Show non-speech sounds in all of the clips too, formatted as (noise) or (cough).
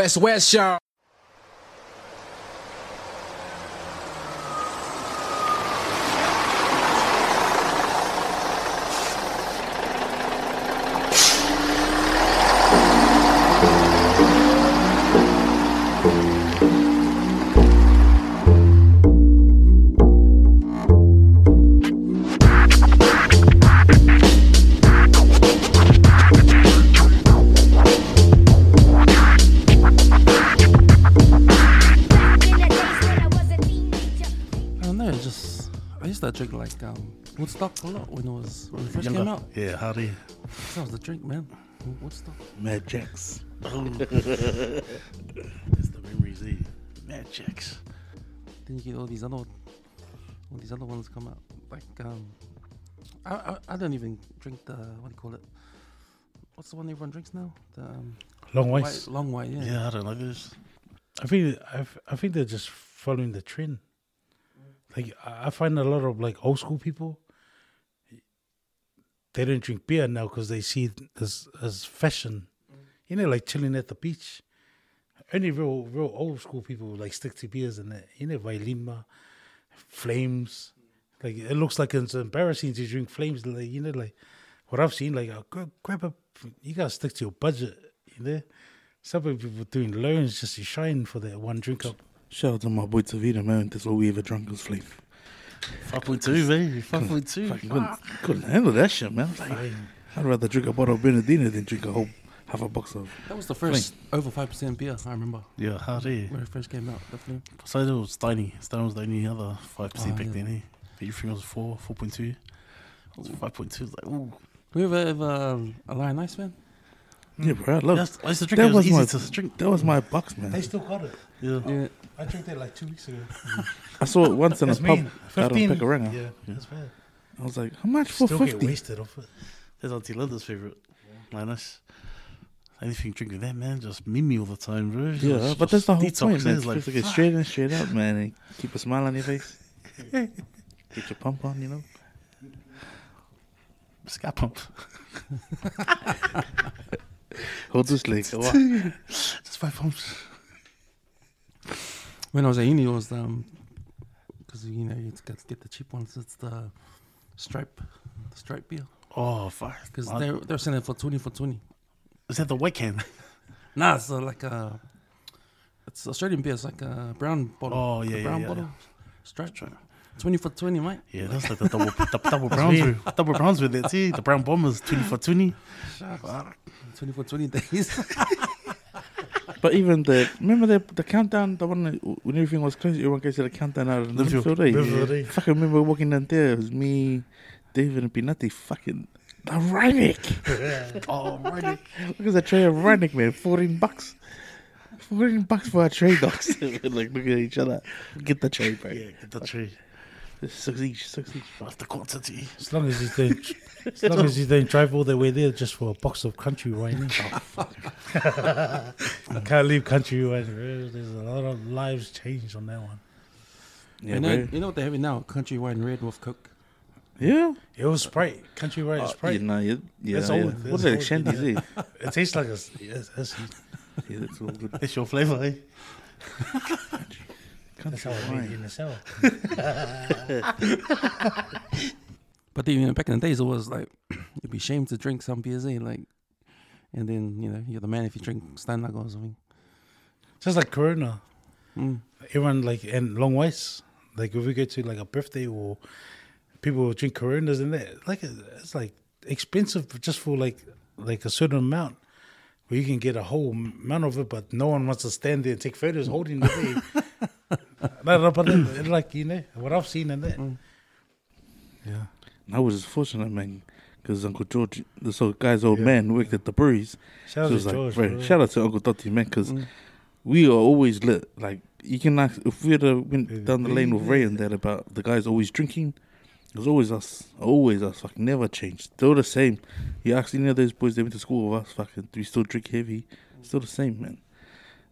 West West, y'all. Woodstock a lot when it was when it first came out. Yeah, Hardy. That was the drink, man. Woodstock. Mad Jacks. (laughs) it's the memories, eh? Mad Jacks. Then you get all these other all these other ones come out. Like um, I I, I don't even drink the what do you call it? What's the one everyone drinks now? The um, Long white, long white. Yeah. Yeah, I don't know this. I think I, I think they're just following the trend. Like I I find a lot of like old school people. They don't drink beer now because they see it as as fashion. You know, like chilling at the beach. Only real real old school people like stick to beers and that. You know, Vailima, Flames. Like it looks like it's embarrassing to drink Flames. Like you know, like what I've seen. Like uh, grab, grab a, you gotta stick to your budget. You know. Some people doing loans just to shine for that one drink up. Shout out to my boy Tevita, man. That's all we ever drunk was flame. 5.2, baby. 5.2. Fucking couldn't, couldn't handle that shit, man. Like, I'd rather drink a bottle of Bernardino than drink a whole half a box of. That was the first over five percent beer. I remember Yeah, Hardy. when it first came out. Definitely. So it was tiny. Stone was the only other 5% Oh, back yeah. then, eh? Everything was 4, 4.2. It was 5.2. It's like, ooh. Were you ever, ever um, a Lion Ice fan? Yeah, bro, I love Yes, I used to drink That it. It was, was my- easy to drink. That was my box, man. They still got it. Yeah. Yeah. I drank that like two weeks ago. I saw it once in a That's pub mean. out on Pakuranga. Yeah, that's bad. I was like, how much for Still get 50? wasted off it. That's Auntie Linda's favourite. Linus. Anything drinking that, man, just mimi all the time, bro. Yeah, Just- but that's the whole just point, man. It's like, Just to get straight in, straight out, man, and keep a smile on your face. (laughs) Get your pump on, you know. scat pump. Hold this leg. (laughs) What? Just five pumps. When I was at uni, it was um, because you know you get get the cheap ones. It's the stripe, the stripe beer. Oh, fuck. Because Uh, they're they're selling it for twenty for twenty. Is that the white can? (laughs) Nah, it's uh, like a, it's Australian beer. It's like a brown bottle. Oh, yeah, yeah, brown yeah. bottle. Stripe. Twenty for twenty, mate. Yeah, that's like the double, (laughs) the double browns. With, double browns with it. See, the brown bombers, 20 for 20. (laughs) Twenty for twenty days. But even the remember the the countdown, the one when everything was closed, everyone goes to the countdown out of Lynfield. Lynfield. eh? Lynfield, eh? Fucking remember walking down there. It was me, David, and Pinati. Fucking the Rheineck. (laughs) Oh, right. Look at the tray of Rheineck, man. Fourteen bucks. Fourteen bucks for a tray, dogs. (laughs) Like looking at each other. Get the tray, bro. Yeah, get the tree. Six each, six each. What's the quantity? As long as you don't, as long as you don't drive all the way there just for a box of country wine. (laughs) I (laughs) can't leave country wine. There's a lot of lives changed on that one. Yeah, you know, you know what they have it now? Country wine red with Coke. Yeah. It was Sprite, country wine Uh, Sprite. yeah, no, yeah, yeah, That's yeah. old, What's that's that? old, Shandy's, eh? It tastes like a. Yes, that's, Yeah, that's all good. It's your flavour, eh? that's Country how I made wine. in the cell. (laughs) But then, you know, back in the days, it was like (clears throat) you'd be ashamed to drink some beers, eh? Like, and then you know you're the man if you drink Steinlager or something. Just like Corona. Mm. Everyone like and long ways. Like if we go to like a birthday or people will drink Coronas and that, like it's like expensive just for like like a certain amount. Where you can get a whole amount of it, but no one wants to stand there and take photos holding the eh? (laughs) no, no, but it, it like you know what I've seen in that. Mm. Yeah, I was just fortunate, man, because Uncle George, this old guy's old Yeah. man, worked at the breweries. shout out so to it's like, George. bro, bro. shout out to Uncle Totti, man, because Mm. we are always lit. Like, you can ask, if we'd have went down the lane with Ray and that about the guys always drinking, it was always us, always us, fucking never changed. Still the same. You ask any of those boys that went to school with us, fucking, do we still drink heavy? Still the same, man.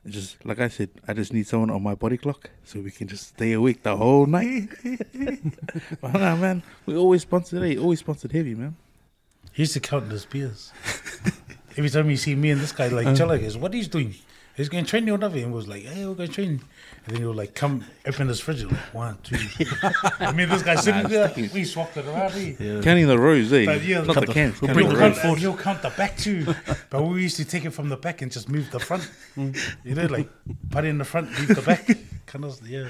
Just, like I said, I just need someone on my body clock so we can just stay awake the whole night. (laughs) but nah, man, we always sponsored, hey, always sponsored heavy, man. He used to count his beers. (laughs) Every time you see me and this guy like Uh. Chala goes, what he's doing? He's going training or nothing. And was like, hey, we're going to train. And then he would like come open this fridge. Like, one, two. (laughs) I mean, this guy sitting there. We swapped it around. Eh? Yeah. Counting the rows, eh? But yeah, Not cut the the- cans. we'll counting He'll the bring rows. count, he'll count the back too. (laughs) But we used to take it from the back and just move the front. You know, like put it in the front, leave the back. (laughs) kind of, yeah.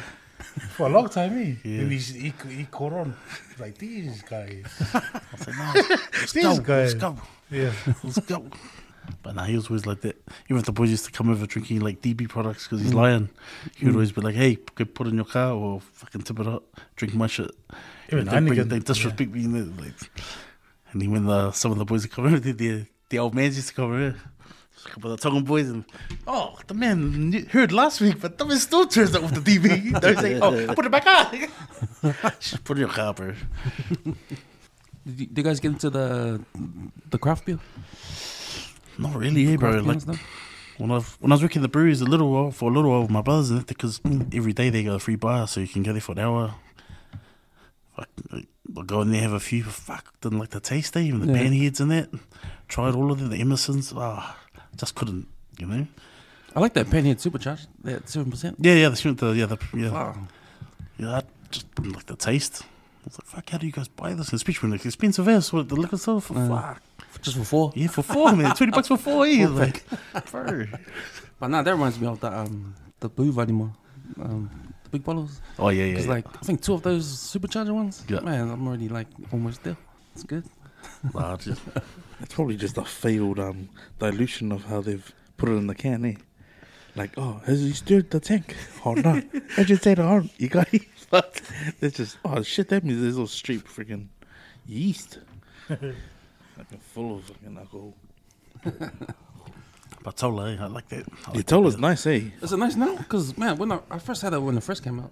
For a long time, eh? Yeah. And he, he, he caught on. Like, these guys. I said, like, no, let's These go, guys. let's go, Yeah. let's go. But nah, he was always like that. Even if the boys used to come over drinking like DB products because he's mm. lying, he would mm. always be like, "Hey, put it in your car or fucking tip it up, drink my shit." Even they, bring, Heineken, they disrespect me, in there, like. And then when uh, the, some of the boys would come over, the, the the old man used to come over. A couple of the Tongan boys and oh the man knew- heard last week, but the man still turns up with the DB. (laughs) They say, "Oh, put it back on." (laughs) Just put it in your car, bro. Did you, did you guys get into the the craft beer? Not really, eh, bro. Like when I when I was working the breweries a little while for a little while with my brothers and because every day they got a free bar, so you can go there for an hour. Fuck, I'll go in there have a few. Fuck, didn't like the taste. Eh? Even the Yeah. panheads and that. Tried all of them, the Emersons. Ah, just couldn't. You know. I like that Panhead Supercharged. That seven percent. Yeah, yeah. The yeah, the yeah, Wow. yeah. I just didn't like the taste. I was like, fuck, how do you guys buy this? Especially when it's expensive as what the liquor store for. Uh, fuck. Just for four. Yeah, for four, man. 20 bucks for four, eh? Like, bro. But now that reminds me of the um the Blue Vailima, um the big bottles. Oh, yeah, yeah. It's yeah. like I think two of those supercharger ones. Yeah. Man, I'm already like almost there. It's good. Nah, just, (laughs) It's probably just a failed um, dilution of how they've put it in the can, eh? Like, oh, has he stirred the tank or not? (laughs) I just said, oh, you got it. Fuck. It's just, oh shit, that means there's all straight freaking yeast. (laughs) like full of fucking alcohol. (laughs) but Taula, eh? I like that. I You like told that us nice, eh? It's a nice now because man, when I, I first had it when it first came out,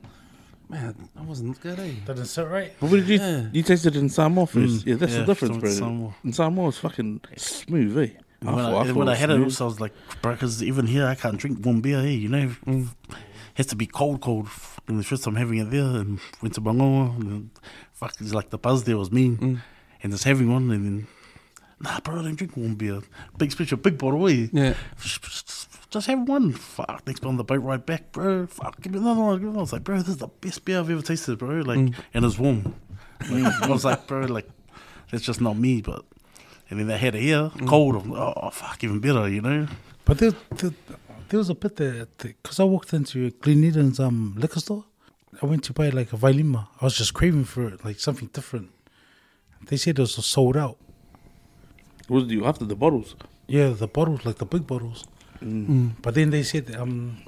man, I wasn't good. Eh? That doesn't sit right. But what did you, Yeah. you tasted it in Samoa first? Mm, Yeah, that's yeah, the difference, some- bro. Samoa. In Samoa, it's fucking smooth, eh? And when I, thought- and when it I had it, smooth. also, I was like, bro, because even here, I can't drink warm beer, hey, you know? Mm. has to be cold, cold. And the first time having it there, and went to Bangoa, and then, fuck, it's like the buzz there was mean. Mm. And just having one, and then, nah, bro, I don't drink warm beer. Big, special big bottle, eh? Yeah. Just have one. Fuck, next on the boat ride back, bro. Fuck, give me another one. Give me another. I was like, bro, this is the best beer I've ever tasted, bro. Like, Mm. and it's warm. Like, I was like, bro, like, that's just not me, but. And then they had it here, cold. Oh, fuck, even better, you know? But there, there, there was a bit there because I walked into Glen Eden's um, liquor store. I went to buy like a Vailima. I was just craving for it, like something different. They said it was sold out. What did you after the bottles? Yeah, the bottles, like the big bottles. Mm. But then they said, um,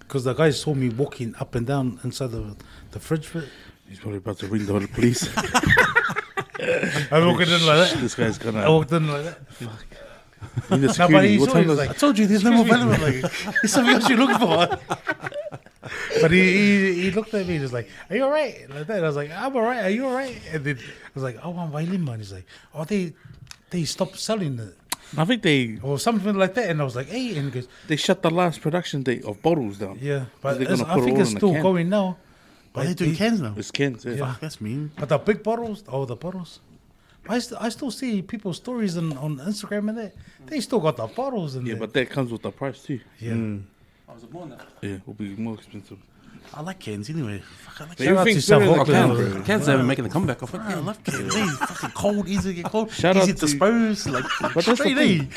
because the guys saw me walking up and down inside the the fridge. He's probably about to ring the police. (laughs) I walked in like that. this guy's gonna. I walked in like that. Need the No, but security. he What time is like- I told you there's no more value. Like, (laughs) there's something else you're looking for. But he, he he looked at me and was like, "Are you all right?" Like that. And I was like, "I'm all right. Are you all right?" And then I was like, "Oh, I'm Vailima." And he's like, "Oh, they they stopped selling it I think they or something like that." And I was like, "Hey," and he goes, they shut the last production date of bottles down. "Yeah, but They're it's- gonna I put it think all it's in a still can. going now." Why are they doing they- cans now? It's cans. Yeah. Fuck, that's mean. But the big bottles, oh, the bottles. But I, st- I still see people's stories on, on Instagram and that. They still got the bottles in Yeah, there. but that comes with the price too. yeah. Mm. I was born now. Yeah, it will be more expensive. I like cans anyway. Fuck, I like But Shout out everything's to better in the South Auckland. bro. Cans are making a comeback. I Bro, I love cans. They fucking cold, easy to get cold, Shout easy out to to- dispose. Like, But that's the straight, thing.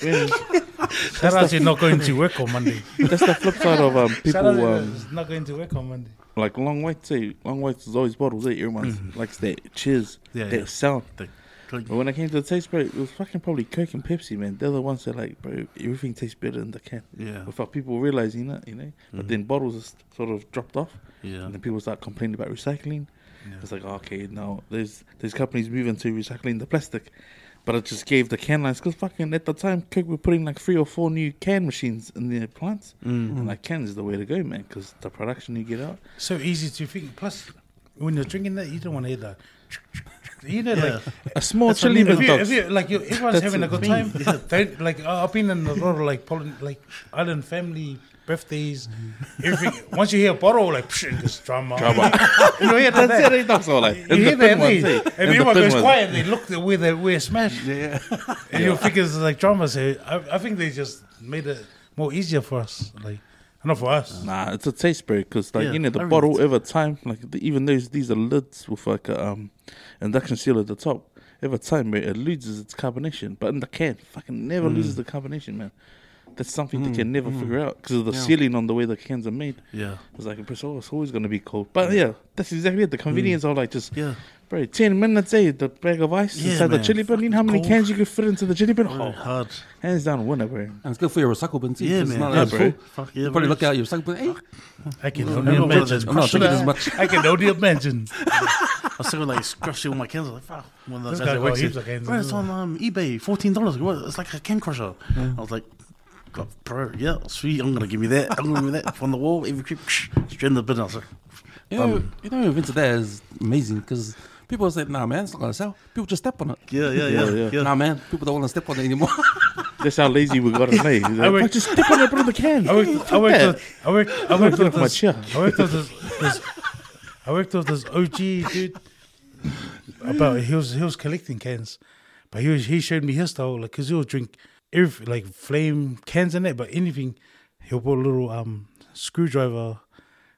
(laughs) eh? When- Shout out to not going to work on Monday. (laughs) that's the flip side of um, Shout out people to um, not going to work on Monday. like long white. Say long whites is always bottles. Eh? Everyone likes that cheers, Yeah, that yeah. sound. The- like, But when I came to the taste, bro, it was fucking probably Coke and Pepsi, man. They're the ones that like, bro, everything tastes better in the can. yeah, Without people realizing that, you know. But Mhm. then bottles is sort of dropped off, yeah. and then people start complaining about recycling. yeah. It's like, okay, now there's there's companies moving to recycling the plastic, but it just gave the can lines because fucking at the time Coke were putting like three or four new can machines in their plants, Mm. and like cans is the way to go, man, because the production you get out. So easy to think. Plus, when you're drinking that, you don't want to hear that. You know, Yeah. like A small That's chili mean, if you, if you like, you, everyone's having a good time. Don't like. Uh, I've been in a lot of like, Poland, like island family birthdays. Everything. Once you hear a bottle, like psh, it goes drama. Drama. (laughs) you know, hear that. That's it, dogs are like. You the hear that, ones, eh? eh? And And everyone goes ones. quiet. They look at where they where smash. Yeah. (laughs) And you think it's like drama. So I, I think they just made it more easier for us. Like, not for us. Nah, it's a taste break because like Yeah, you know the bottle over time like the, even those these are lids with like a um induction seal at the top. Over time, mate, it loses its carbonation, but in the can, fucking never loses the carbonation, man. That's something they Mm, can never mm. figure out because of the Yeah. sealing on the way the cans are made. Yeah. It's like it's always, always gonna be cold. But yeah, that's exactly it. The convenience of like just Yeah. Bro, ten minutes, eh? The bag of ice Yeah, inside the chili bin. You know how many Cold. cans you could fit into the chili bin? Oh, hard. hands down, winner, bro. And it's good for your recycle bin too. Yeah, 'cause it's man. not Yeah, as bro. full. Fuck yeah. You probably bro. look out your recycle bin. Hey, I can only I'm not one of imagine. I'm not Crush drinking that. as much. (laughs) I can only imagine. I was still like scratching all my cans. I was like, fuck. One of the This guys that works here, Bro, it's on um, eBay, fourteen dollars. It's like a can crusher. I was like, God, bro, yeah, sweet. I'm gonna give me that. I'm gonna give me that from the wall. Every creep, straight in the bin. I was like, You know, Um, you know, invented that is amazing because people say, "Nah, man, it's not gonna sell." People just step on it. yeah, yeah, Yeah, yeah, yeah. yeah. Nah, man, people don't want to step on it anymore. (laughs) That's how lazy we got to play. I work- Like, just stick on it, put in the can. I worked. I worked. With, I worked. I worked with off this. I worked with this, this. I worked with this OG dude. About he was he was collecting cans, but he was he showed me his style like because he'll drink everything like flame cans and that, but anything he'll put a little um screwdriver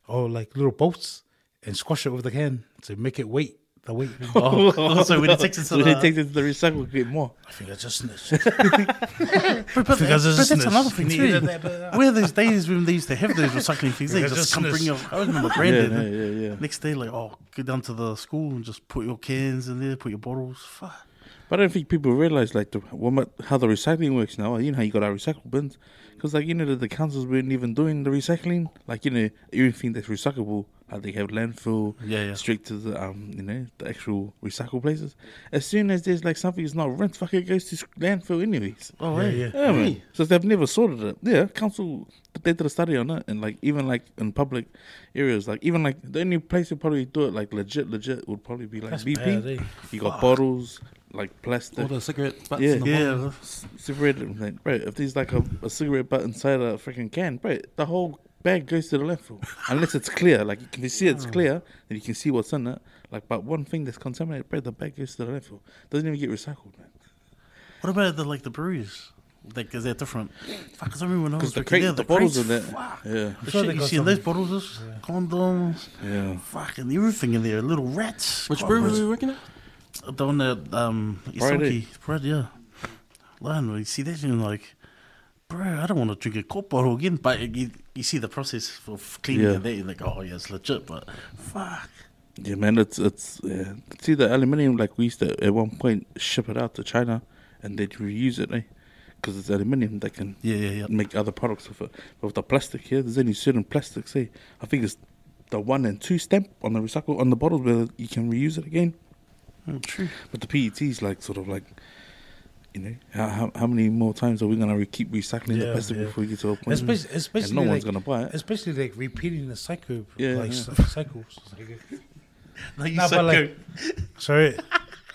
or like little bolts and squash it with the can to make it weight the weight. (laughs) Oh, oh (laughs) so when it takes it to So they the, take it to the recycle, get more. I think (laughs) I just snitched. but, but, Because but it's that's another thing too. that, but- Where those days when they used to have those recycling things, they Because just come snitch. bring your. I remember Yeah, granddad. yeah, yeah, yeah. Next day, like, oh, go down to the school and just put your cans in there, put your bottles. Fuck. But I don't think people realize like the what, ma- how the recycling works now. You know how you got our recycle bins, because like you know that the councils weren't even doing the recycling. Like you know everything that's recyclable, like they have landfill Yeah, yeah. straight to the um you know the actual recycle places. As soon as there's like something is not rinsed, fuck it goes to landfill anyways. Oh, Yeah, hey. yeah. Yeah, man. So they've never sorted it. Yeah, council they did a study on it, and like even like in public areas, like even like the only place you probably do it like legit, legit would probably be like That's BP. bad, eh? You got bottles, like plastic. All the cigarette butts Yeah. in the bottom. Yeah. c- cigarette, like, bro, if there's like a, a cigarette butt inside a freaking can, bro, the whole bag goes to the landfill. Unless it's clear, like you can see it's clear, and you can see what's in it. Like, but one thing that's contaminated, bro, the bag goes to the landfill. Doesn't even get recycled, man. What about the like the breweries? Like, is that different? Fuck, 'cause I remember when I was Because the drinking crate, there, the, bottles in crates, there, fuck. yeah, The sure shit they you got see in those some- bottles, is condoms, yeah. fucking everything in there, little rats. Which God, brewery were rats. you working at? The one that um Friday. Isoki bread, yeah. Line, you see that and like, bro, I don't want to drink a Coke bottle again. But you, you see the process for f- cleaning Yeah. it there, you're like, oh yeah, it's legit. But fuck, Yeah, man, it's it's yeah. See the aluminium, like we used to at one point ship it out to China, and they'd reuse it, eh? Because it's aluminium that can yeah, yeah, yeah. make other products with it. But with the plastic here, there's only certain plastics. Say, I think it's the one and two stamp on the recycle on the bottles where you can reuse it again. Mm, true. But the PET's like sort of like, you know, how how, many more times are we gonna re- keep recycling the Yeah, plastic yeah. before we get to a point? Especially, especially and no one's gonna buy it. especially like repeating the cycle, Yeah, like yeah. cy- cycles. Like, (laughs) Nah, like, sorry,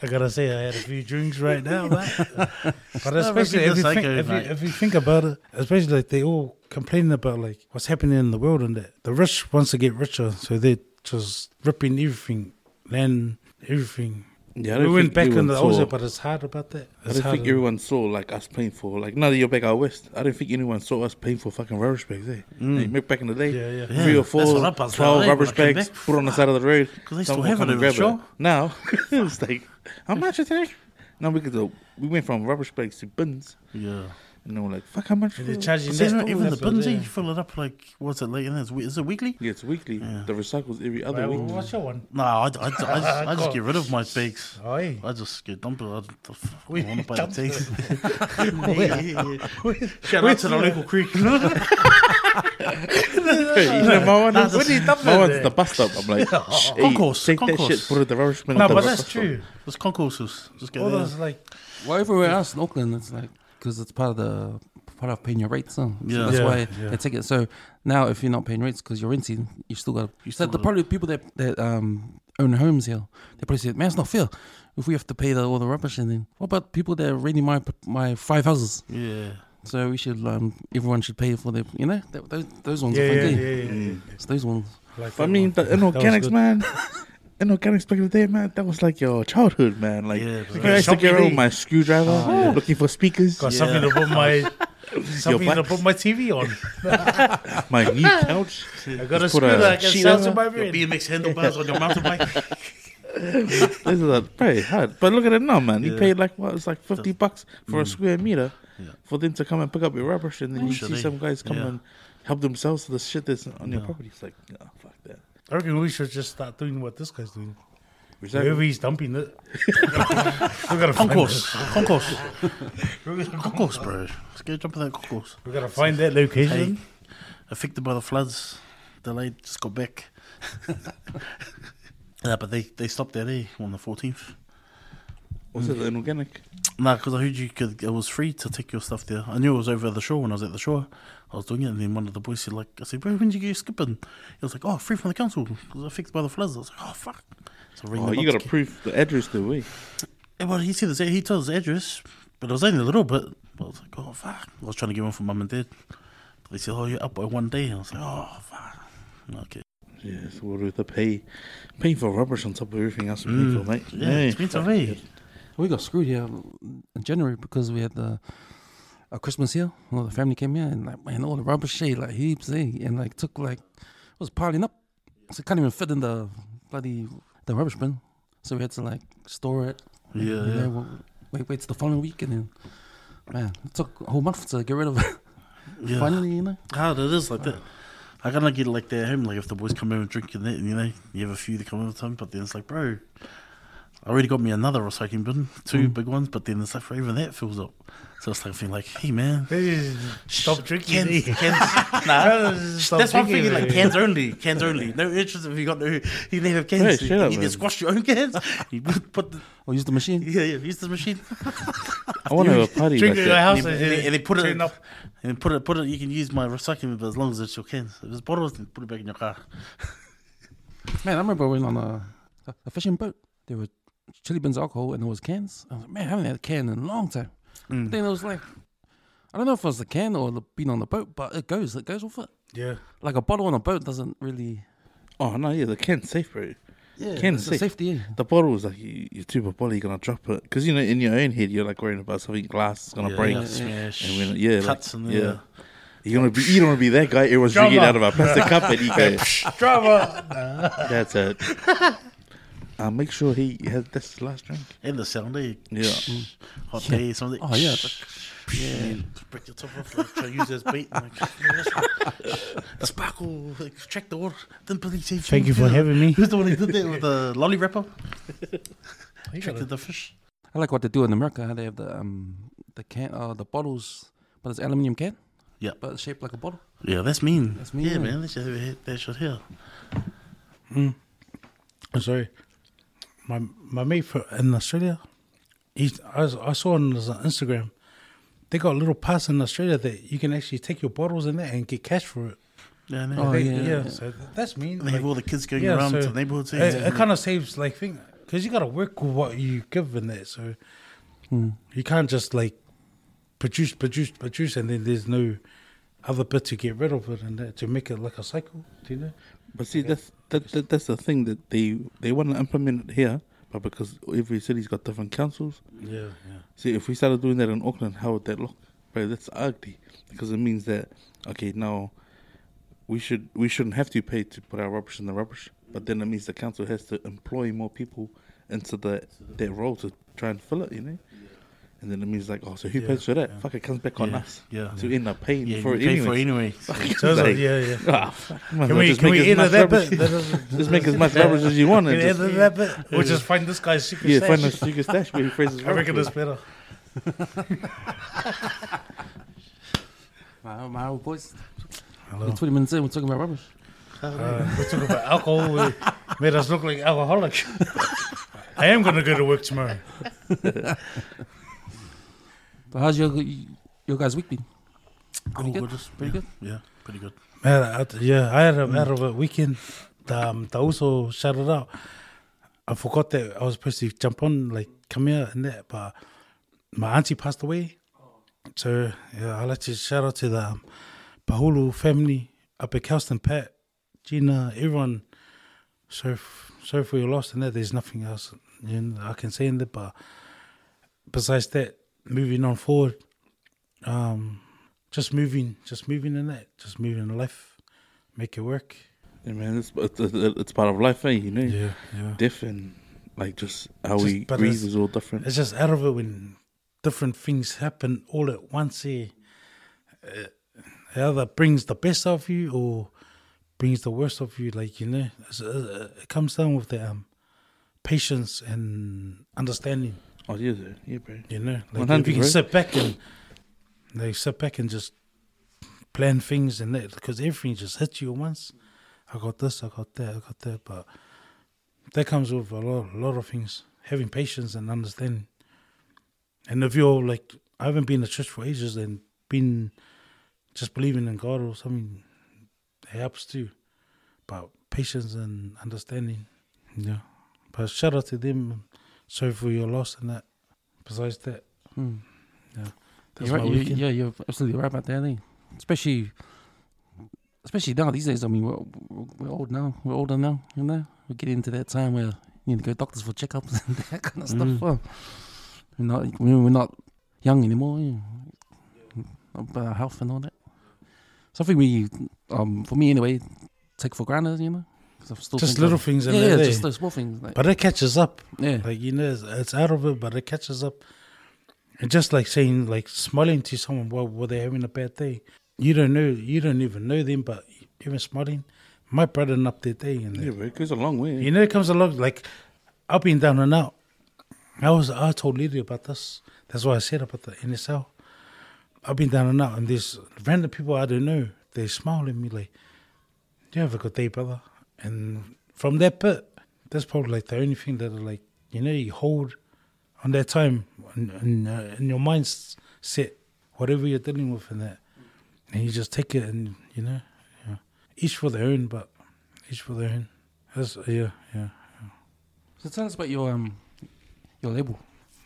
I gotta say I had a few drinks right now, man. (laughs) but especially if the you, think, if, you, if you think about it, especially like they all complaining about like what's happening in the world and that the rich wants to get richer, so they're just ripping everything, land, everything. Yeah, we went back in the Oza, but it's hard about that. I don't think everyone saw like us playing for like now that you're back out west. I don't think anyone saw us playing for fucking rubbish bags. Eh? Mm. Back in the day, Yeah, yeah. Yeah, three or four, what 12 out, eh, rubbish bags back. put on the side of the road. 'Cause they still have it in the shop. Now (laughs) it's like how much is it? Now we could. We went from rubbish bags to bins, Yeah. And then we're like, "Fuck, how much?" And they're charging But even, even the that's bins, eh, they- you fill it up like, what's it like? And it's, is it weekly? Yeah, it's weekly. Yeah. The recycles every other Well, week. what's your one? No, I, I, (laughs) I, just, I just get rid of my bags. Oh, yeah. I just get dumped. I, We I want to buy the it. taste. (laughs) (laughs) yeah, yeah, yeah. Shout out to the local creek. you know, my one, Nah, is- what you dump my one's there? the bus stop. I'm like, "Shh, hey, Concourse, take that shit, put it in the rubbish bin. No, but that's true. There's concourses. Just get All there. those like Well, everywhere else in Auckland, it's like because it's part of the part of paying your rates. Huh? So Yeah. that's Yeah, why yeah. they take it. So now, if you're not paying rates because you're renting, you still got. You So still the gotta- probably people that that um own homes here, they probably say, "Man, it's not fair. If we have to pay the, all the rubbish, and then what about people that are renting my my five houses? Yeah. So we should um everyone should pay for the you know that, those those ones yeah, are yeah, yeah, yeah, yeah. It's those ones. Like I mean, one. the That was inorganics, good. (laughs) man. inorganics back in the day, man. That was like your childhood, man. Like, Yeah, you I used to Shopping get around with my screwdriver, Oh, yeah. looking for speakers. Got Yeah. something to put my (laughs) Something to put my TV on. (laughs) My new couch. I got a Just put scooter. a I can sheet sound to over. my Your brain. BMX handlebars (laughs) on your mountain bike. This is a very hard. But look at it now, man. You paid like what? It's like fifty bucks for a mm. square meter Yeah. for them to come and pick up your rubbish, and then oh, you see they? some guys come Yeah. and help themselves to the shit that's on your property. It's like, oh, fuck that. I reckon we should just start doing what this guy's doing. Recycle. Wherever he's dumping it. (laughs) we gotta find Concourse. it. Concourse. Concourse, bro. Let's go jump in that concourse. We gotta find that location. Hey, affected by the floods, delayed, just got back. (laughs) yeah, but they, they stopped there, there on the 14th. What's it? An organic? Nah, because I heard you could, it was free to take your stuff there. I knew it was over the shore when I was at the shore. I was doing it, and then one of the boys said, like, I said, bro, when did you go skipping? He was like, oh, free from the council. It was affected by the floods. I was like, oh, fuck. So I Oh, you got to to prove the address the we? Yeah, well, he said his, he told his address, but it was only a little bit. I was like, oh fuck! I was trying to get one for mum and dad. But they said, oh, you're up by one day. And I was like, oh fuck. Okay. Yeah, so what with the pay, paying for rubbish on top of everything else, we pay Mm. for, mate. Yeah, Hey, expensive, fuck eh? it. We got screwed here in January because we had the a Christmas here. Well, the family came here and like man, all the rubbish shit like heaps, eh? And like took like it was piling up, so it can't even fit in the bloody the rubbish bin. So we had to like store it. Yeah, you yeah. wait, wait till the following week, and then man, it took a whole month to get rid of it. (laughs) Yeah. Finally, you know. Hard it is like that. I kind of get like that at home. Like if the boys come over and drink and that, you know, you have a few that come over time, but then it's like, bro, I already got me another recycling bin, two Mm. big ones, but then the stuff for even that fills up. So it's like feeling like, hey man, Hey, Stop drinking. cans, eh? cans, nah. (laughs) Stop That's what I'm thinking. Like cans only, cans only. No interest if you got no. You never have cans. Hey, you shut you up, either squash your own cans. You put the Or use the machine. yeah yeah use the machine (laughs) I want to have a party Drink like at your that. house and, and, then- and then put it turn up. and then put it put it. You can use my recycling bin as long as it's your cans. If it's bottles, then put it back in your car. Man, I remember when on a, a, a fishing boat, there were chili Beans alcohol, and there was cans. I was like, man, I haven't had a can in a long time. Mm. Then it was like, I don't know if it was the can or the being on the boat, but it goes, it goes with it. Yeah. Like a bottle on a boat doesn't really. Oh no, yeah, the can's safe, bro. Yeah, Can's safe. safety. Yeah. The bottle is like you, you're too big bottle, you're gonna drop it because you know in your own head you're like worrying about something glass is gonna Yeah, break. yeah, smash. And when, yeah, like, cuts and yeah. yeah. You don't want to be you don't want to be that guy. Everyone's drinking out of a plastic cup and you go, (laughs) Drama. that's it. (laughs) Uh, make sure he has this last drink. And the sound, eh? Yeah. Hot day, something. Oh, yeah, Yeah. Break your top off, like, try to use it as bait. Like, (laughs) yeah, sparkle, like, extract the water. Then police say, Thank you for having me. Who's the one who did that with the lolly wrapper? (laughs) Extracted the fish. I like what they do in America. How they have the um the can, uh, the bottles, but it's aluminium can. Yeah. but it's shaped like a bottle. Yeah, that's mean. That's mean, Yeah, yeah. man. They should have that shit here. I'm sorry. My my mate for, in Australia, he's I, s- I saw on his Instagram. They got a little pass in Australia that you can actually take your bottles in there and get cash for it. Yeah, no. Oh, They- yeah, yeah, yeah. So that's mean. And they have all the kids going yeah, around so to the neighborhood. saying, it, it kind of saves like thing because you got to work with what you give in there. So Hmm. you can't just like produce, produce, produce, and then there's no other bit to get rid of it and that, to make it like a cycle. Do you know? But see, that's that, that that's the thing that they they want to implement it here, but because every city's got different councils. Yeah, yeah. See, if we started doing that in Auckland, how would that look? Bro, that's ugly because it means that okay now we should we shouldn't have to pay to put our rubbish in the rubbish, but then it means the council has to employ more people into that that role to try and fill it, you know. And then it means like, oh, so who Yeah, pays for that? yeah. Fuck, it comes back on Yeah, us yeah. to end up paying yeah, for it pay anyway. (laughs) for anyway. So like, Like- yeah, yeah. Ah, fuck, might Can we, just can make we edit that bit? Just make as much rubbish as you want. Can And we just, edit that bit? Or just find this guy's secret yeah, stash? find a secret stash where he phrases (laughs) I reckon it's better. (laughs) My, my old boys. Hello. We're 20 minutes in, we're talking about rubbish. Uh, we're talking about alcohol. We made us look like alcoholic. I am going to go to work tomorrow. But how's your your guys' week been? Pretty good? good. just- Pretty yeah, good? Yeah, pretty good. Man, I, yeah, I had a, had a weekend. Um, that also shouted out. I forgot that I was supposed to jump on, like, come here and that, but my auntie passed away. So, yeah, I'd like to shout out to the um, Pahulu family up at Kelston, Pat, Gina, everyone. Sorry, f- sorry for your loss and that. There's nothing else you know, I can say in that, but besides that, moving on forward, um, just moving, just moving in that, just moving in life, make it work. Yeah, man, it's, it's it's part of life, eh? You know, Yeah, yeah. death and like just how Just- we breathe it's- is all different. It's just out of it when different things happen all at once. Here, uh, it either brings the best of you or brings the worst of you. Like you know, uh, it comes down with the um, patience and understanding. Oh yeah, yeah, bro. You know, like 100, if you can sit back and like sit back and just plan things and that because everything just hits you at once. I got this, I got that, I got that, but that comes with a lot, a lot of things. Having patience and understanding. And if you're like, I haven't been to church for ages and been just believing in God or something, it helps too. But patience and understanding, yeah. But shout out to them. Sorry for your loss and that. Besides that, Hmm. that's You're my you, weekend. yeah, you're absolutely right about that. Eh? Especially, especially now these days. I mean, we're, we're old now. We're older now. You know, we're getting into that time where you need to go doctors for checkups (laughs) and that kind of Mm. stuff. Well, we're not we're not young anymore. You know, about our health and all that. Something we, um, for me anyway, take for granted. You know, still Just little things in yeah, there. yeah, there. just those small things. Like, but it catches up. yeah, Like you know, it's, it's out of it, but it catches up. And just like saying, like smiling to someone while, they're having a bad day, you don't know, you don't even know them, but even smiling might brighten up their day. And Yeah, bro. It goes a long way. you know, it comes along like I've been down and out. I was I told Lydia about this. That's why I said about the NSL. I've been down and out, and there's random people I don't know. They smile at me like, "You have a good day, brother." And from that bit, that's probably like the only thing that like you know you hold on that time in, in, uh, in your mindset, whatever you're dealing with, in that, and you just take it, and you know, yeah. each for their own, but each for their own. That's yeah, yeah. So tell us about your um, your label.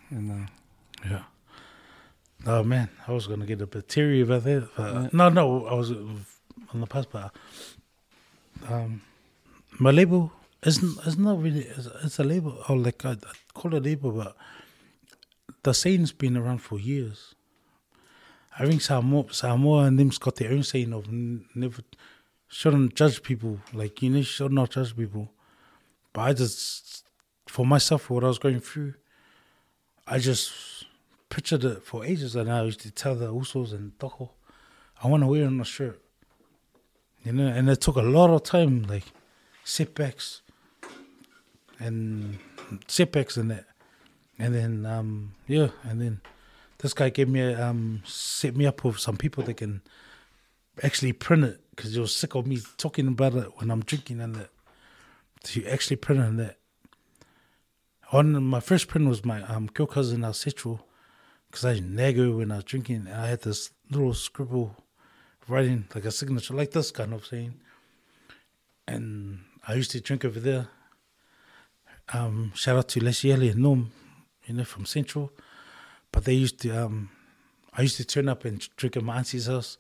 And uh, Yeah. Oh man, I was gonna get a bit teary about that. But Yeah. No, no, I was uh, on the past, but um, my label isn't. It's not really. It's, a label. Or like I, call it a label, but the saying's been around for years. I think Samoa, Samoa and them's got their own saying of never shouldn't judge people. Like you know, should not judge people. But I just, for myself, what I was going through, I just pictured it for ages, and I used to tell the Usos and Toko, I want to wear on a shirt. You know, and it took a lot of time, like setbacks and setbacks and that. And then, um, yeah, and then this guy gave me, a, um, set me up with some people that can actually print it because you're sick of me talking about it when I'm drinking and that. To actually print and that. On my first print was my um girl cousin Alcetro, because I nago when I was drinking. And I had this little scribble writing like a signature, like this kind of thing. And I used to drink over there. Um, shout out to Lesiele and Norm, you know, from Central. But they used to, um, I used to turn up and drink at my auntie's house.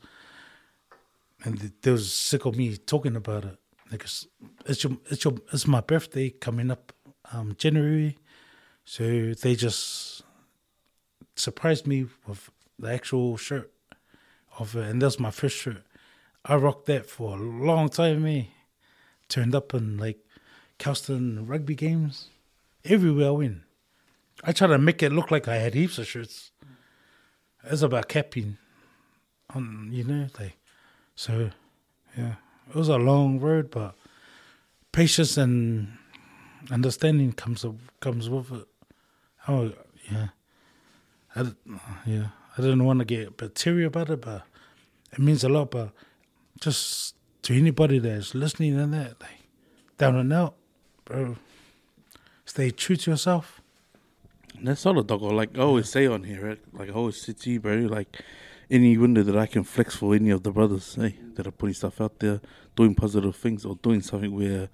And they was sick of me talking about it. Like it's, your, it's your, it's my birthday coming up, um, January. So they just surprised me with the actual shirt of it, and that's my first shirt. I rocked that for a long time, me. Turned up in like Kelston rugby games, everywhere I went. I tried to make it look like I had heaps of shirts. It's about capping, on you know, like so. Yeah, it was a long road, but patience and understanding comes up, comes with it. Oh yeah, I, yeah. I didn't want to get bacteria about it, but it means a lot. But just to anybody that's listening and that, like down and out, bro, stay true to yourself. That's all the dog. Like I always say on here, right? like I always say to you, bro, like any window that I can flex for any of the brothers, hey, that are putting stuff out there, doing positive things or doing something where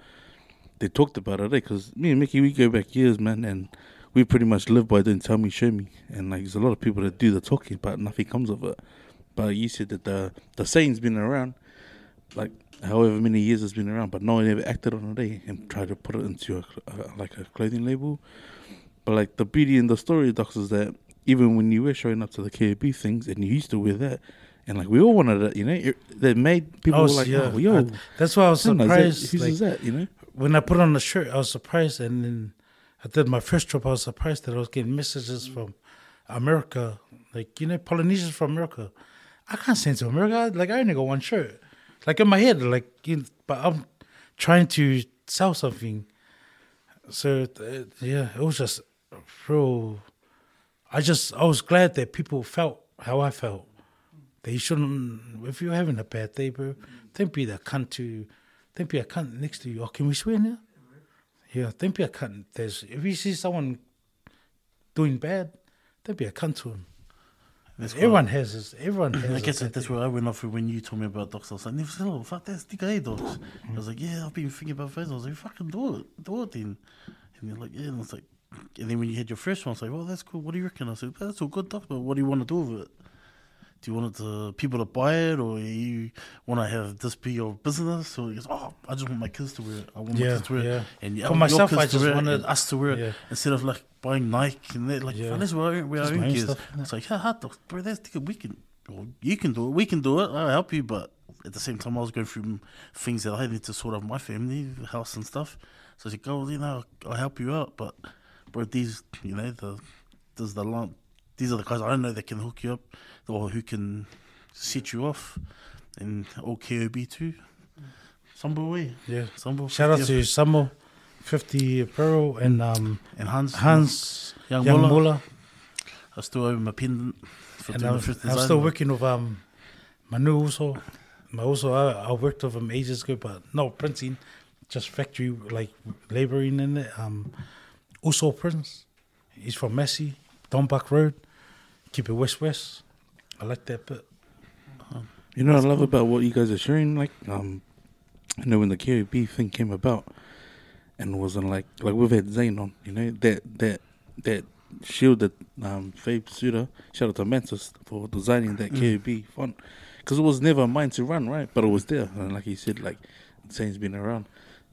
they talked about it, Because me and Miki, we go back years, man, and we pretty much live by doing tell me, show me. And like there's a lot of people that do the talking, but nothing comes of it. But you said that the the saying's been around, like however many years it's been around, but no one ever acted on it, eh? And tried to put it into a, like a clothing label. But like the beauty in the story, Docs, is that even when you were showing up to the KAB things and you used to wear that, and like we all wanted it. You know, It- they made people was- like, yeah, "Oh, yo, I- that's why I was son, is that- surprised. like, that?" You know, when I put on the shirt, I was surprised, and then I did my first trip. I was surprised that I was getting messages from America, like you know, Polynesians from America. I can't send to America. Like I only got one shirt. Like in my head, like you know, but I'm trying to sell something. So uh, yeah, it was just real. I just I was glad that people felt how I felt. They shouldn't. If you're having a bad day, bro, don't be the cunt to. Don't be a cunt next to you. Oh, can we swear now? Yeah, don't be a cunt. There's if you see someone doing bad, don't be a cunt to him. Everyone has this. Everyone (clears throat) has. I guess that that's where I went off with when you told me about dogs. I was like, oh, fuck that's the guy dogs. I was like, yeah, I've been thinking about first. I was like, fucking do it, do it then. And you're like, yeah, and it's like, and then when you had your first one, I was like, well, that's cool. What do you reckon? I said, that's all good, doc, but what do you want to do with it? Do you want it to people to buy it, or you want to have this be your business? Or he goes, oh, I just want my kids to wear it. I want my kids to wear yeah. it, and For myself, I just wanted- us to wear it Yeah. instead of like buying Nike and they're like, yeah. this we're, we're it's like, yeah, hot dogs, bro, that's, we can, well, you can do it, we can do it, I'll help you. But at the same time, I was going through things that I need to sort out my family, house and stuff. So I said, go, you know, I'll help you out. But, bro, these, you know, the, does the lump, these are the guys I know that can hook you up or who can set you off. And all KOB too. Mm. Sambo. Eh? Yeah. Sambo. Shout out to you, Sambo. 50 Pearl and um and Hans Hans Young, Young Muller. I still have my pin for and I'm, I'm still working with um Manu also. Also I, I worked with him ages ago, but no printing, just factory like laboring in it. Um, also Prince, he's from Massey, Don Buck Road, keep it west west. I like that bit. Um, you know I love about what you guys are sharing, like um, I know when the KOB thing came about, and wasn't like like we've had Zane on, you know, that that that shield that um Fabe Suda, shout out to Mantis for designing that KOB font, because it was never mine to run, right? But it was there, and like you said, like Zane's been around,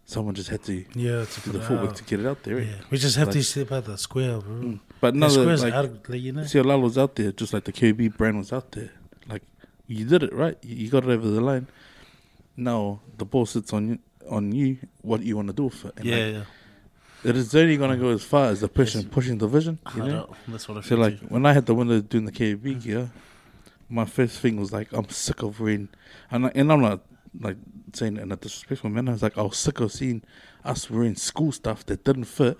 someone just had to Yeah, to do the footwork out. to get it out there. right? Yeah, we just have to Like- step out the square, bro. Mm. But The that square's like, out, like, you know. See, Lalo was out there, just like the KB brand was out there. Like you did it right. You you got it over the line. Now the ball sits on you. On you, what you want to do with it? And, yeah, like, yeah. it is only gonna go as far as the person Yes. pushing the vision. You I know. know. That's what I feel. So like too. when I had the window doing the KB gear, my first thing was like I'm sick of wearing, and I, and I'm not like saying it in a disrespectful manner. It's like I was sick of seeing us wearing school stuff that didn't fit,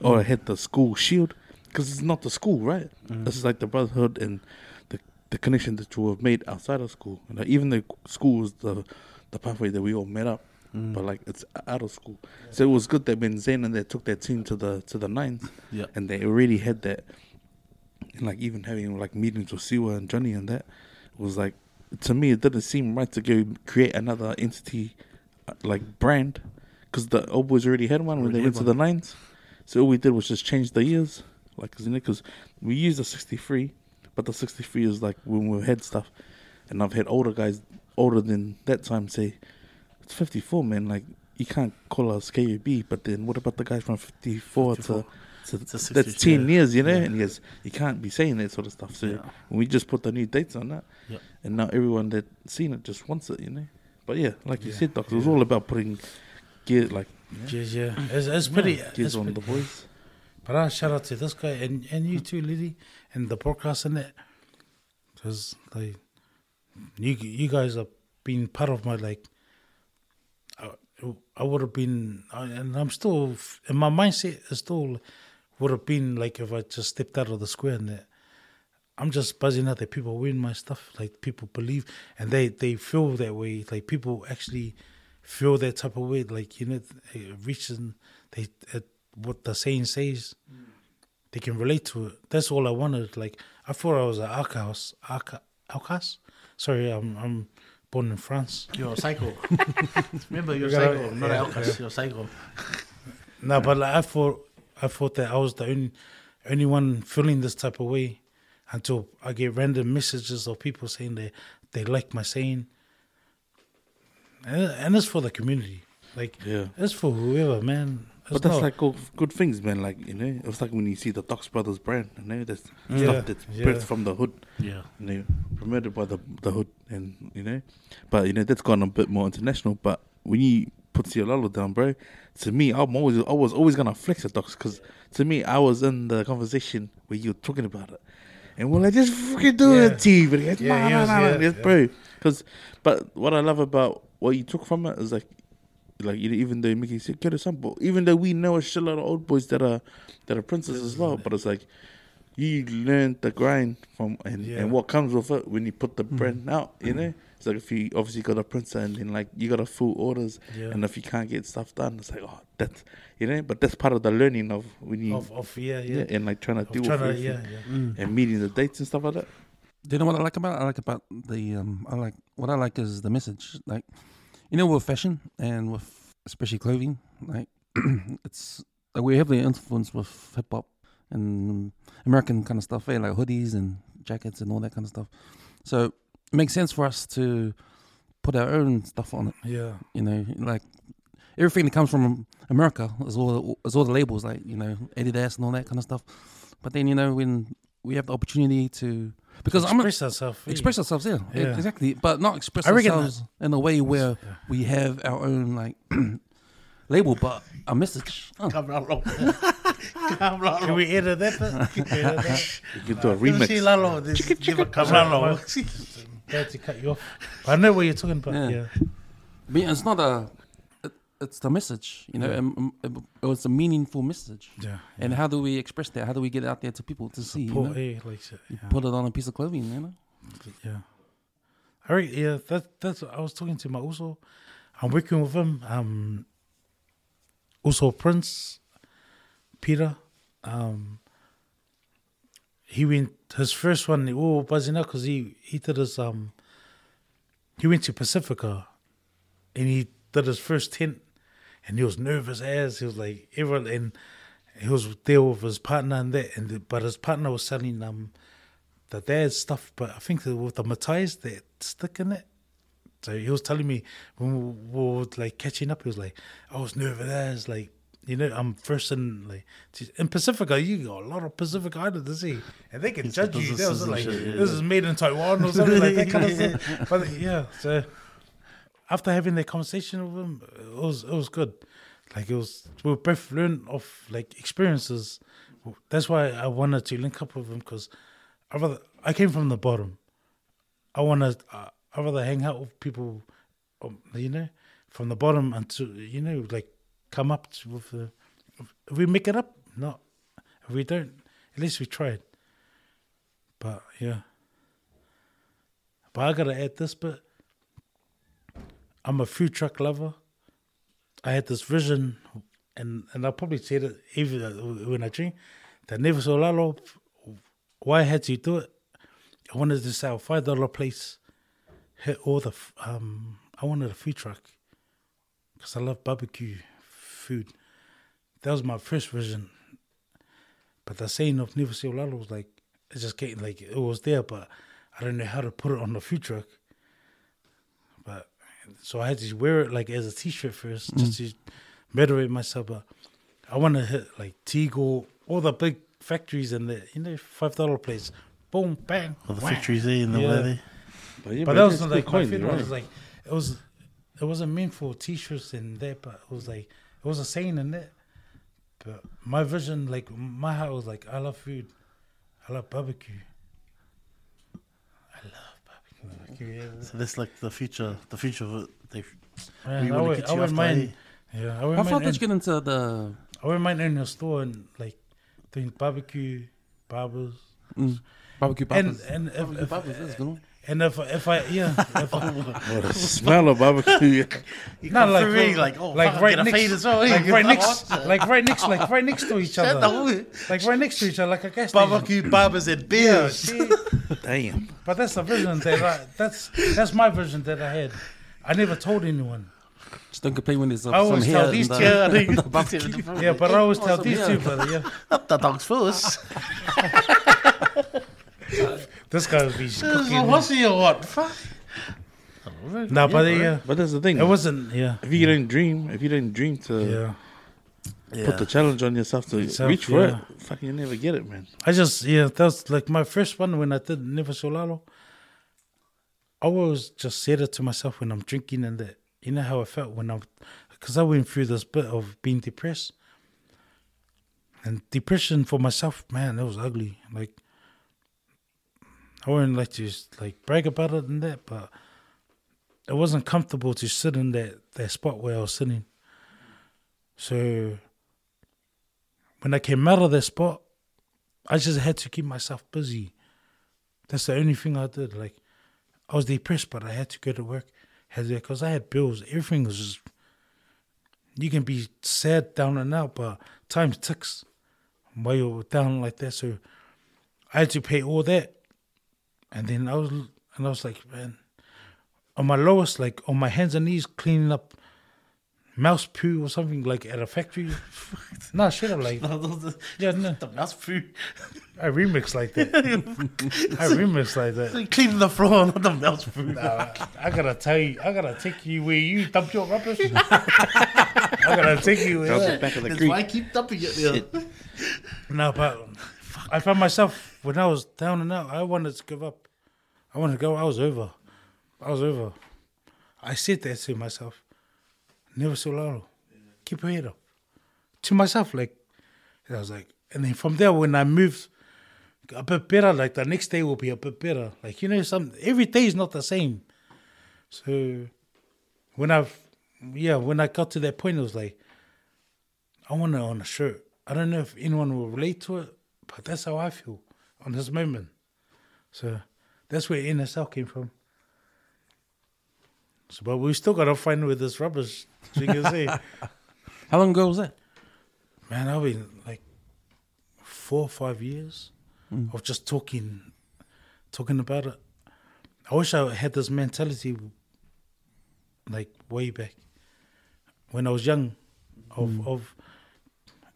or I had the school shield because it's not the school, right? Mm. This is like the brotherhood and the the connection that you have made outside of school. And like, even the school was the the pathway that we all met up, Mm. but like it's out of school. So it was good that when Zayn and they took that team to the to the nines, yeah. and they already had that. And like even having like meetings with Siwa and Johnny and that was like to me it didn't seem right to go create another entity uh, like brand because the old boys already had one when Already they went to the nines. So all we did was just change the years, like cause, you know, because we used the sixty three, but the sixty three is like when we had stuff, and I've had older guys older than that time say it's fifty four man like. You can't call us KUB, but then what about the guys from 54, 54. to 60, that's 10 yeah. years, you know, Yeah. and he goes, you can't be saying that sort of stuff. So Yeah. we just put the new dates on that, Yep. and now everyone that's seen it just wants it, you know. But yeah, like you said, Doc, it was all about putting gear, like Yeah, yeah. It's, it's pretty. gears it's on pretty- the boys. But I shout out to this guy and, and you too, Liddy, and the podcast and that. Because, like, you you guys have been part of my, like, I, would have been, and I'm still, in my mindset, it still would have been like if I just stepped out of the square and. I'm just buzzing out that people win my stuff. Like, people believe and they, they feel that way. Like, people actually feel that type of way. Like, you know, reaching, they, it, what the saying says they can relate to it. That's all I wanted. Like I thought I was an. Outcast. outcast? Sorry, I'm I'm born in France. You're a psycho. (laughs) Remember, you're a You gotta- psycho, not yeah, an outcast. You're a psycho. No, but like, I thought I thought that I was the only only one feeling this type of way until I get random messages of people saying they they like my saying. And, and it's for the community. Like Yeah. it's for whoever, man. But that's like all good things, man. Like you know, it's like when you see the Docs Brothers brand, you know, there's Yeah, stuff that's yeah. birthed from the hood, Yeah. you know, promoted by the the hood, and you know, but you know that's gone a bit more international. But when you put Sio Lalo down, bro, to me, I'm always I was always gonna flex the Docs because to me, I was in the conversation where you were talking about it, and we're like, just freaking do Yeah. it, T. But it's Yeah, nah, he nah, nah, yeah, yeah. bro. Because, but what I love about what you took from it is like like even though Miki said get a sample, even though we know a shitload of old boys that are that are princes as well, but it's like you learn the grind from and, Yeah. and what comes with it when you put the brand out, you know. It's like if you obviously got a printer and then like you got a full orders, Yeah. and if you can't get stuff done, it's like oh that's you know. But that's part of the learning of when you of, of yeah, yeah, yeah. and like trying to Of deal trying with to, yeah, everything yeah. and meeting the dates and stuff like that. Do you know what I like about it? I like about the um I like what I like is the message. Like you know with fashion and with especially clothing, like (clears throat) it's like we're heavily influenced with hip hop and American kind of stuff, eh? like hoodies and jackets and all that kind of stuff. So it makes sense for us to put our own stuff on it. Yeah, You know, like everything that comes from America is all is all the labels, like you know Adidas and all that kind of stuff. But then you know when we have the opportunity to because I'm express ourselves. express ourselves, yeah, Yeah. exactly. But not express I reckon ourselves in a way where Yeah. we have our own like (clears throat) label, but a message. Oh, Cabralo. (laughs) Cabralo. Can we edit that? bit? (laughs) Can we edit that? You could do a Remix. remix. Lalo. This give a Cabralo. (laughs) Bad to cut you off. I know what you're talking about. Yeah. Yeah, but it's not a. It, it's the message, you know. Yeah. um, um, it, it was a meaningful message. yeah. And how do we express that? How do we get it out there to people to see? You Support, know? eh, like You. Put it on a piece of clothing, you know. Yeah. All right, yeah, that that's I was talking to my also. I'm working with him. Um also Prince, Peter. Um he went his first one, were buzzing out because he, he did his um he went to Pacifica and he did his first tent and he was nervous as he was like everyone and he was there with his partner and that and the, but his partner was selling um the dad's stuff, but I think with the matais that stick in it. So he was telling me when we were like catching up, he was like, I was nervous as like, you know, I'm first in like in Pacifica, you got a lot of Pacific Islanders to see, and they can (laughs) judge you. That was like, yeah, this is made in Taiwan or something like that kind of (laughs) stuff. But yeah, so after having that conversation with him, it was it was good. Like it was, we both learned of like experiences. That's why I wanted to link up with him because I rather I came from the bottom. I want to. I rather hang out with people, um, you know, from the bottom until you know, like come up with the. If we make it up, not. If we don't, at least we tried. But yeah. But I gotta add this bit. I'm a food truck lover. I had this vision, and and I probably said it even when I drink. That never so lalo. Why I had to do it? I wanted to sell five dollar place. Hit all the um. I wanted a food truck cause I love barbecue food. That was my first vision. But the saying of never see lalo was like it's just getting like it was there, but I don't know how to put it on the food truck. But so I had to wear it like as a t-shirt first, just mm. to motivate myself. But I want to hit like Tigo, all the big factories and the you know five dollar place. Boom, bang. All the whang. factories there in the Yeah. weather. But, yeah, But that was it's like good my coin, favorite. right? was like it was, it wasn't meant for t-shirts and that, but it was like it was a saying in it. But my vision, like my heart was like, I love food, I love barbecue. I love barbecue. Yeah, So that's like the future. The future of it. They, Man, we I want to would, get I you would after. mind. Yeah, I would How mind. far did you get into the? I wouldn't mind in your store and like doing barbecue, barbers, Mm, barbecue and and if, Barbecue if, poppers, that's good one. and if if I yeah if I, (laughs) Oh, the (laughs) smell of barbecue. Not like me, like oh, like fuck, right next, fade as well. like right next, like right next, like right next to each other, like right next to each other, like a gas station. Barbecue barbers and Yeah, beers. see, Damn. but that's the vision that I, that's that's my vision that I had. I never told anyone. Just don't complain when there's uh, I always some tell hair. these two- the- Yeah, I think the barbecue. (laughs) Yeah, but I always tell Awesome, these yeah. two, brother. Yeah, (laughs) Not the dogs first. (laughs) this guy would be This is cooking. what's he or what? Fuck. Nah, but yeah, But that's the thing. it wasn't. Yeah, if you don't dream, if you don't dream to yeah. Put the challenge on yourself to Yourself, reach for yeah. it. Fucking, you never get it, man. I just yeah, that was like my first one when I did Never Sio Lalo. I always just said it to myself when I'm drinking and that you know how I felt when I'm because I went through this bit of being depressed. And depression for myself, man, it was ugly. Like I wouldn't like to just like brag about it and that, but it wasn't comfortable to sit in that, that spot where I was sitting. So when I came out of that spot, I just had to keep myself busy. That's the only thing I did. Like, I was depressed, but I had to go to work. Because I had bills. Everything was just. You can be sad down and out, but time ticks while you're down like that. So I had to pay all that, and then I was and I was like, man, on my lowest, like on my hands and knees, cleaning up mouse poo or something like at a factory. nah, shit, I'm like, (laughs) yeah, no. the mouse poo. I remix like that. (laughs) I remix like that. Cleaning the floor, not the mouse poo. Nah, I gotta tell you, I gotta take you where you dump your rubbish. (laughs) I gotta take you That was the where. back of the That's creek. why I keep dumping it there. No, but I found myself when I was down and out. I wanted to give up. I wanted to go. I was over. I was over. I said that to myself. Never Sio Lalo. Keep your head up. To myself, like I was like, and then from there when I moved a bit better, like the next day will be a bit better. Like you know, some every day is not the same. So when I've yeah, when I got to that point, it was like I want to on a shirt. I don't know if anyone will relate to it, but that's how I feel on this moment. So that's where NSL came from. So, but we still gotta find with this rubbish thing is. eh? How long ago was that? Man, I've been like four or five years of just talking, talking about it. I wish I had this mentality, like way back when I was young, of of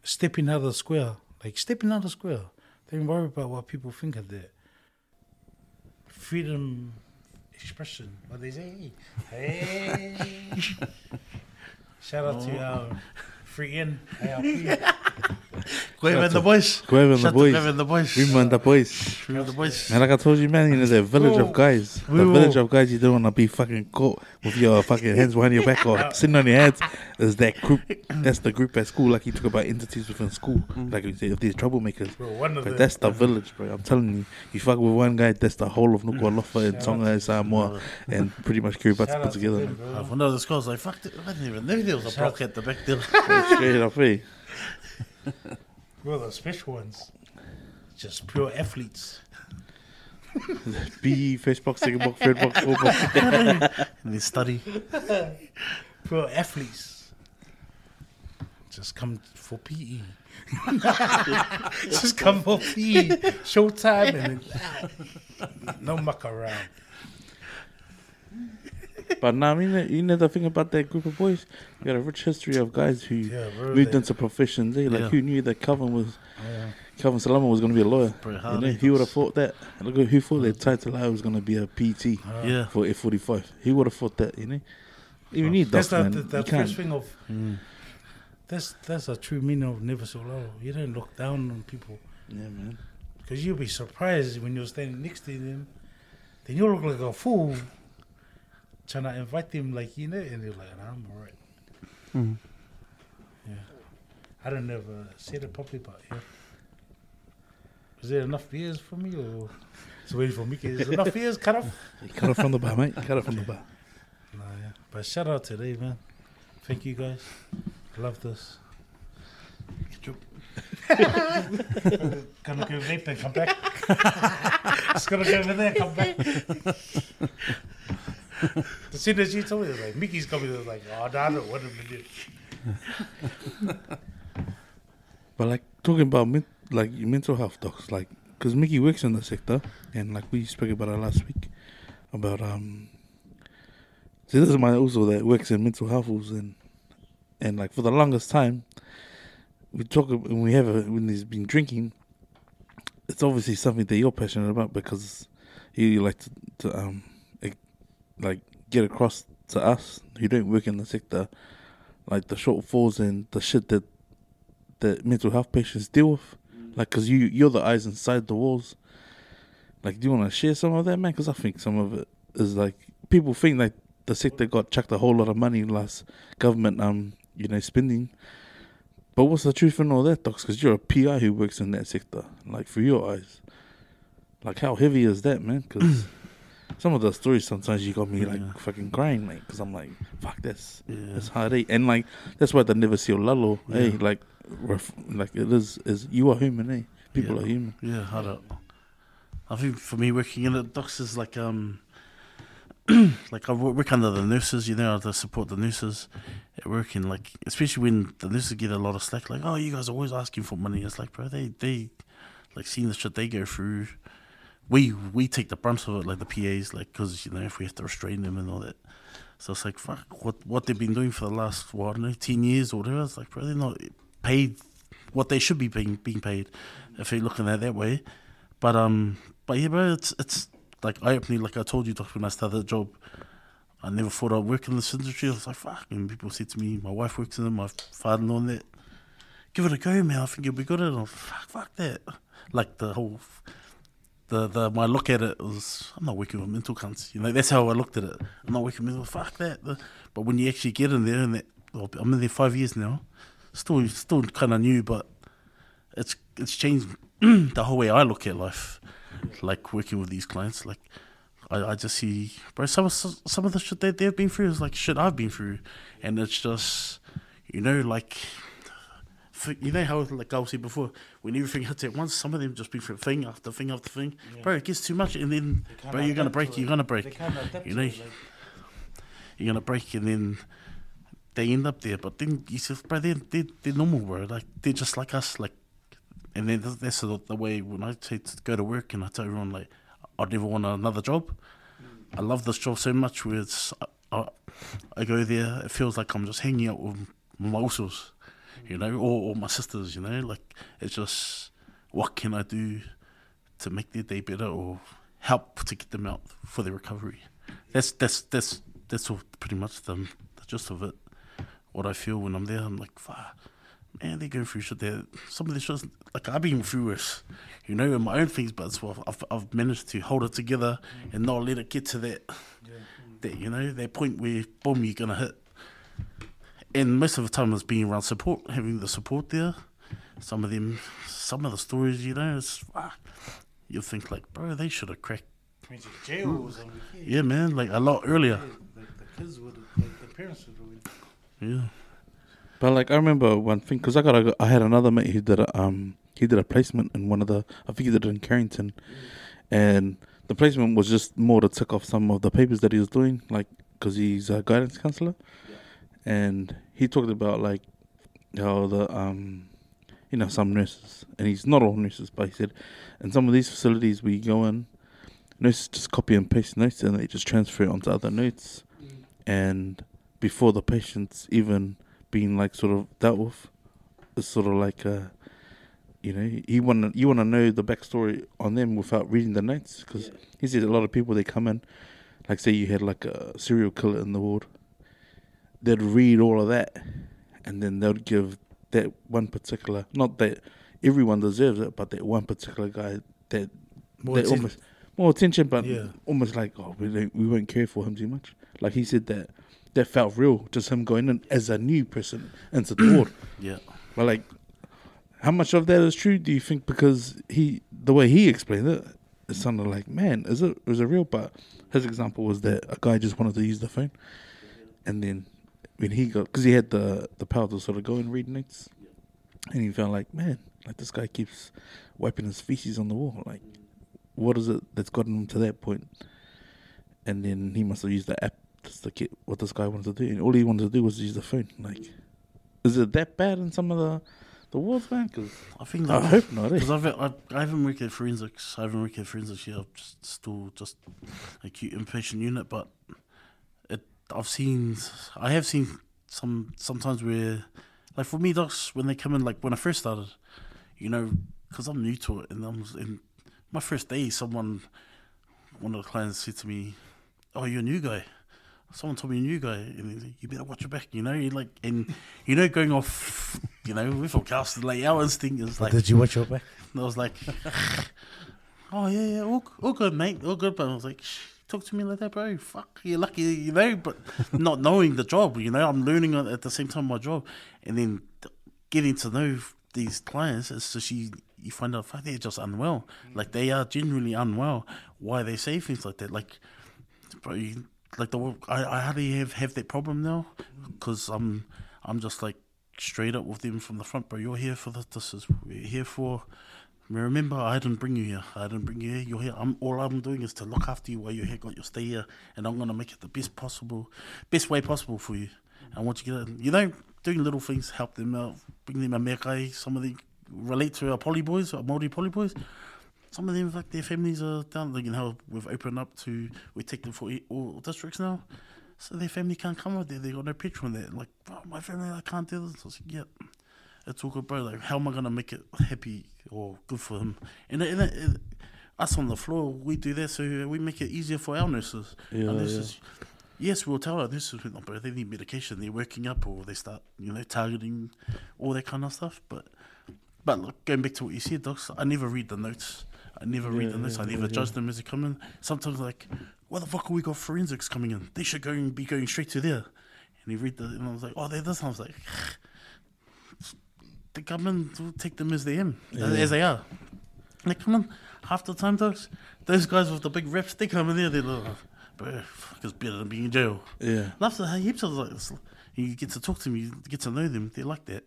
stepping out of the square, like stepping out of the square. Don't worry about what people think of that. Freedom, expression. What they say? Hey. (laughs) Shout out to oh. our free in (laughs) ARP. Quave and the boys. Quave and the boys. Quave and the boys. Rima and the boys. Quave and the boys. And like I told you, man, you know, the village of guys. The village of guys you don't want to be fucking caught with your fucking hands behind your back or (laughs) sitting on your heads. There's that group. That's the group at school. Like you talk about entities within school. Like you say, of these troublemakers. Bro, one of But that's the (laughs) village, bro. I'm telling you. You fuck with one guy, that's the whole of Nuku'alofa (laughs) and Tonga and Samoa and pretty much Kiribati put together. them, bro. when I school, I was like, fuck, it, I didn't even know there was a block at the back there. Straight up, eh? (laughs) We're the special ones. Just pure athletes. B, first box, second box, third box, fourth box. (laughs) and they study. Pure athletes. Just come for PE. (laughs) Just come for PE. Showtime and then no muck around. But now, I mean, uh, you know the thing about that group of boys? you got a rich history of guys who Yeah, bro. moved they- into professions. Eh? Like, Yeah. who knew that Calvin was yeah. Calvin Salama was going to be a lawyer? You know, he would have thought that. Look who thought that title I was going to be a PT Yeah. for F45. He would have thought that, you know. You need That's that, the, man. the, first thing of Mm. that's that's a true meaning of never Sio Lalo. You don't look down on people Yeah, man. because you'll be surprised when you're standing next to them. Then you look like a fool trying to invite them, like you know, and they're like, nah, "I'm alright." Mm. Yeah, I don't ever say it properly, but yeah. Is there enough beers for me, or is it waiting for me? Is there enough beers cut off? (laughs) Cut off from the bar, mate. Cut off from the bar. Nah, yeah. But shout out today, man. Thank you guys. Love this. gonna go vape and come back. (laughs) Just gonna go over there, come back. (laughs) as soon as you told me, I was like, Miki's coming. I was like, oh, no, I don't want him to do. But like talking about men- like mental health docs, like because Miki works in the sector, and like we spoke about it last week about um. So this is my also that works in mental health and and like for the longest time, we talk when we have a, when he's been drinking. It's obviously something that you're passionate about because you like to, to um like, like get across to us who don't work in the sector, like the shortfalls and the shit that that mental health patients deal with? Like, cause you you're the eyes inside the walls. Like, do you want to share some of that, man? Because I think some of it is like people think like the sector got chucked a whole lot of money last government um you know spending. But what's the truth in all that, docs? Because you're a PI who works in that sector. Like, for your eyes, like how heavy is that, man? Because (clears throat) some of the stories sometimes you got me like Yeah. fucking crying, like, because I'm like, fuck, that's Yeah. that's hard, eh? And like that's why they never Sio Lalo, eh? Yeah. Like, ref- like it is is you are human, eh? People Yeah. are human. Yeah, I don't. I think for me, working in the docks is like um, (clears throat) like I wo- work under the nurses. You know, I support the nurses at work, and like especially when the nurses get a lot of slack. Like, oh, you guys are always asking for money. It's like, bro, they they like seeing the shit they go through. We we take the brunt of it, like the PAs, like because you know if we have to restrain them and all that. So it's like fuck what what they've been doing for the last what know ten years or whatever. It's like bro, they're not paid what they should be being being paid if you're looking at it that way. But um, but yeah, bro, it's it's like I openly like I told you, Doc, when I started the job, I never thought I'd work in this industry. I was like, fuck, and people said to me, my wife works in it, my father and that. Give it a go, man. I think you'll be good at it. Like, fuck, fuck that. Like the whole, the the my look at it was, I'm not working with mental cunts. You know, that's how I looked at it. I'm not working with. Fuck that. The- But when you actually get in there, and that, well, I'm in there five years now. Still, still kind of new, but it's it's changed (clears throat) the whole way I look at life. Like working with these clients, like I, I just see, bro. Some of some of the shit that they've been through is like shit I've been through, and it's just, you know, like. You know how, like I was saying before, when everything hits at once, some of them just be through thing after thing after thing. Bro, it gets too much, and then, bro, you're gonna break. You're gonna break. You know, you're gonna break, and then they end up there. But then you say, bro, they're, they're, they're normal, bro. Like they're just like us. Like, and then that's- the, the way when I say to go to work, and I tell everyone like, I'd never want another job. I love this job so much. Where it's, I, I, I go there, it feels like I'm just hanging out with usos, you know, or, or my sisters, you know. Like it's just, what can I do to make their day better or help to get them out for their recovery? That's that's that's that's all pretty much the, the gist of it. What I feel when I'm there, I'm like, fuck, man, they're going through shit there. Some of this shit, like I've been through this, you know, in my own things, but it's well, I've I've managed to hold it together and not let it get to that, that you know, that point where boom, you're gonna hit. And most of the time, it's being around support, having the support there. Some of them, some of the stories, you know, it's fuck. You think like, bro, they should have cracked. Went to jail or something. Yeah, man, like a lot earlier. Like the kids would, like the parents would. have- Yeah. But like I remember one thing because I got a, I had another mate who did a um he did a placement in one of the I think he did it in Carrington, and the placement was just more to tick off some of the papers that he was doing like because he's a guidance counselor, and he talked about like how the um you know some nurses and he's not all nurses but he said in some of these facilities we go in nurses just copy and paste notes and they just transfer it onto other notes and before the patients even being like sort of dealt with. It's sort of like uh, you know, you want to you want to know the backstory on them without reading the notes because he said a lot of people they come in, like say you had like a serial killer in the ward, they'd read all of that, and then they'd give that one particular not that everyone deserves it, but that one particular guy that More that attention. almost more attention, but Yeah. almost like oh we don't we won't care for him too much. Like he said that that felt real, just him going in as a new person into the ward. (coughs) Yeah. But like, how much of that is true? Do you think because he the way he explained it, it sounded like man, is it is it real? But his example was that a guy just wanted to use the phone, and then when he got because he had the the power to sort of go and read notes, and he felt like man, like this guy keeps wiping his feces on the wall. Like, what is it that's gotten him to that point? And then he must have used the app to get what this guy wanted to do, and all he wanted to do was use the phone. Like, is it that bad in some of the the wards, man? Because I think I hope not. Eh? Because I've, I, I haven't worked at forensics. I haven't worked at forensics yet. I've just still just acute inpatient unit, but. I've seen. I have seen some sometimes where, like for me, docs when they come in, like when I first started, you know, because I'm new to it, and I'm in my first day. Someone, one of the clients said to me, "Oh, you're a new guy." Someone told me a new guy, and he's like, you better watch your back. You know, you like, and you know, going off you know, from Kelston, like our instinct is like, Did you watch your back? (laughs) I was like, (laughs) oh yeah, yeah, all, all good, mate, all good. But I was like, Shh, talk to me like that, bro. Fuck, you're lucky, you know. But (laughs) not knowing the job, you know, I'm learning at the same time my job, and then getting to know these clients so she. You find out fuck, they're just unwell. Mm. Like they are genuinely unwell. Why they say things like that? Like, bro, you, like the I, I hardly have have that problem now mm. because I'm I'm just like straight up with them from the front, bro. You're here for this. This is we're here for. Remember, I didn't bring you here. I didn't bring you here. You're here. I'm all I'm doing is to look after you while you're here. Got your stay here, and I'm gonna make it the best possible, best way possible for you. And once you get, it, you know, doing little things help them out, bring them a mekai. Some of them relate to our poly boys, our Māori poly boys. Some of them, like their families are down. Like you know, we've opened up to we take them for all districts now. So their family can't come out there. They got no petrol in there. Like, bro, my family, I can't do this. I was like, yeah, it's all good, bro. Like, how am I gonna make it happy or good for them, And, and it, us on the floor, we do that so we make it easier for our nurses. Yeah, our yeah. Yes, we'll tell our nurses, oh, bro, they need medication. They're working up, or they start, you know, targeting all that kind of stuff. But, but look, going back to what you said, docs, I never read the notes. I never read the Yeah, notes. I yeah, never yeah, judge them as they come in. Sometimes, like, why the fuck have we got forensics coming in? They should go and be going straight to there. And you read the, and I was like, oh, they this. I was like, (sighs) they government we'll take them as they am, as they are. Like, come on, half the time, dogs, those guys with the big reps, they come in there, they're like, bro, fuck, it's better than being in jail. Yeah. And after heaps of like, this, you get to talk to them, you get to know them, they're like that.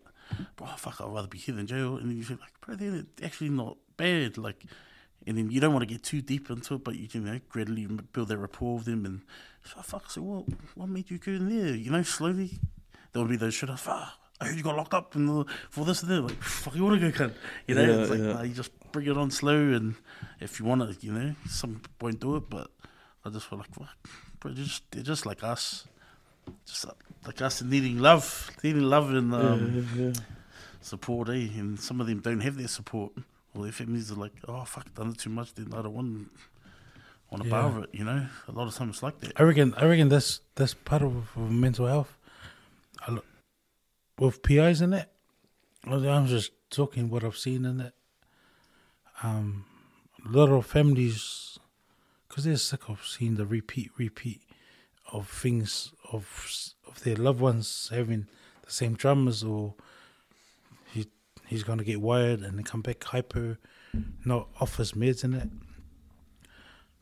Bro, fuck, I'd rather be here than jail. And then you feel like, bro, they're actually not bad. Like, and then you don't want to get too deep into it, but you can you know, gradually build that rapport with them. And so, fuck, so what, what made you go in there? You know, slowly, there will be those shit. Fuck, I heard you got locked up the, for this and that. Like, fuck, you want to go, cunt? You know, Yeah, it's like, yeah. nah, you just bring it on slow. And if you want it, you know, some won't do it, but I just feel like, fuck, bro, they're just, they're just like us. Just like us needing love, needing love and um, yeah, support, eh? And some of them don't have their support. Or their families are like, oh, fuck, done it too much, then I don't want, want to Yeah. bar it, you know? A lot of times it's like that. I reckon. I reckon that's that's part of, of mental health. I lo- with PIs in it, I'm just talking what I've seen in it. Um, a lot of families, because they're sick of seeing the repeat, repeat of things of of their loved ones having the same dramas, or he he's gonna get wired and come back hyper, not off his meds in it.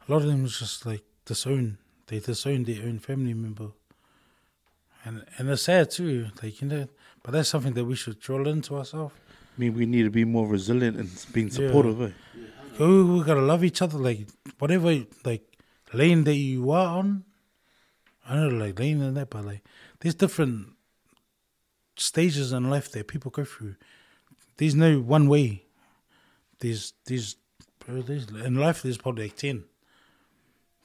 A lot of them just like disown. They disown their own family member. And and it's sad too, like you know. But that's something that we should drill into ourselves. I mean, we need to be more resilient and being Yeah. supportive. Eh? We, we gotta love each other, like whatever like lane that you are on. I know like lane and that, but like there's different stages in life that people go through. There's no one way. There's there's, there's in life there's probably like ten.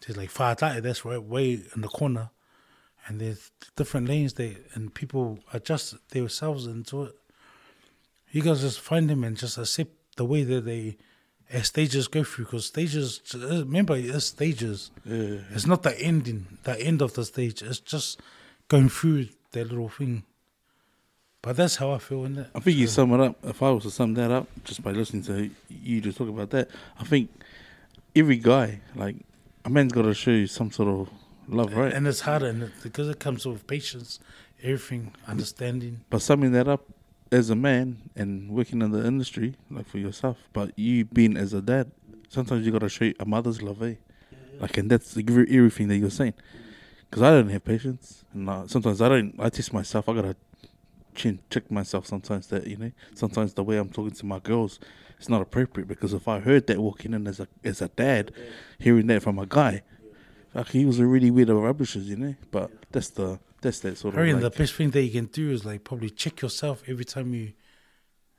There's like whātai, that's right way in the corner. And there's different lanes that and people adjust themselves into it. You guys just find them and just accept the way that they as stages go through because stages remember it's stages Yeah. it's not the ending the end of the stage it's just going through that little thing but that's how i feel in it I think you sum it up. If I was to sum that up, just by listening to you just talk about that, I think every guy, like a man's got to show you some sort of love, right? and it's harder and it, because it comes with patience everything understanding But summing that up as a man and working in the industry, like for yourself, but you being as a dad, sometimes you gotta show a mother's love, eh? Like, and that's everything that you're saying. Because I don't have patience, and uh, sometimes I don't. I test myself. I gotta chin check myself sometimes. That you know, sometimes the way I'm talking to my girls, it's not appropriate. Because if I heard that walking in as a as a dad, hearing that from a guy, like he was a really weird of rubbishes, you know. But that's the that's that sort I of. the best thing that you can do is like probably check yourself every time you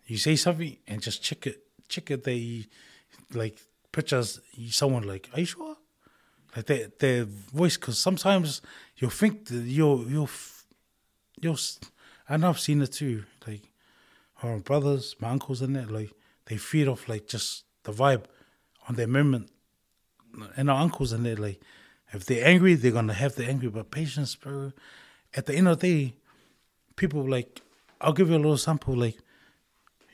you say something and just check it check it you like pictures someone like are you sure like their their voice because sometimes you'll think that you're you're you're and I've seen it too like our brothers my uncles and that like they feed off like just the vibe on their moment and our uncles and that like if they're angry they're gonna have the angry but patience bro at the end of the day, people like I'll give you a little sample. Like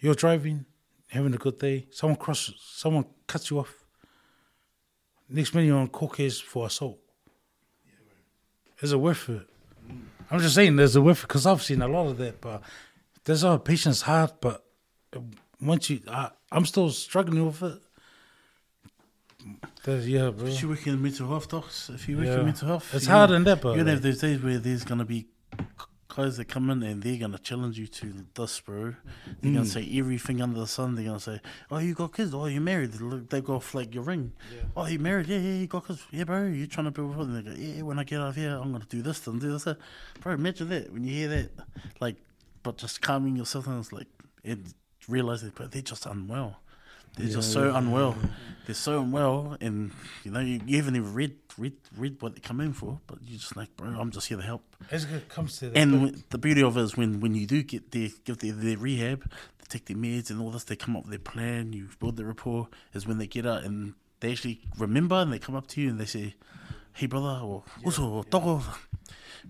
you're driving, having a good day. Someone crosses, someone cuts you off. Next minute you're on court case for assault. Is it worth it? Mm. I'm just saying, there's a worth it because I've seen a lot of that. But there's a patience hard. But once you, I, I'm still struggling with it. There's, yeah, bro. If you work in mental health, docs, if you work Yeah. in mental health, It's you hard in that, but You're gonna have those days where there's gonna be guys that come in and they're gonna challenge you to this, bro. They're gonna mm. say everything under the sun. They're gonna say, "Oh, you got kids? Oh, you married?" They go flag your ring. Oh, you married? Yeah, yeah, you got kids? Yeah, bro. You trying to build? a they go, "Yeah, when I get out of here, I'm gonna do this and do this." that." Bro, imagine that when you hear that, like, but just calming yourself and it's like, and realizing, but they're just unwell. They're just so unwell. They're so unwell, and you know you, you haven't even read read read what they come in for, but you're just like, bro, I'm just here to help. as it comes to that, And the beauty of it is when, when you do get their give their, their rehab, they take their meds and all this, they come up with their plan, you build their rapport, is when they get out and they actually remember and they come up to you and they say, Hey brother or also dog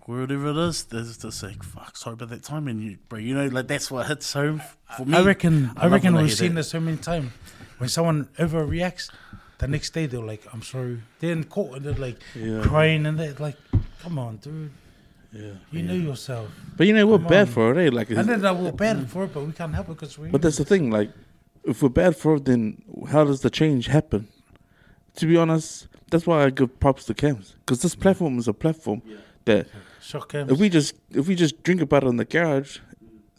whatever it is, they're just just like, fuck, sorry about that time and you bro, you know, like that's what hits home for me. I reckon. I, love reckon we've seen that. this so many times. When someone overreacts, the next day they're like, "I'm sorry." They're in court and they're like Yeah. crying and they're like, "Come on, dude, Yeah. you know yourself." But you know we're Come bad on. for it, eh? Like, And then that we're bad for it, but we can't help it because we. but that's the thing. Like, if we're bad for it, then how does the change happen? To be honest, that's why I give props to Cams because this platform is a platform that shock if we just if we just drink about it in the garage,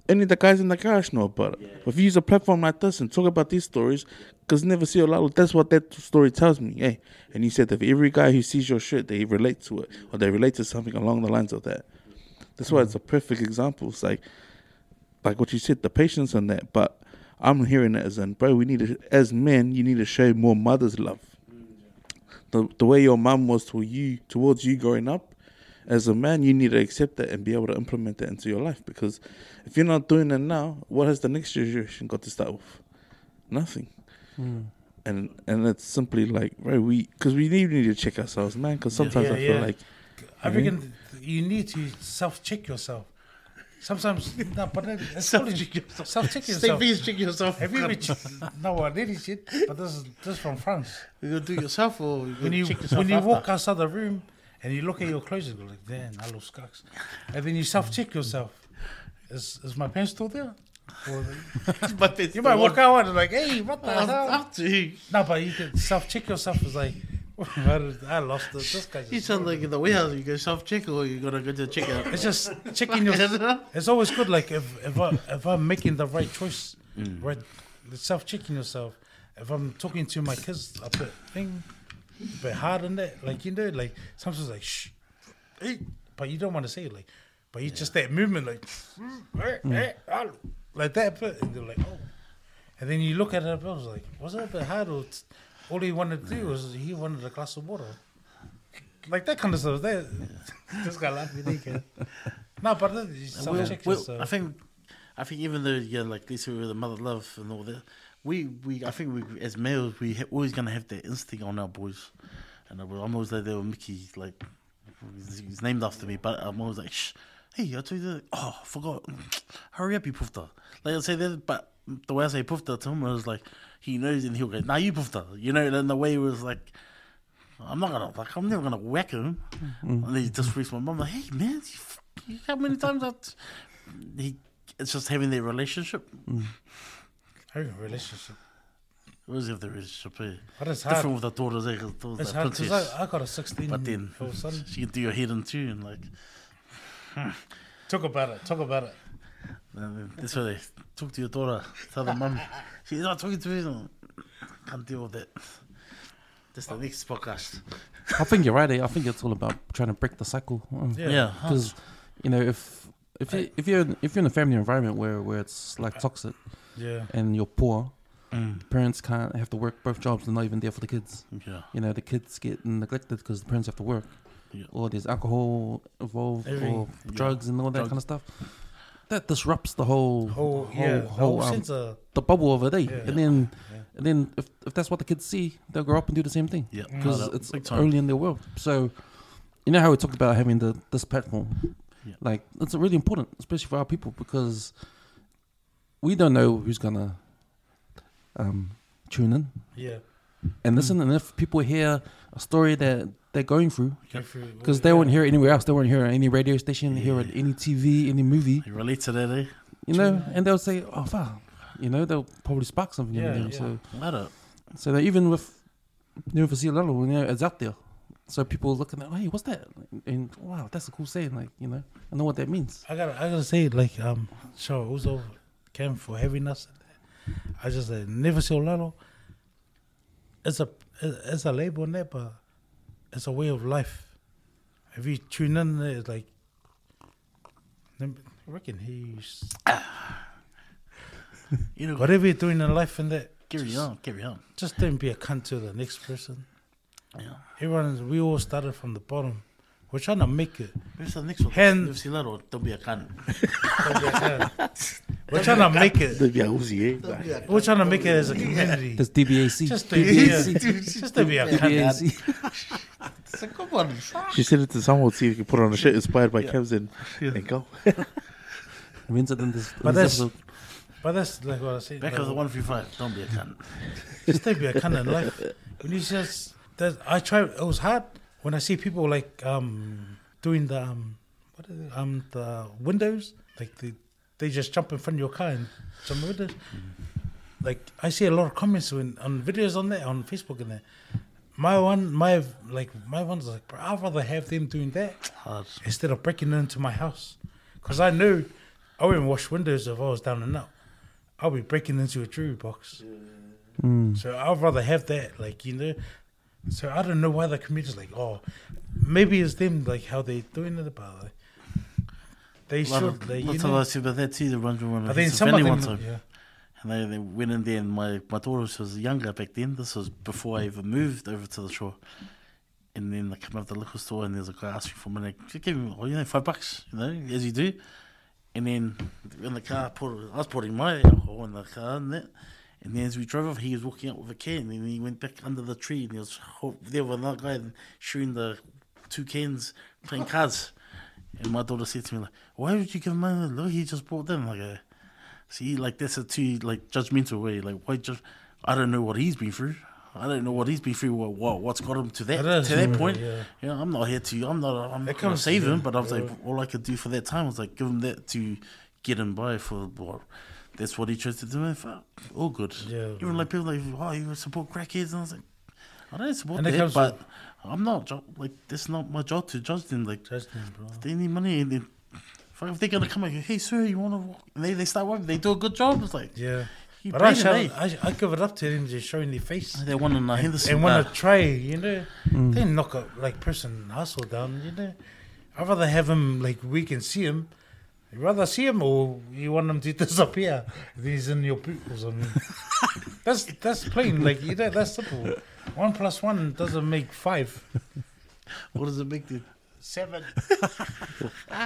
only the guys in the garage know about it. But if you use a platform like this and talk about these stories, because never see a lot, of that's what that story tells me. Hey, and you said that for every guy who sees your shit, they relate to it or they relate to something along the lines of that. That's why it's a perfect example. It's like, like what you said, the patience on that. But I'm hearing it as in, bro, we need to, as men, you need to show more mother's love. Mm. The the way your mum was to you towards you growing up, as a man, you need to accept that and be able to implement that into your life. Because if you're not doing it now, what has the next generation got to start with? Nothing. Mm. And and it's simply like, right, we because we need, need to check ourselves, man. Because sometimes Yeah, I feel yeah. like, I reckon you need to self check yourself. Sometimes, no, but then (laughs) it's Self-check yourself. Self check yourself. please check yourself. Have you ever? no, I didn't shit, but this is this is from France. You do it yourself or you when you check yourself when you walk outside the room and you look at your clothes, you go like, "Damn, I look scucks," and then you self check yourself. Is is my pants still there? Or (laughs) But it's you might walk out and like, "Hey, what the hell?" After you, No, but you can self check yourself. (laughs) Is like, I lost it. This guy. you sound like in the warehouse. You go self check or you gotta go to check out. it's just checking your. (laughs) It's always good. Like if if I if I'm making the right choice, Mm. right, self checking yourself. If I'm talking to my kids a bit thing, a bit hard on that, like you know, like sometimes like shh, hey, but you don't want to say it, like, but you just that movement, like, (sniffs) ah, like that, bit, and they're like, oh, and then you look at it, and I was like, was it a bit hard, or all he wanted to do was he wanted a glass of water, like that kind of stuff. That (laughs) this guy laughed me naked. (laughs) No, but you Well, well. I think, I think even though yeah, like this with the mother love and all that, we we I think we as males we ha- always gonna have that instinct on our boys, and I'm always like they were Miki like he's named after me, but I'm always like shh, hey I told you that oh I forgot, hurry up you poofta. Like I say that, but the way I say poofta to him was like he knows and he'll go nah you poofta, you know, and the way it was like. I'm not gonna like. I'm never gonna whack him. Mm-hmm. And then he just reached my mum like, "Hey man, you, how many times that he? It's just having their relationship. I think a relationship. It was have the relationship. Eh? But it's hard. Different with the daughters. Eh? 'cause the It's the hard because. I, I got a 16 But then year old son. (laughs) she can do your head in too, and like (laughs) Talk about it. Talk about it. and that's why they talk to your daughter. Tell the mum (laughs) she's not talking to me. no. Can't deal with that. That's the next podcast. I think you're right. Eh? I think it's all about trying to break the cycle. Um, Yeah. Yeah, because you know if if you, if you're in- if you're in a family environment where where it's like toxic Yeah. and you're poor, Mm, parents can't have to work both jobs. They're not even there for the kids. yeah, You know the kids get neglected because the parents have to work, Yeah. or there's alcohol involved, Everything. or Yeah. drugs and all that Drugs. kind of stuff. That disrupts the whole Whole, yeah. The whole, whole um, sense of. the bubble of a day, Yeah. and then and then if if that's what the kids see, they'll grow up and do the same thing yeah. because no, it's big time. in their world. So, you know how we talked about having the this platform. Yeah. Like it's really important, especially for our people, because we don't know who's gonna um, tune in Yeah. and listen. And if people hear a story that they're going through, because they yeah. won't hear it anywhere else, they won't hear it on any radio station, hear it any TV, any movie, You relate to that, eh? you know, and they'll say, "Oh, fuck," you know, they'll probably spark something Yeah, in them. yeah. So, Let it. so that even with University Level, you know, it's out there. So people looking at, hey, what's that? And wow, that's a cool saying. Like, you know, I know what that means. I gotta, I gotta say, like, um, sure, it was over for heaviness. I just said, never so little. It's a, it's a label in there, but it's a way of life. If you tune in, it's like, I reckon he's (laughs) You know, whatever you're doing in life, and that carry just, on, carry on. just don't be a cunt to the next person. Yeah. Everyone, we all started from the bottom. We're trying to make it. Where's the next one? Hen- You've seen that or don't be a cunt. (laughs) (laughs) We're trying to make it. That'd be a Uzi, eh? We're trying to make it as a community. That's DBAC. Just to be, DBAC. just to be a cunt. DBAC. It's a good one. She said it to someone, see if you can put on a shirt inspired by Yeah. Kevs and, Yeah. and go. Wins it in this, in this episode. But that's like what I said. Back like, of the one three five. Don't be a cunt. Just to be a cunt in life. When you just, that, I try. It was hard when I see people like um doing the um what is it, um the windows like they they just jump in front of your car and jump the windows. Like I see a lot of comments when, on videos on there on Facebook and there. My one, my like my one's like, bro, I'd rather have them doing that Hard. instead of breaking into my house. Because I knew I wouldn't wash windows if I was down and out. I'll be breaking into a jewelry box. Mm. So I'd rather have that, like, you know. So I don't know why the comedians like, oh, maybe it's them, like, how they doing it about like, They Lot should, of, they, lots of know. us about that too. The ones we want But to then visit some of them, one yeah. And they, they went in there, and my, my daughter she was younger back then. This was before I even moved over to the shore. And then they come out the liquor store, and there's a guy asking for money. She gave him, oh, you know, five bucks, you know, as you do. And then in the car, put, I was putting my alcohol in the car, and that. And then as we drove off, he was walking out with a can, and he went back under the tree, and he was there with another guy shooting the two cans, playing cards. And my daughter said to me, like, why would you give him money? Look, he just bought them. Like, uh, see, like, that's a too, like, judgmental way. Like, why just, I don't know what he's been through. I don't know what he's been through, what, what what's got him to that, is, to that point. yeah. You know, I'm not here to, I'm not, I'm not to save him, but I was like, all I could do for that time was, like, give him that to get him by for, well, that's what he chose to do. And fuck, all good. Yeah, Even like people like, oh, you support crackheads. And I was like, I don't support And that, but I'm not, jo- like, that's not my job to judge them. Like, Just them, bro. they need money. And then, fuck, if they're gonna come like, hey sir, you wanna walk? And they they start working. They do a good job. It's like Yeah. But I, paid shout, them, eh? I, I give it up to them just showing their face. They won in uh, Henderson. and want uh, to try, you know, Mm. they knock a like person hustle down, you know. I'd rather have him like we can see him. You rather see him or you want him to (laughs) disappear? Then he's in your pupils. I mean, (laughs) that's that's plain. Like you know, that's simple. One plus one doesn't make five. (laughs) what does it make? The Seven. (laughs) (laughs)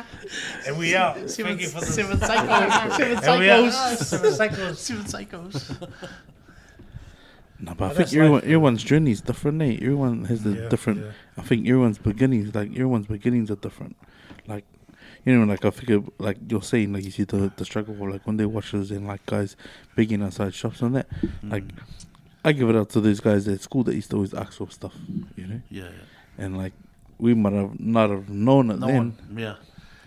and we out. seven, Thank you for the seven psychos. seven And we out. psychos. Seven cycles. seven psychos. No, but I think that's everyone, life, everyone's journey is different, eh? Everyone has the Yeah, different. yeah. I think everyone's beginnings, like everyone's beginnings are different. Like, you know, like I figure, like you're saying, like you see the the struggle for like when they watchers and like guys begging outside shops and that. Like, I give it up to these guys at school that used to always ask for stuff, you know. yeah, yeah. And like, we might have not have known it No then, one. Yeah.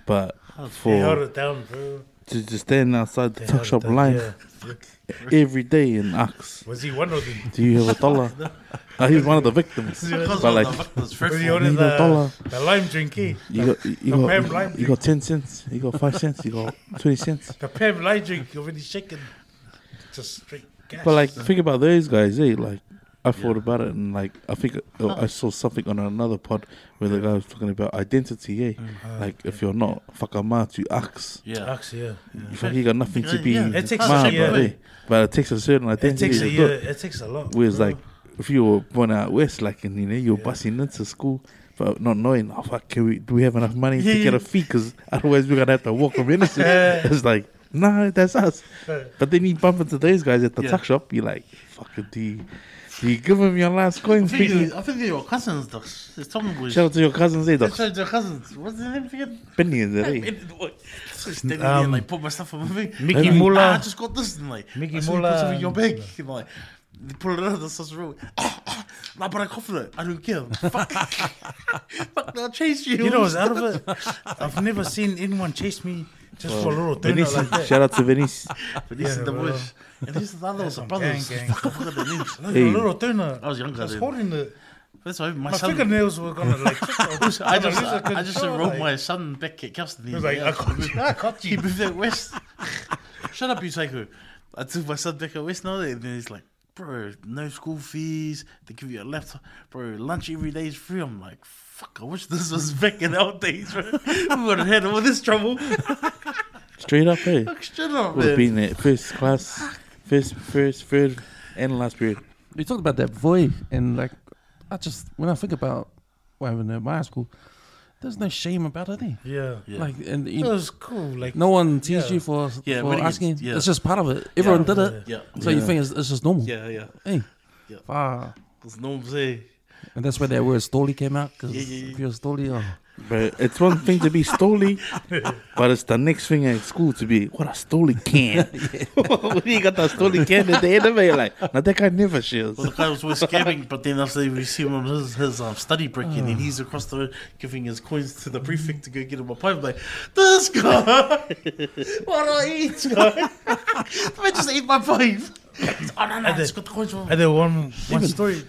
but held for it down, bro. to just stand outside the tuck shop down, line yeah. (laughs) every day and ask, Was he one of them? "Do you have a dollar?" (laughs) uh, he was one of the victims, (laughs) but like. the Was he of all, one of Need a dollar. the, the lime drink, eh? You got you The got lime you got ten cents. You got five cents. You got twenty cents. The Pam light drink you're already shaken. Just straight. But like, think about those guys. Eh? Like, I thought Yeah. about it, and like, I think uh, I saw something on another pod where the guy was talking about identity. Eh? Uh, Like, if you're not fuck a whakama to ax, yeah. Axe, yeah. yeah. you fuck, you got nothing to be Yeah, it takes man, a- yeah. but, eh? but it takes a certain It identity. takes a to year. it. It takes a lot. Whereas, bro. like, if you were born out west, like, and you know, you're Yeah. busting into school, but not knowing, oh fuck, can we? Do we have enough money to get a fee? Because otherwise, we're gonna have to walk from (laughs) innocent. it's like, nah, that's us. (laughs) But then you bump into those guys at the Yeah. tuck shop, you're like, fucking D. You give him your last coin. I think, you- I think they're your cousins, though. It's talking boys. Shout out to your cousins, eh, dog. Shout out to your cousins. What's their name again? Benny is there, (laughs) eh? Standing there, Um, like, put my stuff on my thing. Mickey Ah, Muller. I just got this. And, like, Mickey I said, you Muller Put something in your and- bag. And, like, they pull it out of the sauce roll. Ah, nah, but I cough it. I don't care. Fuck. (laughs) Fuck, I'll chase you. You know, what's out of it. I've never seen anyone chase me just for a little donut Venice, like that. shout out to Venice. (laughs) But this Yeah, is the bro. bush. And this is the other was the some gang, gang. Fuck, I forgot their names. Like Hey. a little donut. I was younger I was then. holding it. That's why my, My son. fingernails were gonna like. (laughs) I just, I just control, wrote like- my son back at Kelston. He was like, I caught you. I caught He you. moved out west. Shut up, you psycho. I took my son back at west now, and then he's like, bro, no school fees. They give you a laptop. Bro, lunch every day is free. I'm like, fuck, I wish this was back in our days, bro. we would have had all this trouble. Straight up, eh? Fuck, shut up, Would have been at first class, first, first, third, and last period. We talked about that void, and like, I just when I think about what happened at my high school, there's no shame about it. Eh? Yeah. Yeah. Like, and It you, was cool. Like no one teased Yeah. you for Yeah, for when it asking. yeah. It's just part of it. Everyone did it, Yeah, so you think it's, it's just normal. yeah, yeah. Hey, Yeah. ah, There's no say. and that's where that word "stoli" came out. Because Yeah, yeah, yeah. if you're a stoli, oh, But it's one thing to be stoli, (laughs) but it's the next thing at school to be what a stoli can. (laughs) (laughs) when you got that stoli can at the end of it, you're like, now that guy never shares. Well, the guy was always scamming, but then after we see him on his, his um, study break, and then he's across the road giving his coins to the prefect to go get him a pipe. Like, this guy, what do I eat, guy? I just ate my pipe. Oh, no, no, And it's the- got the coins from And then one one story.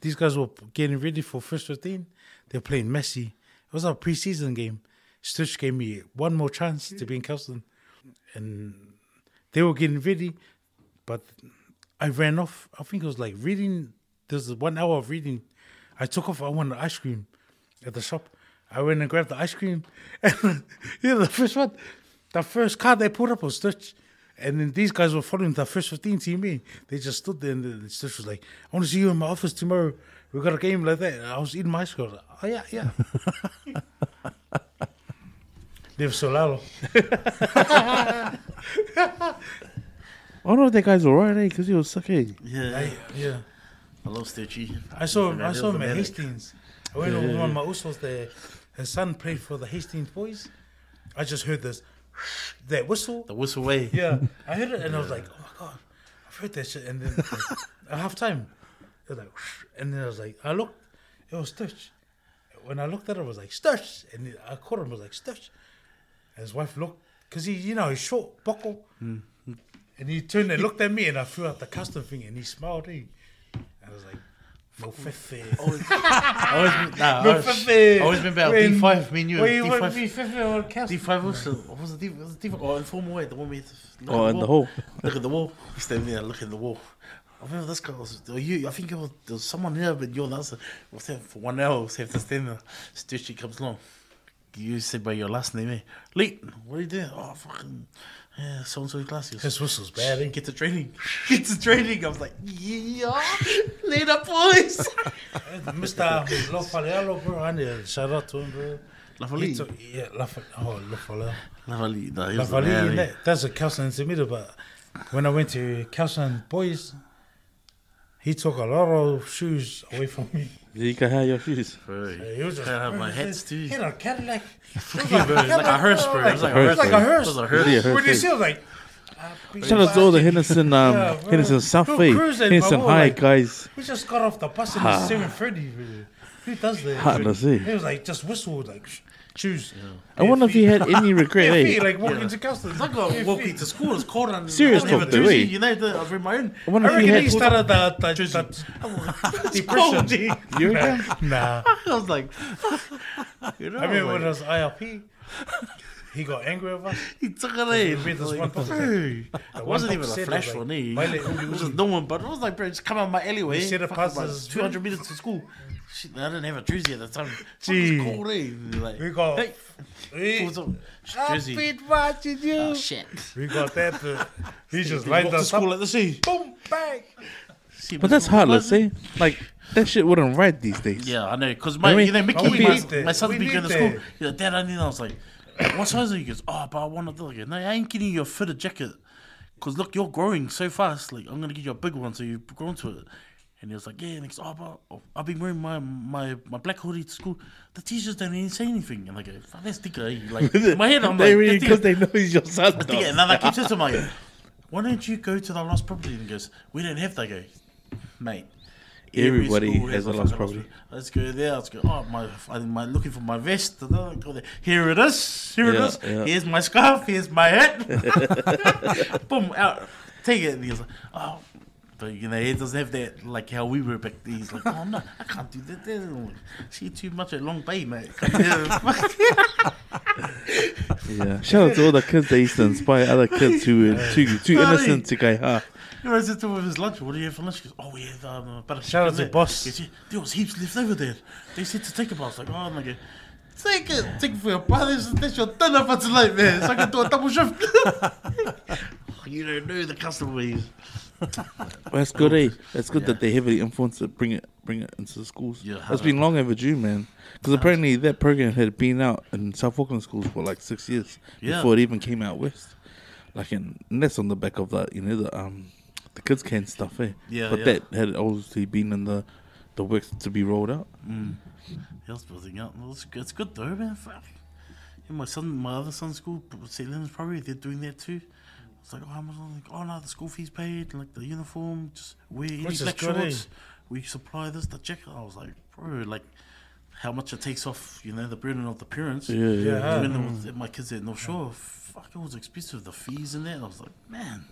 These guys were getting ready for first fifteen. They're playing Massey. It was a preseason game. Stitch gave me one more chance to be in Kelston, and they were getting ready, but I ran off. I think it was like reading. There's one hour of reading. I took off. I wanted ice cream at the shop. I went and grabbed the ice cream, and (laughs) yeah, the first one, the first card they put up was Stitch. And then these guys were following the first 15 team. They just stood there and Stitch was like, I want to see you in my office tomorrow. We got a game like that. And I was eating my ice cream. I was like, oh, yeah, yeah. (laughs) Live they were so loud. Oh no, that guy's alright, eh? Because he was suck, eh? Yeah, I, yeah. I love Stitchy. I saw him, I saw was him at. Hastings. I went over with one of my usos there. His son played for the Hastings boys. I just heard this, (laughs) that whistle. The whistle way. Yeah, I heard it and I was like, oh my god, I've heard that shit. And then at (laughs) half time, it was like, and then I was like, I looked, it was Stitch. When I looked at it, I was like, Stitch. And I caught him, I was like, Stitch. And his wife looked, because he, you know, he's short, buckle. And he turned and looked at me and I threw out the custom thing and he smiled. Eh? I was like, no fefe. Always, always, been- nah, No I always, fefe. Always been about When- D5, me and you. Where you want to D5, be fefe or custom? D5 was, what was the D5? Was it D5? Oh, informal way, the one we had to Oh, in the wall. hole. Look at the wall. He's standing there looking at the wall. I remember this guy was, you, I think it was, there was someone here, but you're the answer. We'll say for one hour, we'll have to stand there. Stitchy comes along. You said by your last name, eh? Lee, what are you doing? Oh, fucking, yeah, so and so classes. His whistle's bad, eh? Get to training. (laughs) Get to training. I was like, yeah, later, boys. (laughs) Mr. Lofalealo, bro. I need a shout out to him, bro. He Lavali. took- Yeah, Lafale. Oh, Lofalealo. Lavali, nah, he was the Lavali, in eh? that, that's a Kelston Intermediate, but when I went to Kelston Boys, he took a lot of shoes away from me. You can have your shoes. Bro, He was just. Can't have my hats too. He had a Cadillac. Yeah, it like a hearse, bro. It was like a Hearse, hearse. like a hearse. It was a hearse. hearse, When you see, I was like. ah, Shout out to all the. Henderson, um, Yeah. Henderson South Go Henderson High like- guys. We just got off the bus and Ha. it's seven thirty. Who does that? Heartless, eh? He was like just whistled like sh- choose. I wonder if he had any regret, eh? feet, like walking Yeah. to Kelston. I got walking to school. It's cold and Serious I don't talk, have a though, jersey. eh? You know, the- I've read my own. I wonder I if he reckon he had. started the, the, Jersey. the It's cold, depression. You reckon? Nah. (laughs) I was like, (laughs) you know, I mean, like, when it was IRP, he got angry with us. he took it in. read this Like, one book. bro, The It wasn't even a flash was one, like, eh? It was Uli just Uli. no one, but it was like, bro, just come out my alleyway. You see the Fuck, passes- about 200 meters to school. Shit, I didn't have a jersey at the time. Gee. It was cold, eh? Like, We got- hey, We, what's up? Jersey. been watching you. Oh, shit. We got that. uh, he just Walk lined to us school up. like this, eh? Boom, bang. See, But that's heartless, eh? Like, that shit wouldn't right these days. Yeah, I know. Because my, I mean, you know, Miki, Oh, my, need that. my son's We been going to school. He's like, Dad, I need. I was like, what size are you? He goes, oh, but I want to do it. No, I ain't getting you a fitted jacket. because look, you're growing so fast. Like, I'm gonna give you a big one, so you've grown to it. And he was like, yeah. And he goes, oh, but oh, I've been wearing my, my, my black hoodie to school. The teachers don't even say anything. And I go, fuck, that's dicker. eh?" Like, (laughs) in my head, I'm they like, really because they know he's your son. And then I keep saying to my, why don't you go to the lost property? And he goes, we don't have that. I go, mate. Every Everybody school has a lost property. Let's go there. Let's go. Oh my! I'm looking for my vest. Here it is. Here Yeah, it is. yeah. Here's my scarf. Here's my hat. (laughs) (laughs) Boom! Out. Take it. And he's like, oh. But you know, he doesn't have that like how we were back then. He's like, oh no, I can't do that. that. See too much at Long Bay, mate. (laughs) Yeah. Shout out to all the kids that used to inspire other kids who were too too innocent to go half. You know, I said to him with his lunch, what do you have for lunch? He goes, oh, we have um, a butter Shout out chicken to there." Boss. He goes, yeah, there was heaps left over there. They said to take a but I was like, oh, and I go, take it, take it for your brothers. That's your dinner for tonight, man. So I can do a double shift. you don't know the customers. Well, that's good, eh? That's good that they heavily influence it, bring it, bring it into the schools. Yeah, it's been long overdue, man. Because apparently that program had been out in South Auckland schools for like six years Yeah. before it even came out west. Like, and, and that's on the back of that, you know, the um, the kids can't stuff, eh? Yeah, But yeah. that had obviously been in the the works to be rolled out. Mm. He was building up. Well, It's, it's good though, man. Fuck. And my son, my other son's school, St. Leonard's probably, they're doing that too. It's like, oh, I'm like, oh no, the school fees paid, like the uniform, just wear any Which is black good, eh? shorts. We supply this, the jacket. I was like, bro, like, how much it takes off, you know, the burden of the parents. Yeah, yeah. Yeah. When it was, my kids at North Shore, fuck, it was expensive, the fees and that. I was like, man.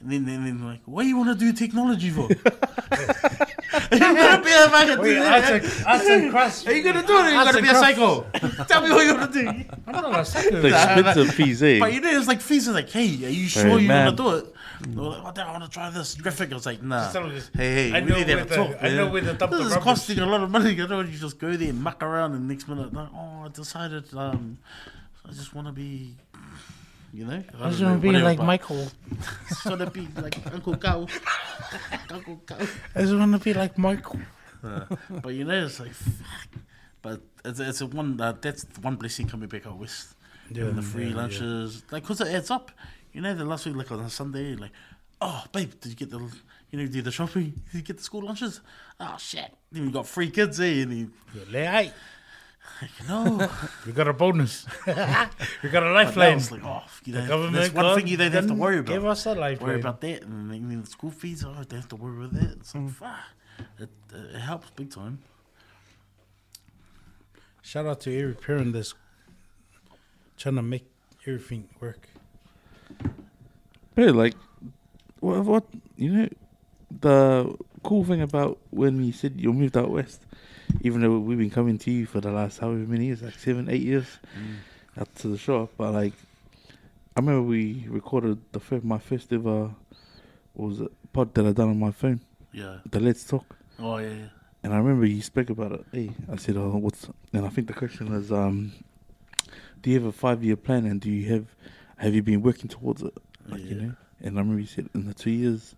And then, then, then like, what do you want to do technology for? (laughs) (laughs) you gonna be a fucking Wait, do arts that? and, arts. Are you gonna do it? Or you Arts gonna and be a psycho? (laughs) Tell me what you wanna do. I'm not a psycho. The expensive fees, eh? But you know, it's like fees are like, hey, are you sure Hey, you man. wanna do it? They're like, oh, damn, I wanna try this graphic. I was like, nah. Just tell them this. Hey, hey, I we need to have a talk. I know where to dump This the is costing a lot of money. You know, you just go there and muck around, and next minute, like, oh, I decided, um, I just wanna be. You know, I just want to be like Michael. (laughs) Michael. just wanna be like Uncle Cow. Uncle Cow. I just want to be like Michael. but you know, it's like, fuck. But it's, it's a one. Uh, that's one blessing coming back out west. Yeah, and the free yeah, yeah. lunches, like, cause it adds up. You know, the last week, like on a Sunday, like, oh, babe, did you get the, you know, do the shopping? Did you get the school lunches? Oh shit! Then we got free kids, eh? And he, Hey, you know, we got a bonus. (laughs) we got a but now lifeline. it's like, oh, you know, Government that's one thing you don't have to worry about. worry Give about. us a lifeline. Worry about that, and then then the school fees. Oh, don't have to worry about that. It's Mm. like, fuck, it, it helps big time. Shout out to every parent that's trying to make everything work. But like, what, what you know, the cool thing about when you said you moved out west, even though we've been coming to you for the last however many years, like seven, eight years, up to the shop. But like, I remember we recorded the first, my first ever was a pod that I done on my phone, Yeah. the Let's Talk. Oh yeah. yeah. And I remember you spoke about it. Hey, I said, "Oh, what's?" And I think the question is, um, "Do you have a five-year plan, and do you have have you been working towards it?" Like you know. And I remember you said, "In the two years,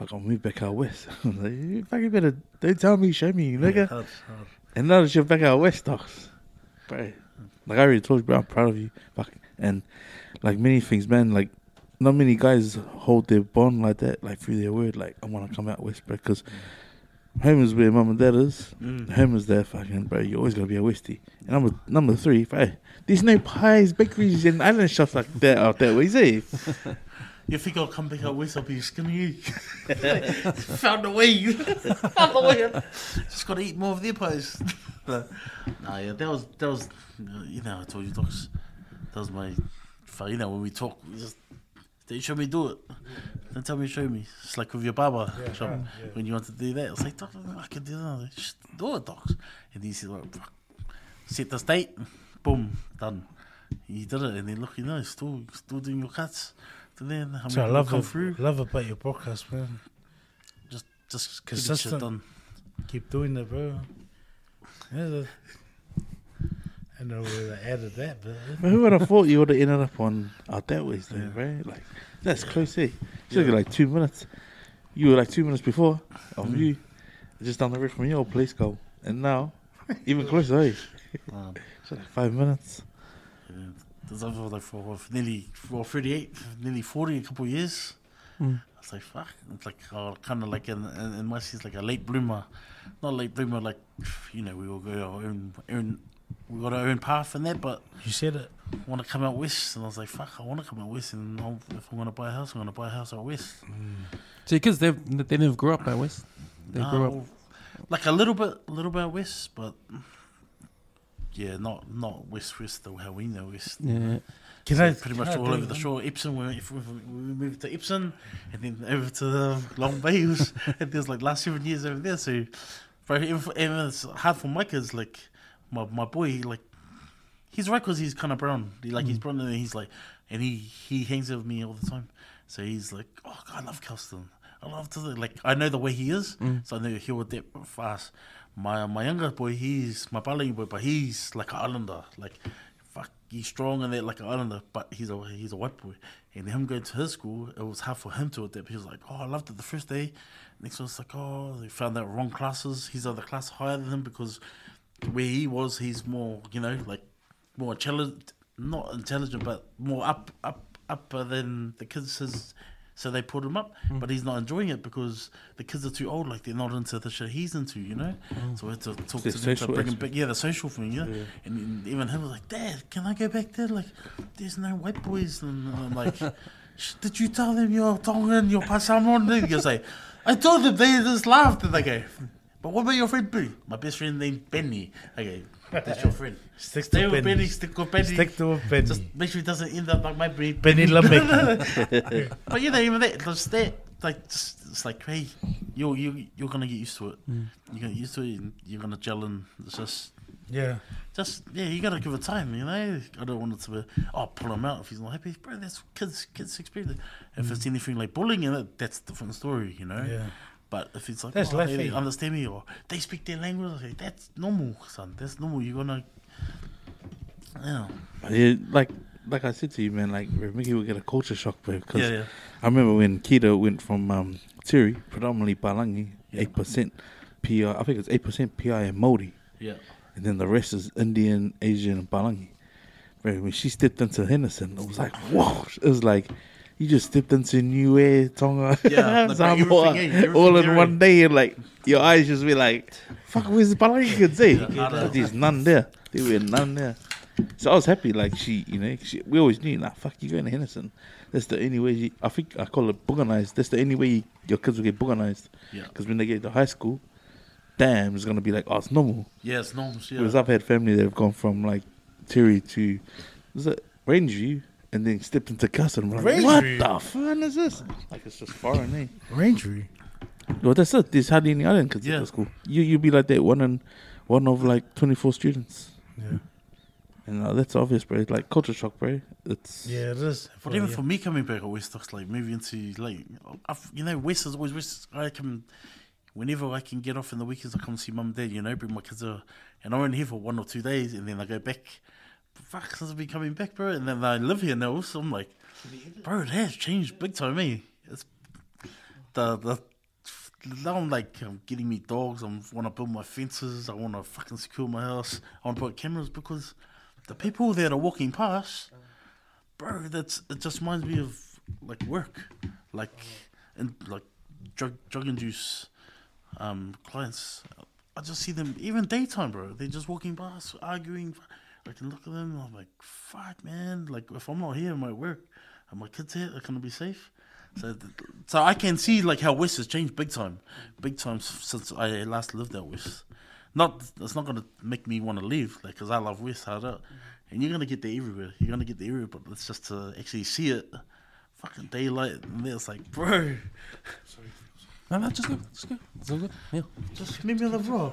fuck, I'll move back out west." (laughs) Like, "You fucking better don't tell me, show me, nigga." Hard, hard. And now that you're back out west, dogs, bro. Like I already told you, bro, I'm proud of you. Fuck, and like many things, man. Like not many guys hold their bond like that, like through their word. Like I want to come out west, bro, because home is where mum and dad is. Mm. Home is there, fucking bro. You always gotta be a Westie. And number number three, bro. There's no pies, bakeries, and island shops like that out there. What you say? You think I'll come back out west? I'll be skinny. Found a way. (laughs) Found a way. Just gotta eat more of their pies. (laughs) nah, yeah, that was that was. You know, I told you, docs. That was my. You know, when we talk, we just they show me do it. Don't tell me show me. It's like with your barber Yeah, shop yeah, yeah. when you want to do that. It's like, doc, I can do that. Like, Just do it, docs. And he said, like, set the date. Boom, done. He did it, and then look, you know, still still doing your cuts. To then, how So I love come it, through? love about your podcast, man. Just just get the shit Consistent. done. Keep doing it, bro. Yeah, the- I know where I added that, but But who would have thought you would have ended up on out that way, though, bro? Like that's close, eh? It's Yeah. only like two minutes. You were like two minutes before of you, just down the road from your old place, go, and now even closer, eh? (laughs) Um, It's like five minutes. And There's over like for, for nearly for 38, nearly 40, a couple of years. Mm. I was like, fuck. It's like uh, kind of like in, in, in my sense, like a late bloomer. Not late bloomer, like, you know, we all go our own, own we got our own path in that, but You said it. want to come out west. And I was like, fuck, I want to come out west. And I'll, if I'm going to buy a house, I'm going to buy a house out west. So your kids, they they never grew up out west. They grew up. No, like a little bit, a little bit out west, but yeah, not not west west though how we know west. Yeah. Can So I pretty much all over the shore. Epsom, we, if we, we moved to Epsom, and then over to the Long Bay. Was, and there's (laughs) like last seven years over there. So, bro, for- even it's hard for my kids. Like my my boy, like he's right because he's kind of brown. Like he's Mm. brown, and he's like, and he he hangs out with me all the time. So he's like, oh, God, I love Kelston. I love to like I know the way he is, Mm. so I know he'll adapt fast. My my younger boy, he's my Palangi boy, but he's like an islander. Like fuck, he's strong and that like an islander, but he's a he's a white boy. And him going to his school, it was hard for him to adapt. He was like, oh, I loved it the first day. Next one was like, oh, they found out wrong classes. He's other class higher than him because where he was, he's more, you know, like more intelligent, not intelligent, but more up, up, upper than the kids. His, so they put him up, mm. but he's not enjoying it because the kids are too old. Like they're not into the shit he's into, you know. Mm. So we had to talk The to them to bring him back. Yeah, the social thing. Yeah, Yeah. and, and even him was like, "Dad, can I go back there? Like, there's no white boys." And I'm like, (laughs) "Did you tell them you're Tongan, you're Pasamon?" He goes like, "I told them." They just laughed and they go, "But what about your friend Billy? My best friend named Benny." Okay, that's your friend. Stick Stay to with Benny. Benny. Stick with Benny. Stick to a Benny. Just make sure he doesn't end up like my Benny. Benny Lambic. (laughs) But you know, even that, just that, like, just, it's like, hey, you you you're gonna get used to it. Mm. You're gonna get used to it. And you're gonna gel in. It's just, yeah. just yeah, you gotta give it time. You know, I don't want it to be, oh, pull him out if he's not happy, bro. That's kids, kids experience. If mm. it's anything like bullying, in it, that's a different story. You know. Yeah. But if it's like, That's oh, life, they, they understand me or they speak their language, I say, that's normal, son. That's normal. You're gonna, yeah, Yeah, like like I said to you, man, like Miki would get a culture shock, bro. Because yeah, yeah. I remember when Keto went from um, Tiri, predominantly Palangi, Yeah. eight percent PI. I think it's eight percent PI and Maori, yeah. and then the rest is Indian, Asian, and Palangi. Bro, when she stepped into Henderson, it was like whoa! It was like you just stepped into Niue, Tonga, Yeah, like, (laughs) Samoa, everything, all in one day, and like your eyes just be like, "Fuck, where's the Palangi kids?" Eh? Yeah, There's none there. There were none there. So I was happy, like she, you know, she, we always knew, like, fuck, you going to Henderson. That's the only way. You, I think I call it booganized. That's the only way you, your kids will get booganized. Yeah. Because when they get to high school, damn, it's gonna be like, oh, it's normal. Yeah, it's normal. Yeah. Because I've had family that have gone from like Terry to, was it Rangeview, and then stepped into Kelston. Like, what Rangeview? the fun is this? Like it's just foreign, eh? Rangeview. Well, that's it. There's hardly any island kids Yeah. at the school. You you be like that one and one of like 24 students. Yeah. And uh, that's obvious, bro. Like culture shock, bro. It's Yeah, it is. But even for me coming back at West, it's like moving to like, I've, you know, West is always West. I can, whenever I can get off in the weekends, I come see mum and dad. You know, bring my kids out, and I'm only here for one or two days, and then I go back. Fuck, since I've been coming back, bro, and then I live here now. So I'm like, bro, it has changed big time, me. It's the the. Now I'm like I'm getting me dogs. I want to build my fences. I want to fucking secure my house. I want to put cameras because the people that are walking past bro, that's it. Just reminds me of like work, like and like drug drug induced um, clients. I just see them even daytime, bro. They're just walking past, arguing. I can look at them. And I'm like, fuck, man. Like if I'm not here, I might work. And my kids here, they're gonna be safe. So, th- so I can see like how West has changed big time, big time since I last lived at West. Not, it's not gonna make me want to leave, like, cause I love West hard out, and you're gonna get there everywhere. You're gonna get there everywhere, but it's just to actually see it, fucking daylight, and it's like, bro, No, no, just go, just go. It's all good. Yeah. just meet me on the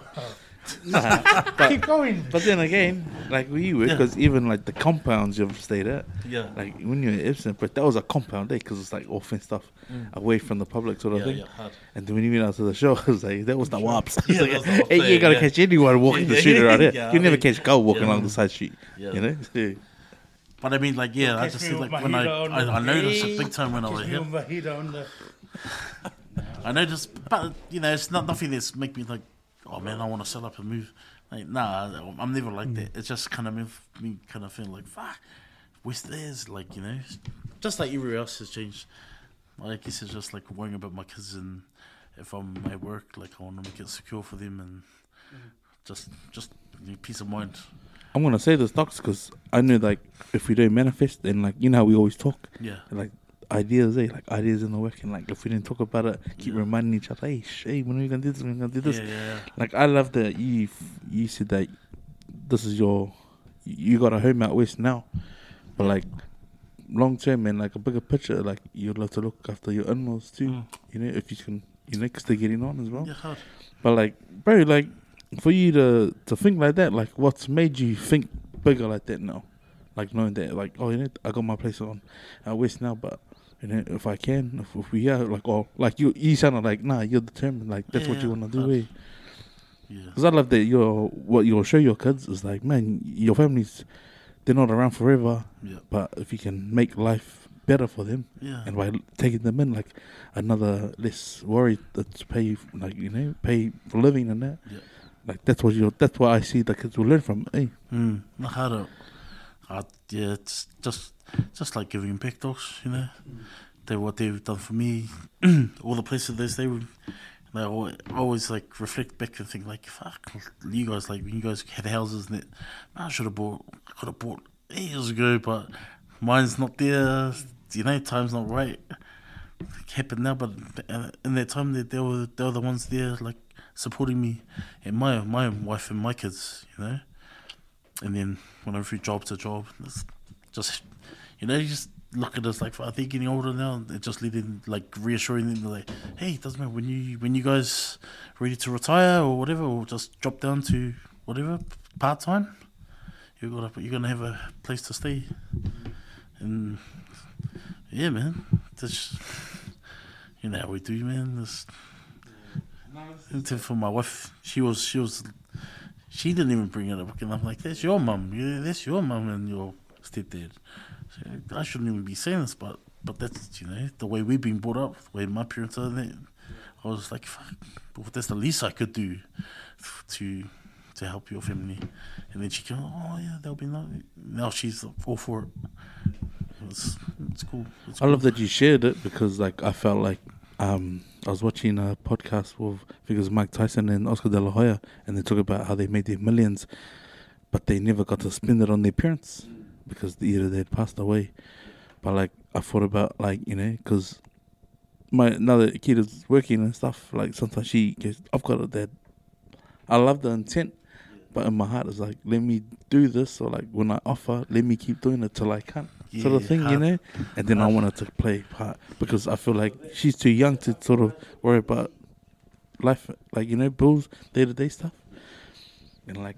road. Keep going. But then again, like we you were, Yeah. because even like the compounds you've stayed at, Yeah, like when you're in Epsom, but that was a compound day because it's like all fenced off, mm. away from the public sort of yeah, thing. yeah, hard. And then when you went out to the show, (laughs) it was like that was the wops. (laughs) Yeah, Like, was the hey, you ain't gonna yeah. catch anyone walking the Yeah, street around here. (laughs) yeah, you I never mean, catch Go walking yeah. along the side street. Yeah. You know. Yeah. But I mean, like, yeah, I just me see like when I, I, I noticed day. it big time when I was here. on my head on the. I noticed, but you know, it's not nothing that's make me like, oh man, I want to set up and move. Like, nah, I'm never like mm. that. It's just kind of move me kind of feel like, fuck. West is like you know, just like everywhere else has changed. I guess it's just like worrying about my kids and if I'm at work, like I want to make it secure for them and mm-hmm. just just need peace of mind. I'm gonna say this, docs, because I know like if we don't manifest, then like you know how we always talk, Yeah, like ideas, eh? Like ideas in the work, and like if we didn't talk about it, keep Yeah. reminding each other, hey, sh- hey, when are we gonna do this? When are we gonna do this? yeah, yeah, Like I love that you you said that this is your you got a home out west now, but like long term and like a bigger picture, like you'd love to look after your in-laws too. Mm. You know, if you can, you know, because they're getting on as well. yeah. But like, bro, like for you to to think like that, like what's made you think bigger like that now? Like knowing that, like, oh, you know, I got my place on out west now, but. Know, if I can, if, if we are like, oh, like you, you sounded like, nah, you're determined, like that's what you want to do. Eh? Yeah, Because I love that you're what you'll show your kids is like, man, your families, they're not around forever, yeah, but if you can make life better for them, yeah. and by taking them in, like another less worry that's pay, like you know, pay for living and that, Yeah. like that's what you, that's what I see the kids will learn from. Eh? Mm, Uh, yeah, it's just just like giving back dogs, you know. They what they've done for me, (clears throat) all the places they stay with. They always, like reflect back and think like, fuck, you guys like when you guys had houses and that, I should have bought, I could have bought years ago, but mine's not there. You know, time's not right. It happened now, but uh, in that time, they, they were they were the ones there like supporting me and my my wife and my kids, you know and then whenever I'm job to job, it's just you know, you just look at us like are they getting older now? And just leading like reassuring them like, hey, it doesn't matter when you when you guys ready to retire or whatever, or just drop down to whatever part time. You got you're gonna have a place to stay, and yeah, man, just you know how we do, man. This, for my wife, she was she was she didn't even bring it up, and I'm like, "That's your mum. Yeah, that's your mum and your stepdad." So I shouldn't even be saying this, but but that's you know the way we've been brought up, the way my parents are. That I was like, "Fuck, but that's the least I could do to to help your family." And then she goes, "Oh yeah, there'll be no." Now she's all for it. It's, it's cool. It's I love that you shared it because like I felt like um I was watching a podcast with figures Mike Tyson and Oscar De La Hoya and they talk about how they made their millions, but they never got to spend it on their parents because either they'd passed away. But like I thought about like you know because my another kid is working and stuff. Like sometimes she goes, "I've got a Dad." I love the intent, but in my heart it's like, let me do this, or like when I offer, let me keep doing it till I can't, sort of thing, you know. And then I wanted to play part because I feel like she's too young to sort of worry about life, like you know, bills, day to day stuff, and like.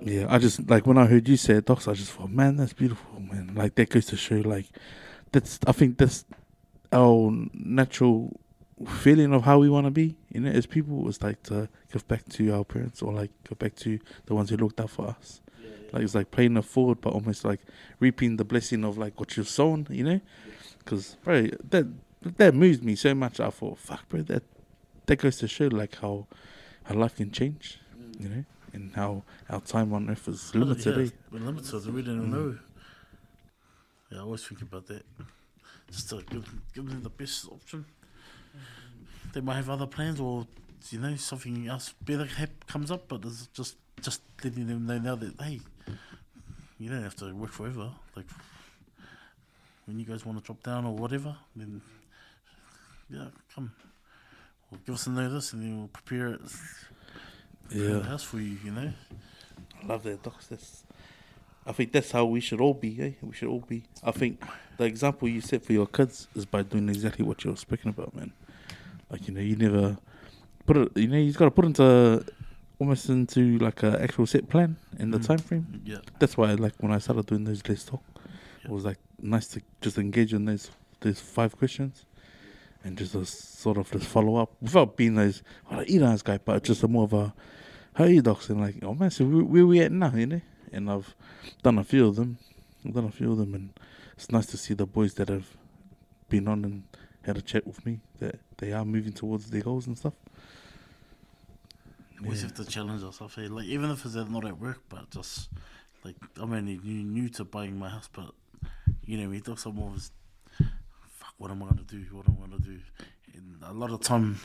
Yeah, I just like when I heard you say it, docs. I just thought, man, that's beautiful, man. Like that goes to show, like that's. I think that's our natural feeling of how we want to be. You know, as people, is like to give back to our parents or like give back to the ones who looked out for us. Like it's like playing it forward, but almost like reaping the blessing of like what you've sown. You know, because bro, that that moves me so much. I thought, fuck, bro, that that goes to show like how how life can change. You know, and how our time on earth is limited. Yeah, eh? we're limited. We don't know. Yeah, I always think about that. Just to give, give them the best option. They might have other plans, or you know, something else better hap- comes up. But it's just just letting them know now that hey, you don't have to work forever. Like when you guys want to drop down or whatever, then yeah, come. Or give us a notice, and then we'll prepare it. prepare the Yeah. house for you. You know. I love that, docs. That's, I think that's how we should all be. Eh? We should all be. I think the example you set for your kids is by doing exactly what you're speaking about, man. Like you know, you never put it. You know, you've got to put into almost into like an actual set plan in the Mm. time frame. Yeah. That's why, like, when I started doing those let's talk, it was like nice to just engage in those those five questions. And just a sort of just follow up without being those oh, like, Iran's guy, but just a more of a how are you docs and like oh man, so where, where we at now, you know? And I've done a few of them, I've done a few of them, and it's nice to see the boys that have been on and had a chat with me that they are moving towards their goals and stuff. Always Yeah. have to challenge ourselves. eh? Like even if it's not at work, but just like I'm only new, new to buying my house, but you know, we thought someone was, fuck, what am I gonna do? What am I gonna do? And a lot of time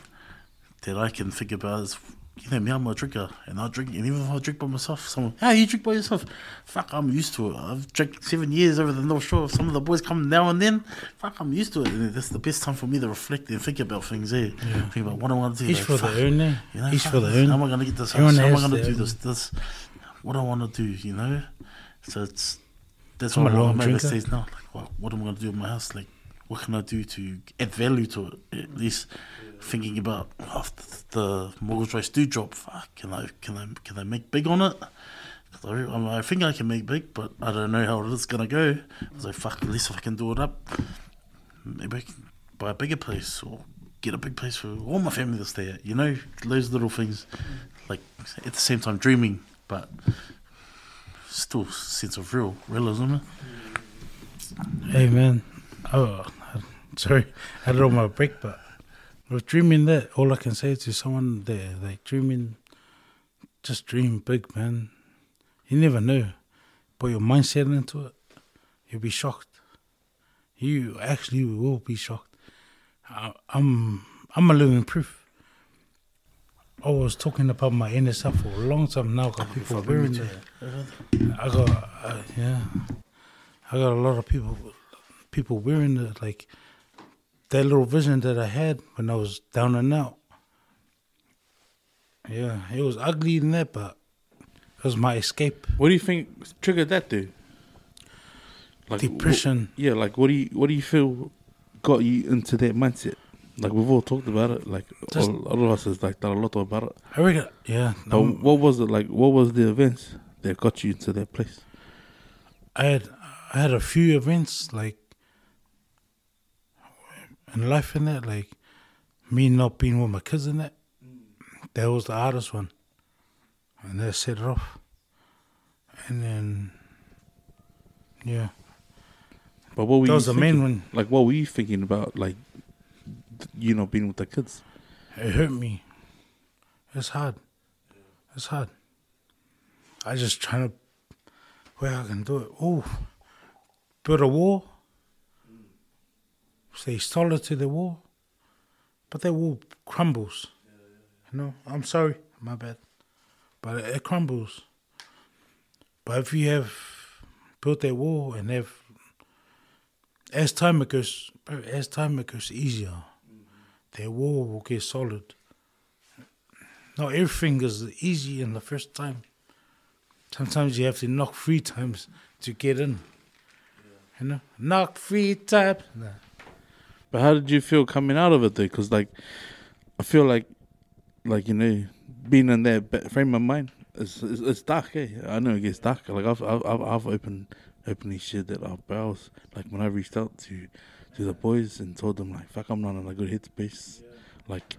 that I can think about is, you know, me, I'm a drinker, and I drink, and even if I drink by myself, someone, hey, you drink by yourself? Fuck, I'm used to it. I've drank seven years over the North Shore. Some of the boys come now and then. Fuck, I'm used to it. And that's the best time for me to reflect and think about things. Eh? Think about what I want to do. Each like, for fuck, the own, eh? you know, Each fuck, for the own. How am I gonna get this house? How am I gonna do own. this? This. What I want to do, you know. So it's that's I'm what I'm long at the now. Like, what, what am I gonna do with my house? Like, what can I do to add value to it? At least thinking about oh, the mortgage rates do drop. Fuck, can I can I can I make big on it? I, I think I can make big, but I don't know how it is gonna go. So fuck, at least if I can do it up, maybe I can buy a bigger place or get a big place for all my family to stay. You know, those little things. Like at the same time, dreaming, but still sense of real realism. eh? Hey man, oh, sorry, I don't know my break, but with dreaming that, all I can say to someone there, like dreaming, just dream big, man. You never know, put your mindset into it, you'll be shocked. You actually will be shocked. I, I'm, I'm a living proof. I was talking about my inner self for a long time now. Got people wearing it. I got, uh, yeah. I got a lot of people people wearing it like that little vision that I had when I was down and out. Yeah, it was ugly in that, but it was my escape. What do you think triggered that, dude? Like Depression. yeah, like what do you what do you feel got you into that mindset? Like we've all talked about it. Like Just- all, all of us has like done a lot about it. I reckon, yeah. But um, what was it like? What was the events that got you into that place? I had I had a few events like in life in that, like me not being with my kids in that. That was the hardest one, and that set it off. And then, yeah, But what were that you was the thinking? main one. Like what were you thinking about? Like you know being with the kids. It hurt me. It's hard. It's hard. I just trying to where I can do it. Oh, build a wall. Stay solid to the wall, but that wall crumbles. You know, I'm sorry, my bad, but it, it crumbles. But if you have built that wall and have, as time goes, as time goes easier, that wall will get solid. Not everything is easy in the first time. Sometimes you have to knock three (laughs) times to get in. You know, knock three times. Nah. But how did you feel coming out of it though? Because like, I feel like, like you know, being in that frame of mind, it's, it's it's dark. Eh? I know it gets dark. Like I've I've I've, I've opened openly shared that I was like when I reached out to to the boys and told them like, fuck, I'm not in a good headspace. Like,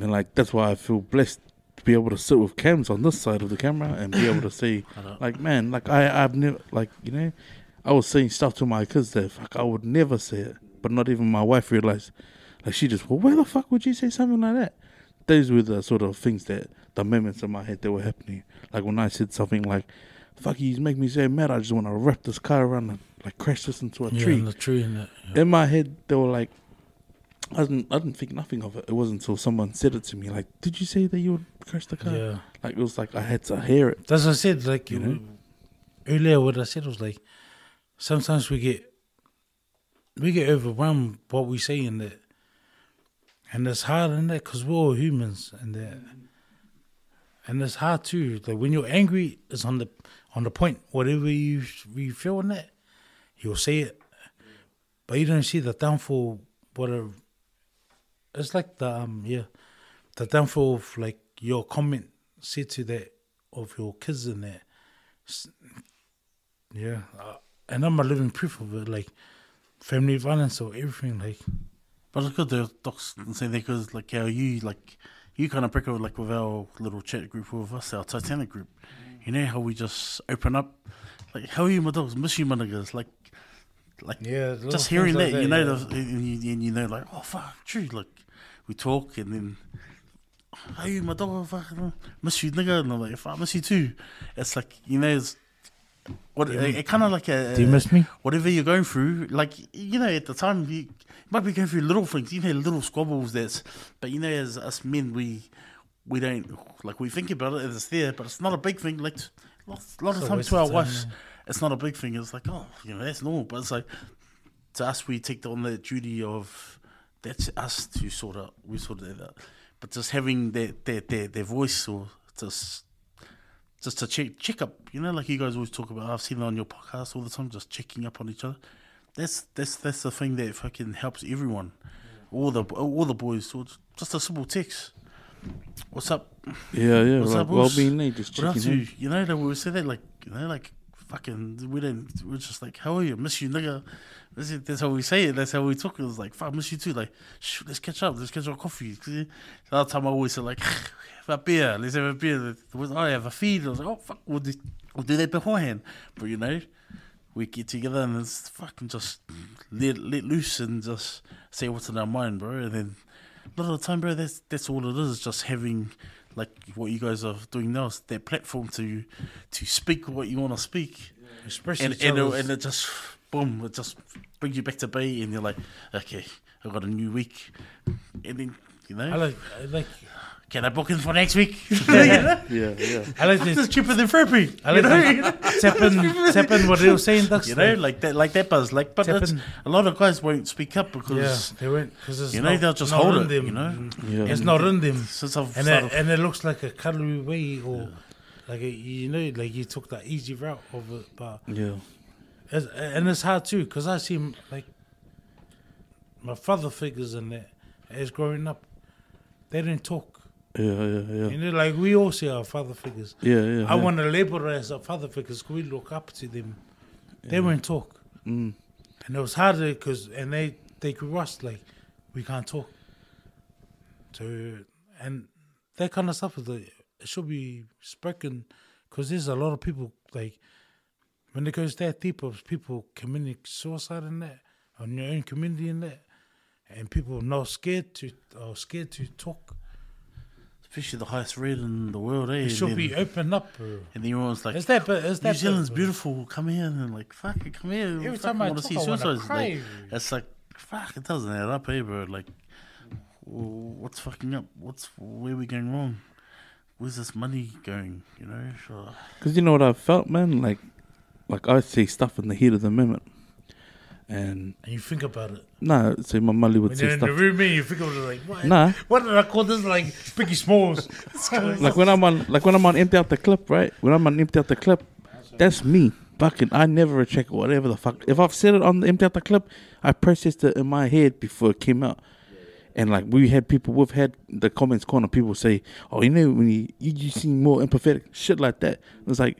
and like that's why I feel blessed to be able to sit with cams on this side of the camera and be able to say, (coughs) like, man, like I I've never like you know, I was saying stuff to my kids that fuck I would never say it, but not even my wife realized. Like she just, well, why the fuck would you say something like that? Those were the sort of things that the moments in my head that were happening. Like when I said something like, "Fuck, you make me so mad. I just want to wrap this car around and like crash this into a Yeah, tree." in the tree and that. Yeah. In my head, they were like, I didn't, I didn't think nothing of it. It wasn't until someone said it to me, like, "Did you say that you would crash the car?" yeah. Like it was like I had to hear it. That's what I said. Like You know? earlier, what I said was like, sometimes we get we get overwhelmed what we say in that, and it's hard in that because we're all humans and that, and it's hard too. Like when you're angry, it's on the on the point. Whatever you you feel in that, you'll say it, but you don't see the downfall. Whatever. It's like the um yeah, the downfall of like your comment said to that of your kids in there. Yeah, uh, and I'm a living proof of it. Like family violence or everything. Like But it's good to docs and say that because like how you like you kind of pick up like with our little chat group with us, our Titanic group. Mm. You know how we just open up, like how are you, my dogs? Miss you, my niggas. Like, like yeah, just hearing that, you know, the, and, you, and you know, like oh fuck, true. Like we talk and then. How you, my dog? Fuck, miss you, nigga. And I'm like, if I miss you too, it's like you know, it's, what uh, it, it kind of like a Do you miss uh, me? whatever you're going through, like you know, at the time you might be going through little things, you know, little squabbles. That's, but you know, as us men, we we don't like we think about it as it's there, but it's not a big thing. Like a lot, lot of times to our of time, wives, yeah. it's not a big thing. It's like oh, you know, that's normal. But it's like to us, we take on the duty of that's us to sort out. We sort it that But just having their their their, their voice or just just to check check up, you know, like you guys always talk about. I've seen it on your podcast all the time, just checking up on each other. That's that's that's the thing that fucking helps everyone, all the all the boys. So just a simple text. What's up? Yeah, yeah. What's like up, well being just What up checking to in. you eh? know? That we say that like you know, like fucking. We didn't We're just like, how are you? Miss you, nigga. That's, it, that's how we say it. That's how we talk. It was like, fuck, miss you too. Like, shh, let's catch up. Let's catch up coffee. The other time I always say like, have a beer. Let's have a beer. Was I have a feed? I was like, oh fuck, we'll do, we'll do that beforehand. But you know, we get together and it's fucking just let let loose and just say what's in our mind, bro. And then a lot of the time, bro, that's that's all it is. Just having like what you guys are doing now, is that platform to to speak what you want to speak, Especially and and, it, and it just boom, it just brings you back to bay, and you're like, okay, i've got a new week, and then you know, I like, I like, can I book in for next week? (laughs) Yeah, yeah. I like It's cheaper than therapy. (laughs) I you know? this. (laughs) Tapping, tapping what they were saying. That's You know, like that, like that buzz. Like, but Tapping- a lot of guys won't speak up because yeah, because they went because you know not, they'll just hold it. Them. You know, Yeah. it's not in them, since I've and it, and it looks like a calorie way or like a, you know, like you took that easy route of it, but Yeah. it's, and it's hard too because I see like my father figures in that as growing up, they didn't talk. Yeah, yeah, yeah. You know, like we all see our father figures. Yeah, yeah. I yeah. want to as a father figures we look up to them. They won't talk. Mm. And it was harder because, and they, they grew us like, we can't talk. So, and that kind of stuff is like, it should be spoken because there's a lot of people like, when it goes that deep of people committing suicide in that, on your own community in that, and people are not scared to, or scared to talk. Especially the highest rate in the world, eh? It should then, be opened up, bro. and then everyone's like, Is that, but is that New Zealand's bro? beautiful. Come here and like, fuck it, come here. Every fuck, time I wanna talk, I wanna suicides. Like, it's like, fuck, it doesn't add up, eh, bro? Like, what's fucking up? What's where we going wrong? Where's this money going? You know, sure. Because you know what I felt, man? Like, like I see stuff in the heat of the moment. And, And you think about it. nah, say my Molly would When say you're in the room, man, you think about it like, what? Nah, What did I call this? Like Biggie Smalls. (laughs) like when I'm on, like when I'm on empty out the clip, right? When I'm on empty out the clip, that's me. Fucking, I never check whatever the fuck. If I've said it on the empty out the clip, I processed it in my head before it came out. And like we had people, we've had the comments corner. People say, "Oh, you know, when you you, you seem more empathetic, shit like that." It's like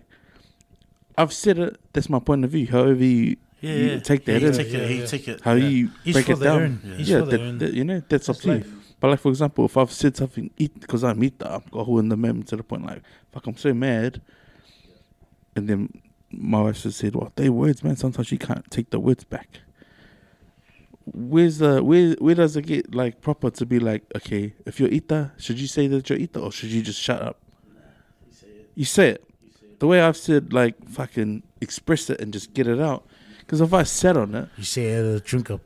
I've said it. That's my point of view. However you, Yeah, you yeah. take that he in, take it. Yeah, yeah. take it. how yeah. you Each break it down. own. Yeah. Yeah, for their that, own. that- you know that's up That's to you. But like for example, if I've said something, eat because I'm eat I've got who in the moment to the point like, fuck, I'm so mad. And then my wife just said, "Well, they words, man. Sometimes you can't take the words back." Where's the where? Where does it get like proper to be like, okay, if you're Ita, should you say that you're Ita or should you just shut up? You say it. The way I've said, like, fucking express it and just get it out. Because if I sat on it, You say it a drink up.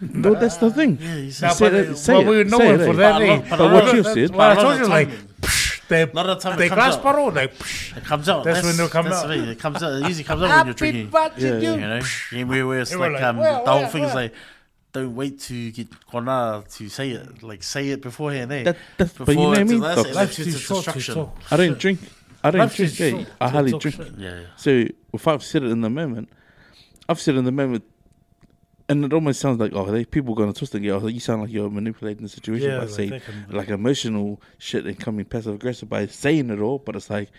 no, that's the thing. Yeah, you You say Nah, say but it, it- say well, it, we were say it, for that, But a lot- but But a what lot you of- said- Well, I but a lot told of you the like, time- psh, they, a lot of the time they it comes grasp out. all like, psh, It comes out. That's when they'll come that's out. The thing. It comes out. It usually comes out when you're drinking. Yeah, You yeah. know, yeah, where, where it's They were like, like, um, "Well, the whole well, thing is well." like, don't wait to get kona to say it. Like, say it beforehand, eh? That, that's, but you know Before what I it's- mean? that's- Doc? it's- life's it's too a short to distraction. talk. I don't shit. drink. I don't Life's drink. too eh? short I to hardly talk drink. shit. yeah, yeah. So if I've said it in the moment, I've said in the moment, and it almost sounds like oh, they, people gonna twist it. Oh, you sound like you're manipulating the situation Yeah, by like saying like emotional shit and coming passive aggressive by saying it all. But it's like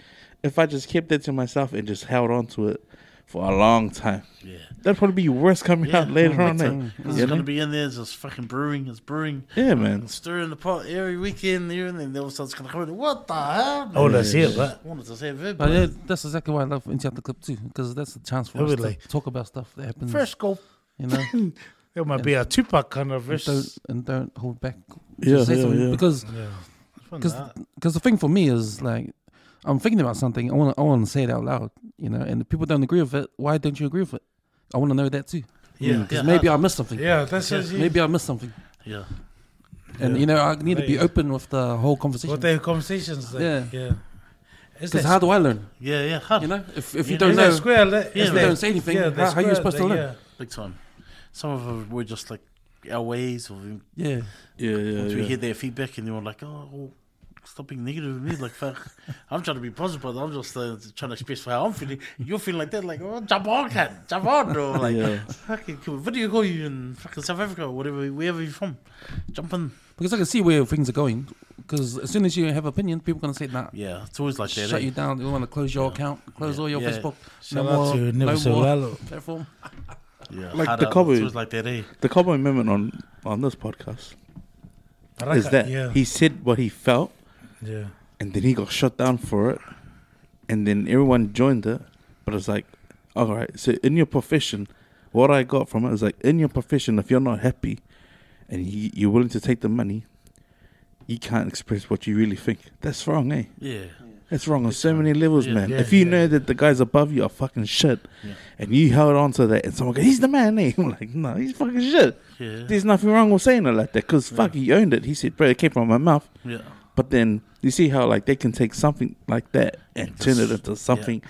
if I just kept that to myself and just held on to it for a long time, yeah. that'd probably be worse coming Yeah, out later on. It's, eh? uh, it's know? gonna be in there. It's just fucking brewing. It's brewing. Yeah, man. Stirring the pot every weekend, here and then. All of a sudden, it's gonna come in. What the hell? Oh, that's it, but I wanted to say a verb. But but yeah, that's exactly why I love Inside the Clip too, because that's a chance for I us would to talk about stuff that happens. first go, you know, (laughs) it might be a Tupac kind of and don't verse. and don't hold back. to Yeah, say yeah, yeah. Because Yeah. Because because the thing for me is like I'm thinking about something. I want to I want to say it out loud. You know, and if people don't agree with it, why don't you agree with it? I want to know that too. Yeah, Because Yeah, maybe uh, I missed something. yeah. That's Yeah, just Maybe I missed something. Yeah. And Yeah. you know, I need to be open with the whole conversation. what the conversations. Like, Yeah. yeah. Is Because how do I learn? Yeah, yeah. Hard. You know, if if you You don't know, that square? That, Yeah, if you don't say anything, yeah, how, that's how are you square, supposed to learn? yeah. Big time. Some of them were just like our ways, or Yeah, Yeah, yeah, once we hear their feedback, and they were like, "Oh, well, stop being negative with me." Like, fuck, (laughs) I'm trying to be positive, but I'm just uh, trying to express how I'm feeling. You're feeling like that, like, "Oh, jump on, cat, jump on!" Or (laughs) like, Yeah. fucking, can we video call you in fucking South Africa, or whatever, wherever you're from, jump in. because I can see where things are going. Because as soon as you have opinion, people gonna say, "Nah, Yeah, it's always like that. shut eh? you down. We want to close your account, close Yeah. all your Yeah. Facebook, Shout no out more, to no Never more Lalo. platform." (laughs) Yeah, Like the cover- It's always like that, eh? The Cowboy Amendment on on this podcast like is that Yeah. he said what he felt, yeah. and then he got shut down for it, and then everyone joined it. But it's like, all right, so in your profession, what I got from it is like, in your profession, if you're not happy, and you, you're willing to take the money, you can't express what you really think. That's wrong, eh? Yeah, That's wrong on so many levels, Yeah. man. Yeah, if you yeah. know that the guys above you are fucking shit, and you held on to that, and someone goes, "He's the man," eh? (laughs) I'm like, "No, he's fucking shit." yeah, There's nothing wrong with saying it like that, because fuck, he owned it. He said, "Bro, it came from my mouth." yeah. But then you see how like they can take something like that and turn it into something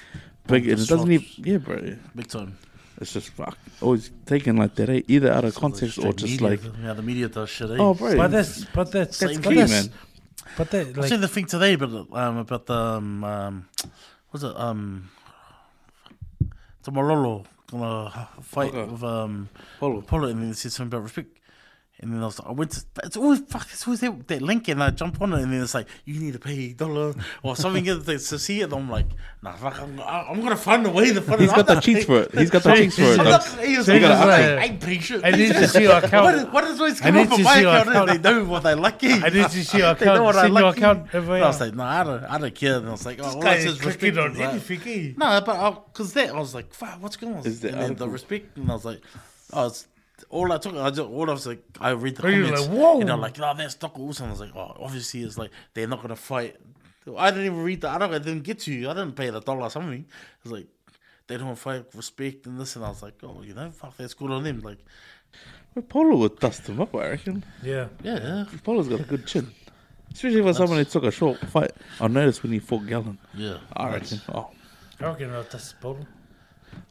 big, and it doesn't even. Yeah, bro. Big time. It's just fuck. Always taken like that, eh? Either out of So context or just media, like, yeah, the media does shit. Eh? oh, bro. But that's but that's that's same but key, that's, man. But that I like seen the thing today, but um, about the um, um, what's it um, the Malolo gonna fight Okay. with um Follow. Polo, and then they said something about respect. And then I was like, I went to, it's always, fuck, it's always that, that link, and I jump on it, and then it's like, you need to pay a dollar or something (laughs) to, to see it. I'm like, nah, fuck, I'm, I'm going to find a way to find He's it. got the cheats for it. He's got the cheats for it. I'm not, he was So like, I, like, I ain't paying shit. I need to see your account. What is, what is always I come need up on to my see your account? account. They know what they lucky. I need to see (laughs) your They know what I Send lucky. account over I was like, nah, I don't, I don't care. And I was like, oh, all I Guy said is is respect. clicking on anything. eh? no, but because that I was like, "Fuck, what's going on?" Is the and then the respect, and I was like, "Oh, it's all I took. I just all I was like, I read the Oh, you were comments, like, whoa. and I'm like, "No, that's Doc Wilson." I was like, "Oh, obviously, it's like they're not gonna fight." I didn't even read the article. I didn't get to you. I didn't pay the dollar or something. It's like they don't fight respect and this, and I was like, "Oh, you know, fuck, that's good on them." Like, But Polo would dust him up, I reckon. Yeah. yeah, yeah. Polo's got a good chin. Especially for someone who took a short fight. I noticed when he fought Gallon. yeah. I reckon. Oh, I reckon uh, that's bottle.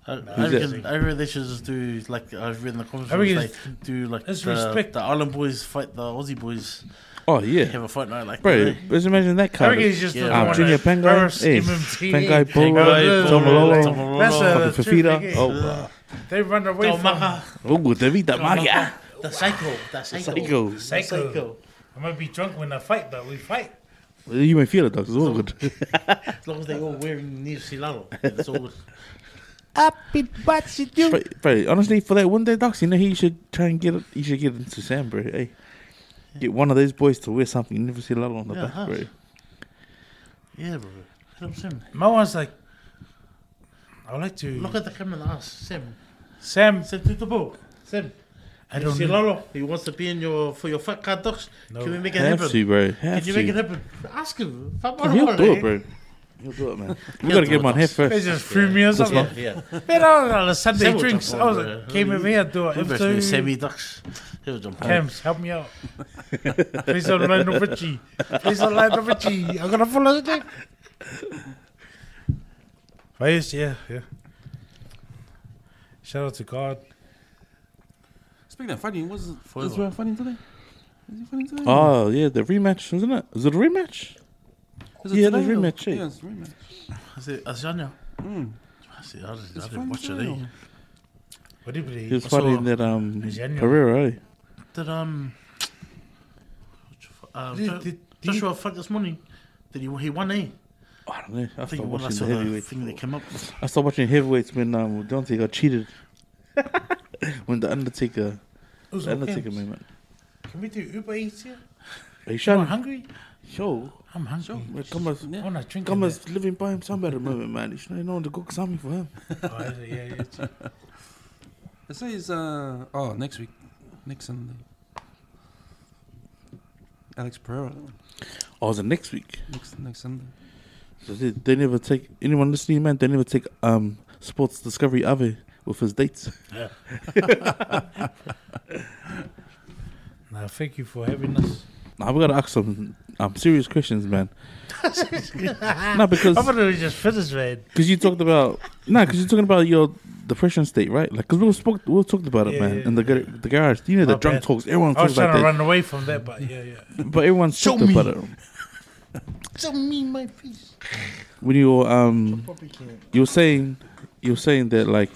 I, I reckon, I reckon they should just do like I've read in the comments. I reckon they it's- do like it's the, respect. the Island boys fight the Aussie boys. oh yeah. Have a fight night like Bro, that. let's imagine that I card. reckon he's just Yeah. the one Junior that Pengai, Paris, MMT, Pengai, Polo, Pengai, Tomololo, Tomololo. That's fucking the truth, Fafita. Oh, uh, They run away Tau from. maka. oh, Davida Magia. The psycho. The psycho. Psycho. Psycho. I might be drunk when I fight, but we fight. You may feel it, dog. It's all good. As long as they all wearing Never Sio Lalo. (laughs) It's all good. Bro, bro, honestly, for that one day, docs, you know, he should try and get it. He should get into Sam, bro. Hey, get one of those boys to wear something. You never see a lot on the Yeah, back, huh. bro. Yeah, bro. Look at Sam. My one's like, I would like to. Look at the camera and ask Sam. Sam, Sam Tutubo. Sam. I don't know. Sio Lalo. He wants to be in your for your fat card docs. No. Can we make it Have happen? to, bro. Can you to. make it happen? Ask him. Fuck, He'll do it, bro. He'll do it, man. (laughs) We He'll gotta do get him it, on here docs. They just threw me or something. Yeah, yeah. Man, I was on a Sunday Sam will drinks. jump I was like, came over here to do He an best be episode. Sammy Ducks. He'll jump on. Cams, help me out. Please don't line of Richie. Please don't line of Richie. I'm gonna follow the name. But oh, yes, yeah, yeah. Shout out to God. Speaking of fighting, was Forever. Israel fighting today? Is he fighting today? Oh yeah, the rematch, isn't it? Is it a rematch? Is it yeah, today there's or- rematch? Yeah, it's rematch. Is it Adesanya? Mm. I see. I didn't, I didn't watch it. today Eh? or- What do you He believe? was I saw- fighting that um Is Daniel- Pereira. Eh? Did um, uh, Did- Jo- did- did Joshua fight this morning? Did he? He won, eh? I don't know. I I think started when I watching saw the the heavyweights. thing that came up. I started watching heavyweights when um Dante got cheated. (laughs) when the Undertaker, Who's the Undertaker Cams? moment. Can we do Uber Eats here? Are you I'm hungry. Yo, I'm hungry. man, come on. Yeah. I wanna drink. Come in on, living by himself at the moment, man. You should know to cook something for him. there. (laughs) Oh, yeah, yeah, yeah. It says, uh, oh, next week. Next Sunday. Alex Pereira. Oh, is it next week? Next next Sunday. So they, they never take anyone listening, man. They never take um sports discovery Ave with his dates. (laughs) (laughs) Nah, thank you for having us. I've got to ask some um serious questions, man. (laughs) no, because I thought we just finished, man. because you talked about no, because you're talking about your depression state, right? Like, because we spoke, we talked about it, Yeah, man, yeah, in the gar- the garage. You know, the My drunk bad. talks. Everyone I was talks about trying to that, run away from that, but yeah, yeah. but everyone's Show talked about me. it. (laughs) Show me my face. When you um, you were saying, you were saying that like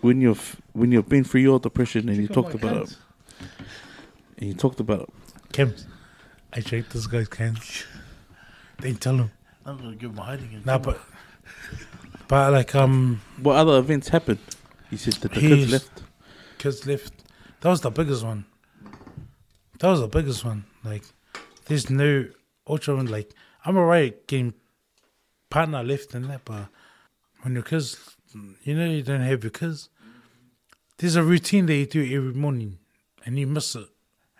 when you've when you've been through your depression and you talked about it, and you talked about it. Kim, I checked this guy's cans. They tell him. I'm gonna give him a hiding. in Nah, but but like um, What other events happened? He said that the kids left. kids left. That was the biggest one. That was the biggest one. Like, there's no ultra one. Like, I'm alright getting partner left and that, but when your kids, you know, you don't have your kids. There's a routine that you do every morning, and you miss it,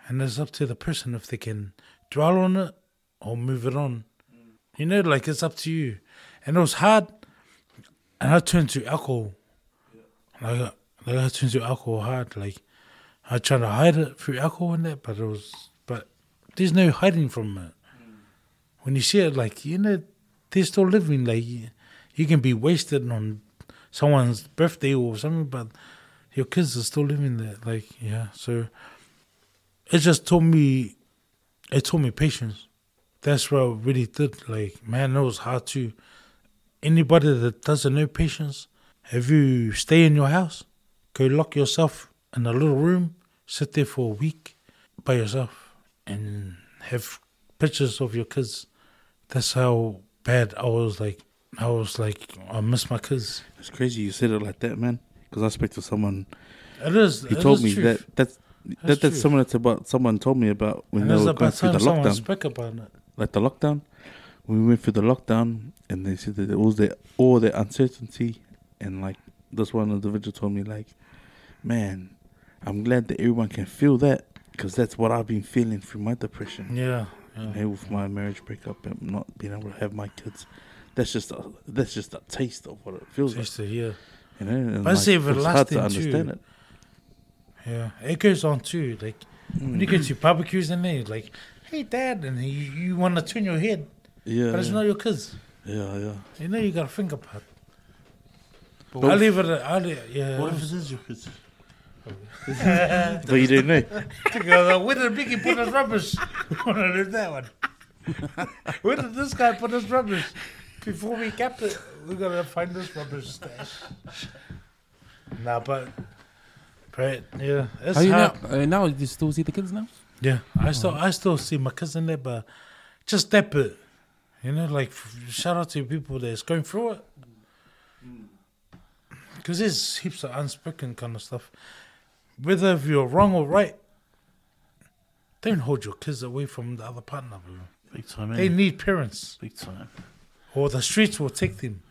and it's up to the person if they can dwell on it or move it on. You know, like it's up to you. And it was hard, and I turned to alcohol. Like, like I turned to alcohol hard. Like I tried to hide it through alcohol and that, but it was, but there's no hiding from it. When you see it, like you know, they're still living. Like you can be wasted on someone's birthday or something, but your kids are still living there. Like yeah, so it just taught me, it taught me patience. That's what it really did. Like man, was hard too. Anybody that doesn't know patience, if you stay in your house, go lock yourself in a little room, sit there for a week by yourself, and have pictures of your kids. That's how bad I was. Like I was like I miss my kids. It's crazy you said it like that, man. Because I spoke to someone. It is. He it told is me truth. that that's that, That's that's true. similar to what someone told me about when And they were going through the lockdown. spoke about it. like the lockdown, when we went through the lockdown, and they said that it was the all the uncertainty, and like this one individual told me like, man, I'm glad that everyone can feel that because that's what I've been feeling through my depression, Yeah. yeah. and with my marriage breakup and not being able to have my kids. That's just a that's just a taste of what it feels Just to like, hear. you know. And But it's like, it's hard to understand too. it. Yeah. It goes on too. Like when you Mm. go to barbecues and they like, hey dad, and you, you want to turn your head, Yeah, but it's yeah, not your kids. yeah, yeah. You know you got to think about. it. But I what, leave it. I leave, yeah. what if it is your kids? (laughs) But you don't know. (laughs) Together, Where did Biggie put his rubbish? (laughs) I want to leave that one. Where did this guy put his rubbish? Before we kept it, we gotta find this rubbish stash. Nah, but, but yeah, it's Are you now? hard. Uh, now you still see the kids now? Yeah, I still I still see my cousin there, but just that bit. You know, like shout out to people that's going through it. Because there's heaps of unspoken kind of stuff. Whether if you're wrong or right, don't hold your kids away from the other partner, bro. Big time, They eh? need parents, Big time. or the streets will take them.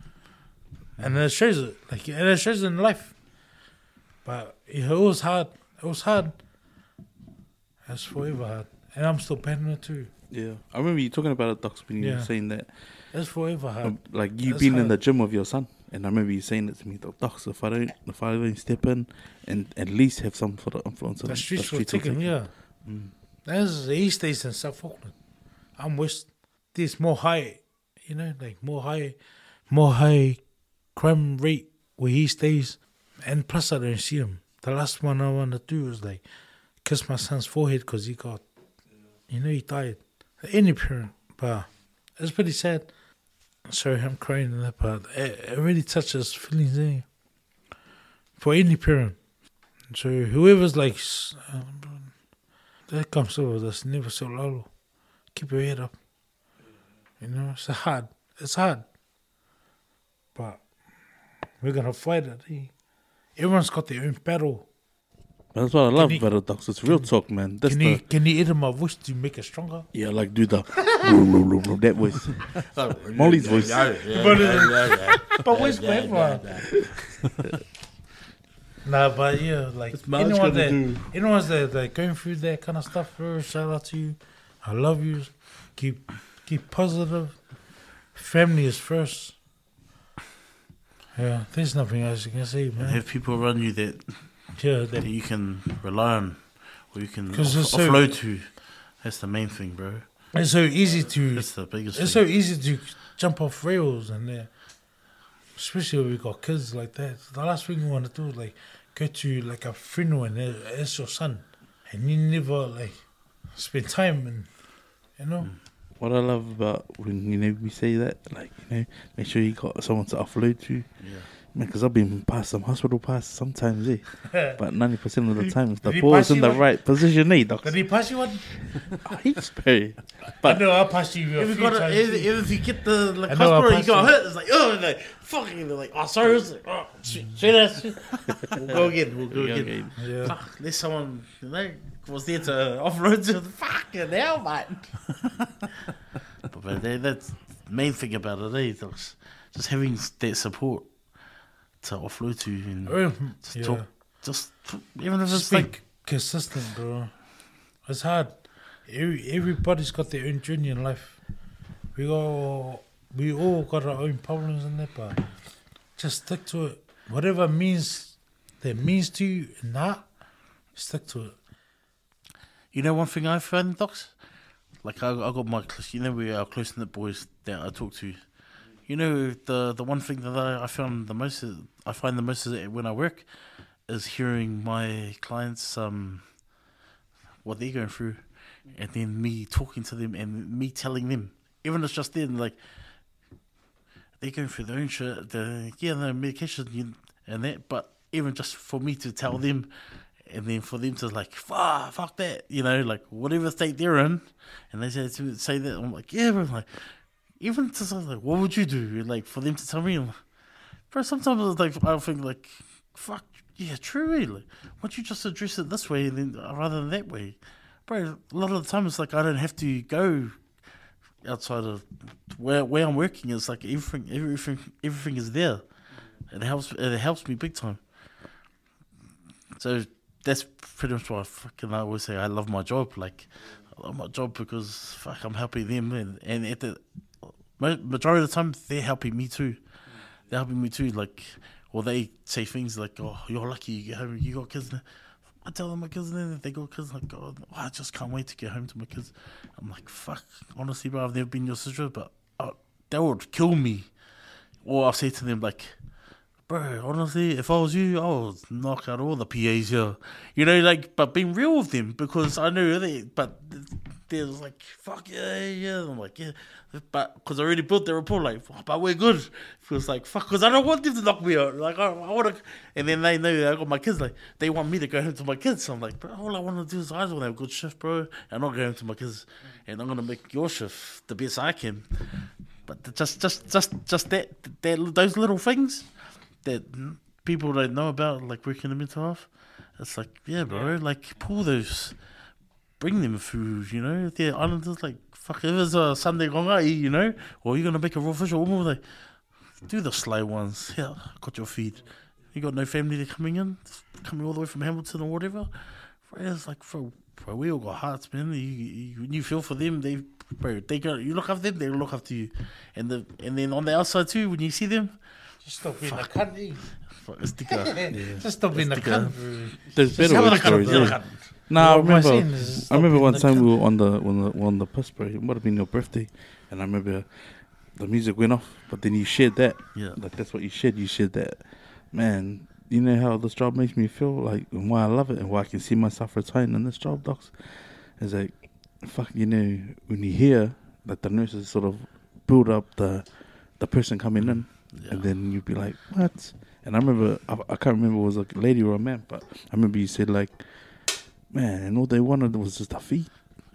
And it shows it, like, and it shows in life. But it was hard. It was hard. It's forever hard. And I'm still battling it too. Yeah, I remember you talking about it, Docs, when you Yeah. saying that. It's forever hard. Um, like you been in hard. the gym with your son, and I remember you saying it to me. The docs, if I don't, if I don't step in, and at least have some sort of influence on the streets will will take him, yeah. Mm. That's the east states in South Auckland. I'm west. There's more high, you know, like more high, more high crime rate where he stays. And plus, I don't see him. The last one I want to do is like kiss my son's forehead because he got, you know, he died. Any parent, but it's pretty sad. Sorry, I'm crying in that part. It, it really touches feelings there. For any parent. So whoever's like, uh, that comes over this Never Sio Lalo. Keep your head up. You know, it's hard. It's hard. But we're gonna fight it. eh? Everyone's got their own battle. But that's what I love he- about the docs. It's real talk, man. That's Can the you can you edit my voice to make it stronger? yeah, like do the (laughs) that voice. (laughs) Molly's voice. (laughs) But where's my everyone? Nah, but yeah, like anyone that do. anyone's that, that going through that kind of stuff, bro, shout out to you. I love you. Keep keep positive. family is first. Yeah, there's nothing else you can And man. have people around you that, Yeah, that that, you can rely on or you can off- so- offload to. That's the main thing, bro. it's so easy to That's the biggest it's so easy to jump off rails and uh, especially when we got kids like that. The last thing you want to do is like go to like a funeral and uh, it's your son, and you never like spend time and you know. Mm. What I love about when you know we say that, like you know, make sure you got someone to offload to, Yeah. man. Because I've been past some hospital passes sometimes, eh? (laughs) But ninety percent of the time, if the Did he ball's in the one? right position, eh? Doc? Did he pass you one? (laughs) He's very. I know I passed you a If you few got times. if, if you get the like I hospital, you passed got hurt. It's like oh, and like fucking, they're like oh sorry, it's like oh shit, shit, ass, shit. (laughs) we'll go again, we'll go again. yeah. Fuck, there's someone you know was there to (laughs) offload to the fucking hell, mate. (laughs) but man, that, that's the main thing about it, eh? Just, just having that support to offload to and Oh, just yeah. talk, just even if it's Just be like consistent, bro. It's hard. Every, everybody's got their own journey in life. We all we all got our own problems in that, but just stick to it. Whatever means that means to you, nah, stick to it. You know one thing I found, Docs? Like I, I got my, you know, we are close knit boys that I talk to. You know, the the one thing that I, I found the most, I find the most is when I work, is hearing my clients um, what they're going through, and then me talking to them and me telling them, even if it's just then, like they're going through their own shit, the yeah, no medication and that, but even just for me to tell them and then for them to like fuck, fuck that, you know, like whatever state they're in, and they say to say that, I'm like, yeah, bro, like even to say like, what would you do? Like for them to tell me, I'm bro, sometimes it's like I think like, fuck, yeah, true, eh? like, why don't you just address it this way and then uh, rather than that way, bro? A lot of the time it's like I don't have to go outside of where where I'm working. It's like everything, everything, everything is there. It helps. It helps me big time. So that's pretty much why I fucking I always say I love my job. Like I love my job because fuck, I'm helping them, and and at the majority of the time they're helping me too. They're helping me too. Like, or they say things like, "Oh, you're lucky you get home. You got kids." now." I tell them my kids, and then they got kids. Like, God, oh, I just can't wait to get home to my kids. I'm like, fuck. Honestly, bro, I've never been your sister, but uh, that would kill me. Or I'll say to them like, bro, honestly, if I was you, I would knock out all the PAs here. You know, like, but being real with them because I know they, but they're like, fuck yeah, yeah. I'm like, yeah. But because I already built the report, like, "Oh, but we're good. Feels like, fuck, because I don't want them to knock me out. Like, I, I want to, and then they know that I got my kids, like, they want me to go home to my kids. So I'm like, bro, all I want to do is I just want to have a good shift, bro. And I'll go home to my kids. And I'm going to make your shift the best I can. But just, just, just, just that, that, those little things that people don't know about, like working in mental health. It's like, yeah, bro, like pull those, bring them food, you know. The islanders, like, fuck, if it's a Sunday gongai, you know, or you're gonna make a raw fish or more, like, do the slow ones. Yeah, got your feed. You got no family that coming in, coming all the way from Hamilton or whatever. It's like, bro, bro, we all got hearts, man. You, you, you feel for them, they, bro, they go, you look after them, they look after you, and the, and then on the outside too, when you see them, Just stop being a cunt. Eh? fuck, it's the (laughs) Just stop being a cunt. bro. There's Just better have a work cunt, stories. have a Yeah. cunt. Nah, I What am I remember. I remember one time cunt. we were on the on the on the bus break. It might have been your birthday, and I remember the music went off. But then you shared that. Yeah. Like that's what you shared. You shared that. Man, you know how this job makes me feel like, and why I love it, and why I can see myself retiring in this job, docs. Is like, fuck, you know, when you hear that the nurses sort of build up the the person coming in, Yeah. and then you'd be like, what? And I remember, I, I can't remember if it was a lady or a man, but I remember you said like, man, and all they wanted was just a feed.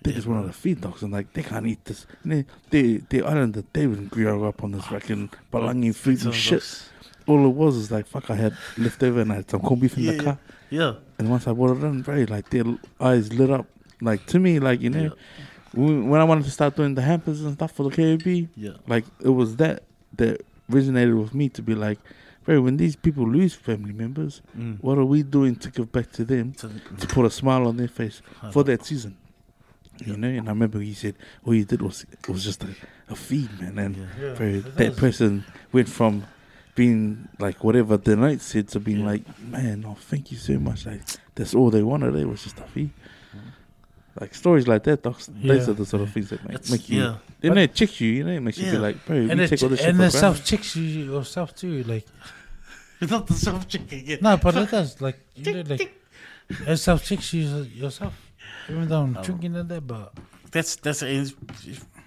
They Yeah, just wanted a feed dogs, and like they can't eat this. And they, they, they island that they didn't grow up on this fucking Palangi food and shit. All it was is like, fuck, I had leftover and I had some corned beef in Yeah, the car. Yeah. And once I brought it in, very like their eyes lit up. Like to me, like you know, when I wanted to start doing the hampers and stuff for the KOB, Yeah. like it was that that resonated with me to be like, bro, when these people lose family members, Mm. what are we doing to give back to them So- to put a smile on their face for that season? You know, and I remember he said all he did was it was just a, a feed, man, and Yeah. Yeah, bro, that person went from being like whatever the night said to being Yeah. like, man, oh, thank you so much. Like that's all they wanted. It was just a fee. Like stories like that, docs, those are the sort of things that make, It's, make you. yeah. Then it checks you, you know, it makes you Yeah. feel like, bro, And we it, take all this shit and for the self checks you yourself too. Like It's (laughs) not the self checking again. no, but it does. Like you know, like it self checks you yourself. Even though I'm Oh. drinking in that, but That's that's it's,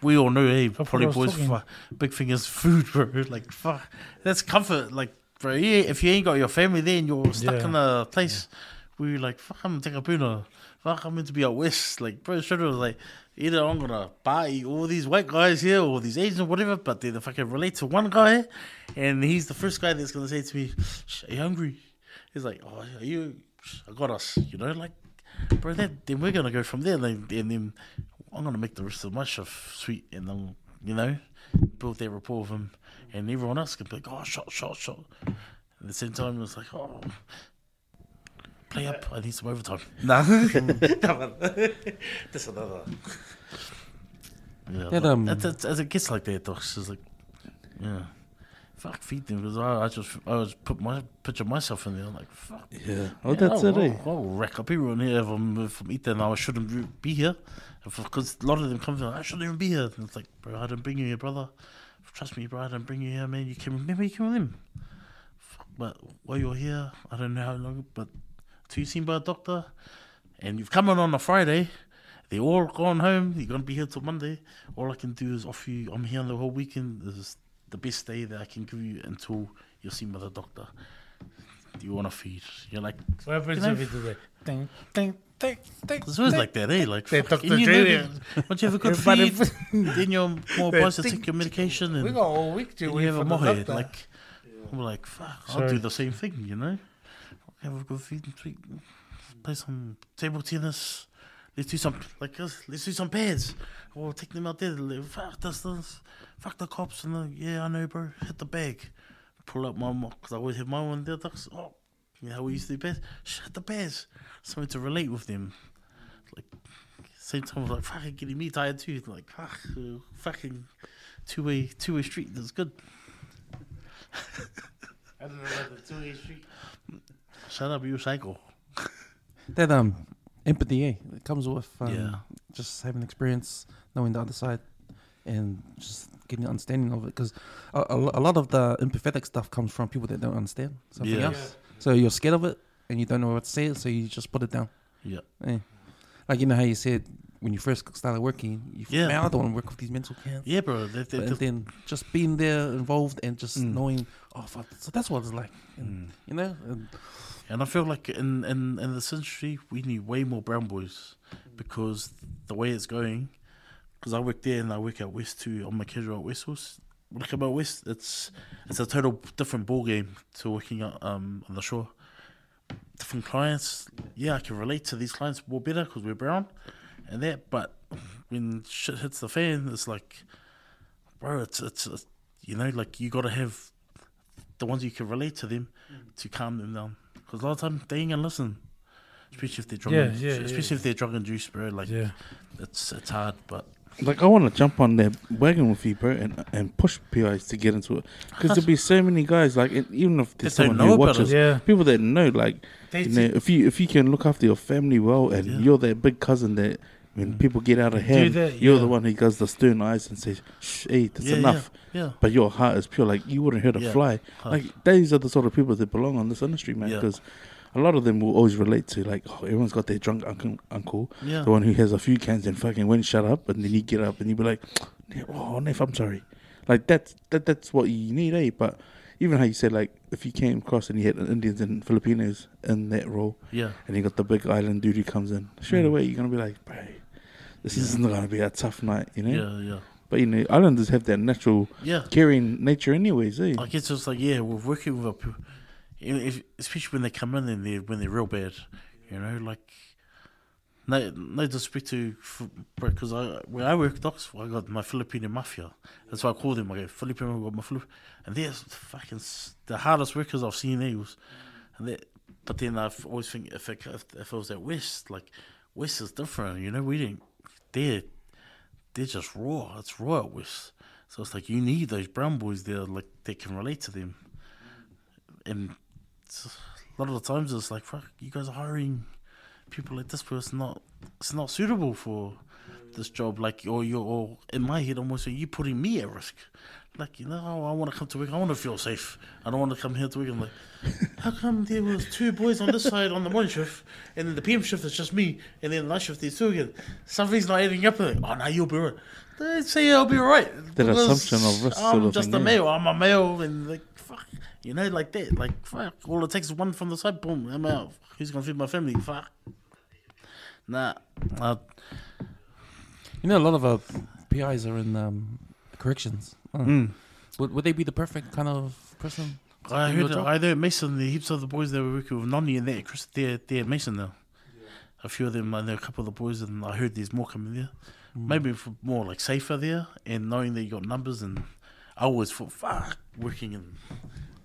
we all know, hey, That's probably was boys. talking. Big thing is food, (laughs) bro. Like fuck, that's comfort. Like bro, yeah, if you ain't got your family there and you're stuck Yeah. in a place where you're like, fuck, I'm Takapuna. Fuck, I'm meant to be a west. Like bro, straight was like, either I'm gonna buy all these white guys here or these Asians or whatever, but they the fucking relate to one guy, and he's the first guy that's gonna say to me, "Are you hungry?" He's like, "Oh, are you? I got us." You know, like bro, then, then we're gonna go from there, and then, and then I'm gonna make the rest of my stuff sweet, and then you know, build that rapport with him, and everyone else can be like, oh, shot, shot, shot. At the same time, it's like, oh, play up, I need some overtime. (laughs) Nah, (laughs) (laughs) that's another. Yeah, Yeah, but um, it's, it's, as it gets like that, though, it's just like, yeah. Fuck, feed them because I, I just I was put my picture myself in there. like, fuck, Yeah. Oh, yeah, that's I'll, it, eh? I'll, I'll rack up everyone here if I'm, if I'm eating. I shouldn't be- be here because a lot of them come from I shouldn't even be here. And it's like, bro, I didn't bring you here, brother. Trust me, bro, I didn't bring you here, man. You came. Remember, you came with him. Fuck, but while you're here, I don't know how long, but till you seen by a doctor, and you've come in on a Friday. they're all gone home. You're gonna be here till Monday. All I can do is offer you. I'm here on the whole weekend. This is the best day that I can give you until you're seen by the doctor. Do you want to feed? You're like, what happens You know, if you do that? Ding, ding, ding, ding. It's always like that, eh? Like, They fuck, took you know Once you have a good (laughs) Everybody- feed, then you're more They obliged to take your medication We and, got all week to wait you have for a the mohe. doctor. Like, I'm like, fuck, I'll do the same thing, you know? Have a good feed and tweak, play some table tennis. Let's do some, like, us, let's do some pads. Or take them out there. Fuck this, this, fuck the cops. And like, yeah, I know, bro. Hit the bag. Pull up my, because I always have my one there. That's, oh, you know how we used to do pads? Shut the pads. Something to relate with them. Like, same time, I was like, fucking getting me tired too. Like, fuck, uh, fucking two way, two way street. That's good. I don't know about the two-way street. (laughs) Shut up, you psycho. That um empathy, eh? It comes with um, Yeah. just having experience, knowing the other side, and just getting an understanding of it. Because a, a, a lot of the empathetic stuff comes from people that don't understand something Yeah. else. So you're scared of it, and you don't know what to say, so you just put it down. Yeah. Eh. Like you know how you said when you first started working, you Yeah. yeah. man, I don't want to work with these mental cans. Yeah, bro. That, But- and then just being there involved and just Mm. knowing, oh, fuck, so that's what it's like, and, Mm. you know. And And I feel like in, in, in this industry, we need way more brown boys because the way it's going, because I work there and I work at West too on my casual at West. When I come West, it's it's a total different ball game to working out um, on the shore. Different clients, yeah, I can relate to these clients more better because we're brown and that. But when shit hits the fan, it's like, bro, it's it's, it's you know like you got to have the ones you can relate to them to calm them down. Because a lot of time they ain't gonna listen, especially if they're drunk. Yeah, and- yeah, especially yeah. if they're drunk and juice, bro. Like Yeah. it's it's hard, but Like I want to jump on that wagon with you, bro, and and push PIs to get into it because there'll be so many guys. Like and even if there's someone know who about watches, Yeah. people that know, like you know, if you if you can look after your family well, and Yeah. you're that big cousin that when Mm. people get out of hand, that, you're yeah. the one who does the stern eyes and says, "Shh, hey, that's yeah, enough." Yeah, But your heart is pure. Like you wouldn't hurt a Yeah. fly. yeah. Like these are the sort of people that belong on this industry, man. Yeah. Because a lot of them will always relate to like, oh, everyone's got their drunk uncle, uncle, yeah, the one who has a few cans and fucking won't shut up, and then you get up and you be like, oh, Neff, I'm sorry. Like that's that that's what you need, eh? But even how you said like, if you came across and you had Indians and Filipinos in that role, yeah, and you got the big island dude who comes in, straight Mm. away you're gonna be like, bro, this Yeah. isn't gonna be a tough night, you know. yeah, yeah, But you know, islanders have that natural yeah. caring nature, anyways, eh? I guess it's just like yeah, we're working with a, pe- you know, if, especially when they come in and they when they're real bad, you know, like. No, no disrespect to because I where I work docs, I got my Filipino mafia. That's why I call them. I go Filipino, I got my Filip, and they're fucking the hardest workers I've seen. These, and they, but then I've always think if it, if, if it was at West, like West is different. You know, we didn't they're they're just raw. It's raw at. So it's like you need those brown boys there, like they can relate to them. And a lot of the times it's like, fuck, you guys are hiring people like this, but it's not it's not suitable for this job. Like, or you're, or in my head, almost saying, you putting me at risk. Like, you know, I want to come to work. I want to feel safe. I don't want to come here to work and like, how come there was two boys on this (laughs) side on the morning shift, and then the PM shift is just me, and then the night shift there's two again. Something's not adding up. Like, oh, no, you'll be right. They say I'll be right. That assumption of risk I'm sort of just thing, a yeah. male. I'm a male, and like, fuck, you know, like that. Like, fuck. All it takes is one from the side. Boom, I'm out. Who's gonna feed my family? Fuck. Nah. Uh, You know, a lot of our PIs are in um, corrections. Huh. mm. Would, would they be the perfect kind of person? I heard. I know Mason, the heaps of the boys that were working with Noni and that, Chris, they're, they're Mason now. A few of them, I know a couple of the boys, and I heard there's more coming there. Mm. Maybe for more like safer there, and knowing that you got numbers, and I always thought, fuck, working in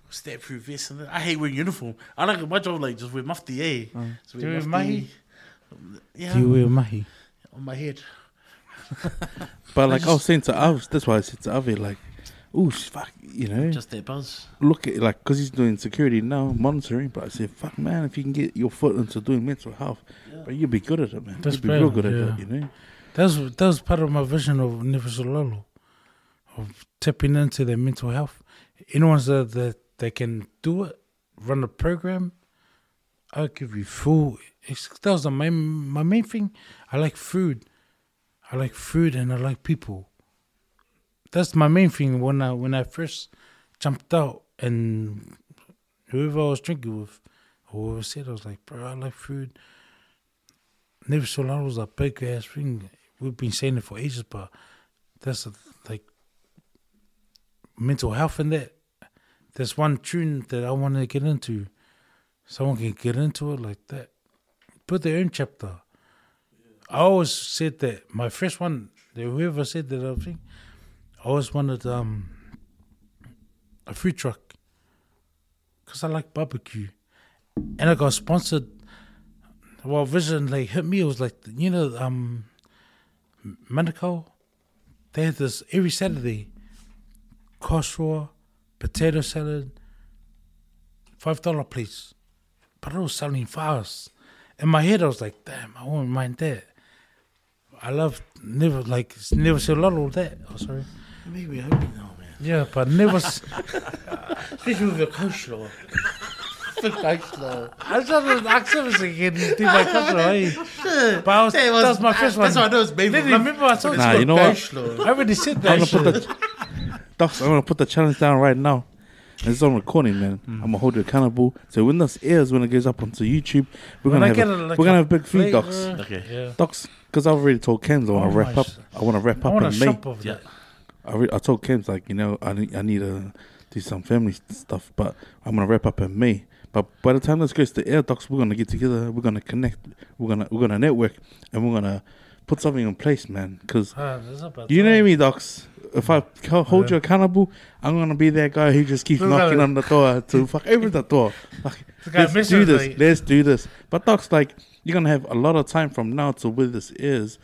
stab through vests and that. I hate wearing uniform. I like my job, like, just wear mufti, eh? Mm. Just Do you wear mufti. mahi? Yeah, Do you wear mahi? on my head. (laughs) But like oh, I, was just- saying to Av, that's why I said to Avi, like, oh fuck, you know, Just that buzz. look at like because he's doing security now, monitoring. But I said, fuck, man, if you can get your foot into doing mental health, but you'll be good at it, man. That's you'll be real good at it, you know. That was that was part of my vision of Never Sio Lalo, of tapping into their mental health. Anyone that that they can do it, run a program, I'll give you full. That was the main my main thing. I like food, I like food, and I like people. That's my main thing when I when I first jumped out and whoever I was drinking with, whoever said I was like, bro, I like food. Never so long was a big ass thing. We've been saying it for ages, but that's a, like mental health and that. There's one tune that I want to get into. Someone can get into it like that. Put their own chapter. I always said that my first one, whoever said that I think, I always wanted um a food truck because I like barbecue, and I got sponsored well, Vision like hit me. It was like you know, um, Manukau. They had this every Saturday. Coleslaw, potato salad, five dollar plates, but it was selling fast. In my head, I was like, "Damn, I won't mind that." I love never like never say a lot of that. Oh, sorry. Maybe I hope you know, man. Yeah, but never. (laughs) Especially with your coleslaw. (laughs) coleslaw. I started accents again. Did my coleslaw, But I was, That that was my first one. That's why I know it's made remember I told Nah, you. you know what? Coleslaw. I already said I'm that. gonna shit. put the Docs, I'm gonna put the challenge down right now. And It's on recording, man. Hmm. I'm gonna hold you accountable. So when this airs, when it goes up onto YouTube, we're When gonna I have a, a, like we're gonna a have big feed, Docs. Uh, okay. Yeah. Docs, because I've already told Ken's I want to Oh wrap up. I want to wrap I up in May. of Yeah. I, re- I told Ken's like you know I need I need to do some family stuff, but I'm gonna wrap up in May. But by the time this goes to air, Docs, we're gonna get together. We're gonna connect. We're gonna we're gonna network, and we're gonna put something in place, man. Because Ah, that's about you know me, Docs. If I hold Yeah. you accountable, I'm gonna be that guy who just keeps Look knocking on the door to fuck open the door. (laughs) Like, let's do this. like- Let's do this. But Doc's like, you're gonna have a lot of time from now to where this is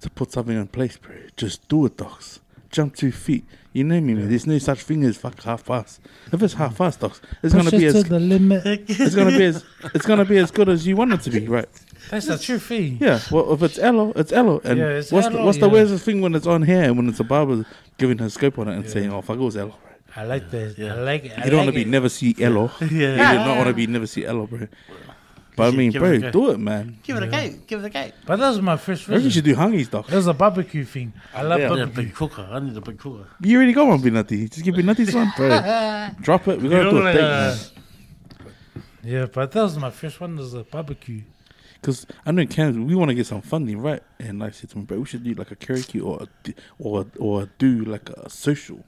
to put something in place, bro. Just do it, Docs. Jump two feet. You know me, man. There's no such thing as fuck half fast. If it's half fast, Docs, it's gonna be it as the limit. it's gonna be as it's gonna be as good as you want it to be, right? That's the true fee. Yeah. Well, if it's Elo, it's Elo. And Yeah, it's what's the, Elo, what's the weirdest thing when it's on here and when it's a barber giving her scope on it and Yeah. saying, "Oh fuck, it was Elo." Right? I like that. Yeah. I like it. I You don't like (laughs) want to be never see Elo. you Yeah. do not want to be never see Elo, bro. But I mean, bro, a do it, man. Give it a Yeah. go. Give it a go. But that was my first Maybe you should do hungies, doc. It was a barbecue thing. I love Yeah. Yeah, barbecue. big cooker. I need a big cooker. You already got one, Binati. Just give Binati one, (laughs) bro. Drop it. We're gonna do know, a date, uh, man. Yeah, but that was my first one. Was a barbecue. Because I know in Canada we want to get some funding, right? And like I said to me, bro, we should do like a karaoke or a, d- or or do like a social.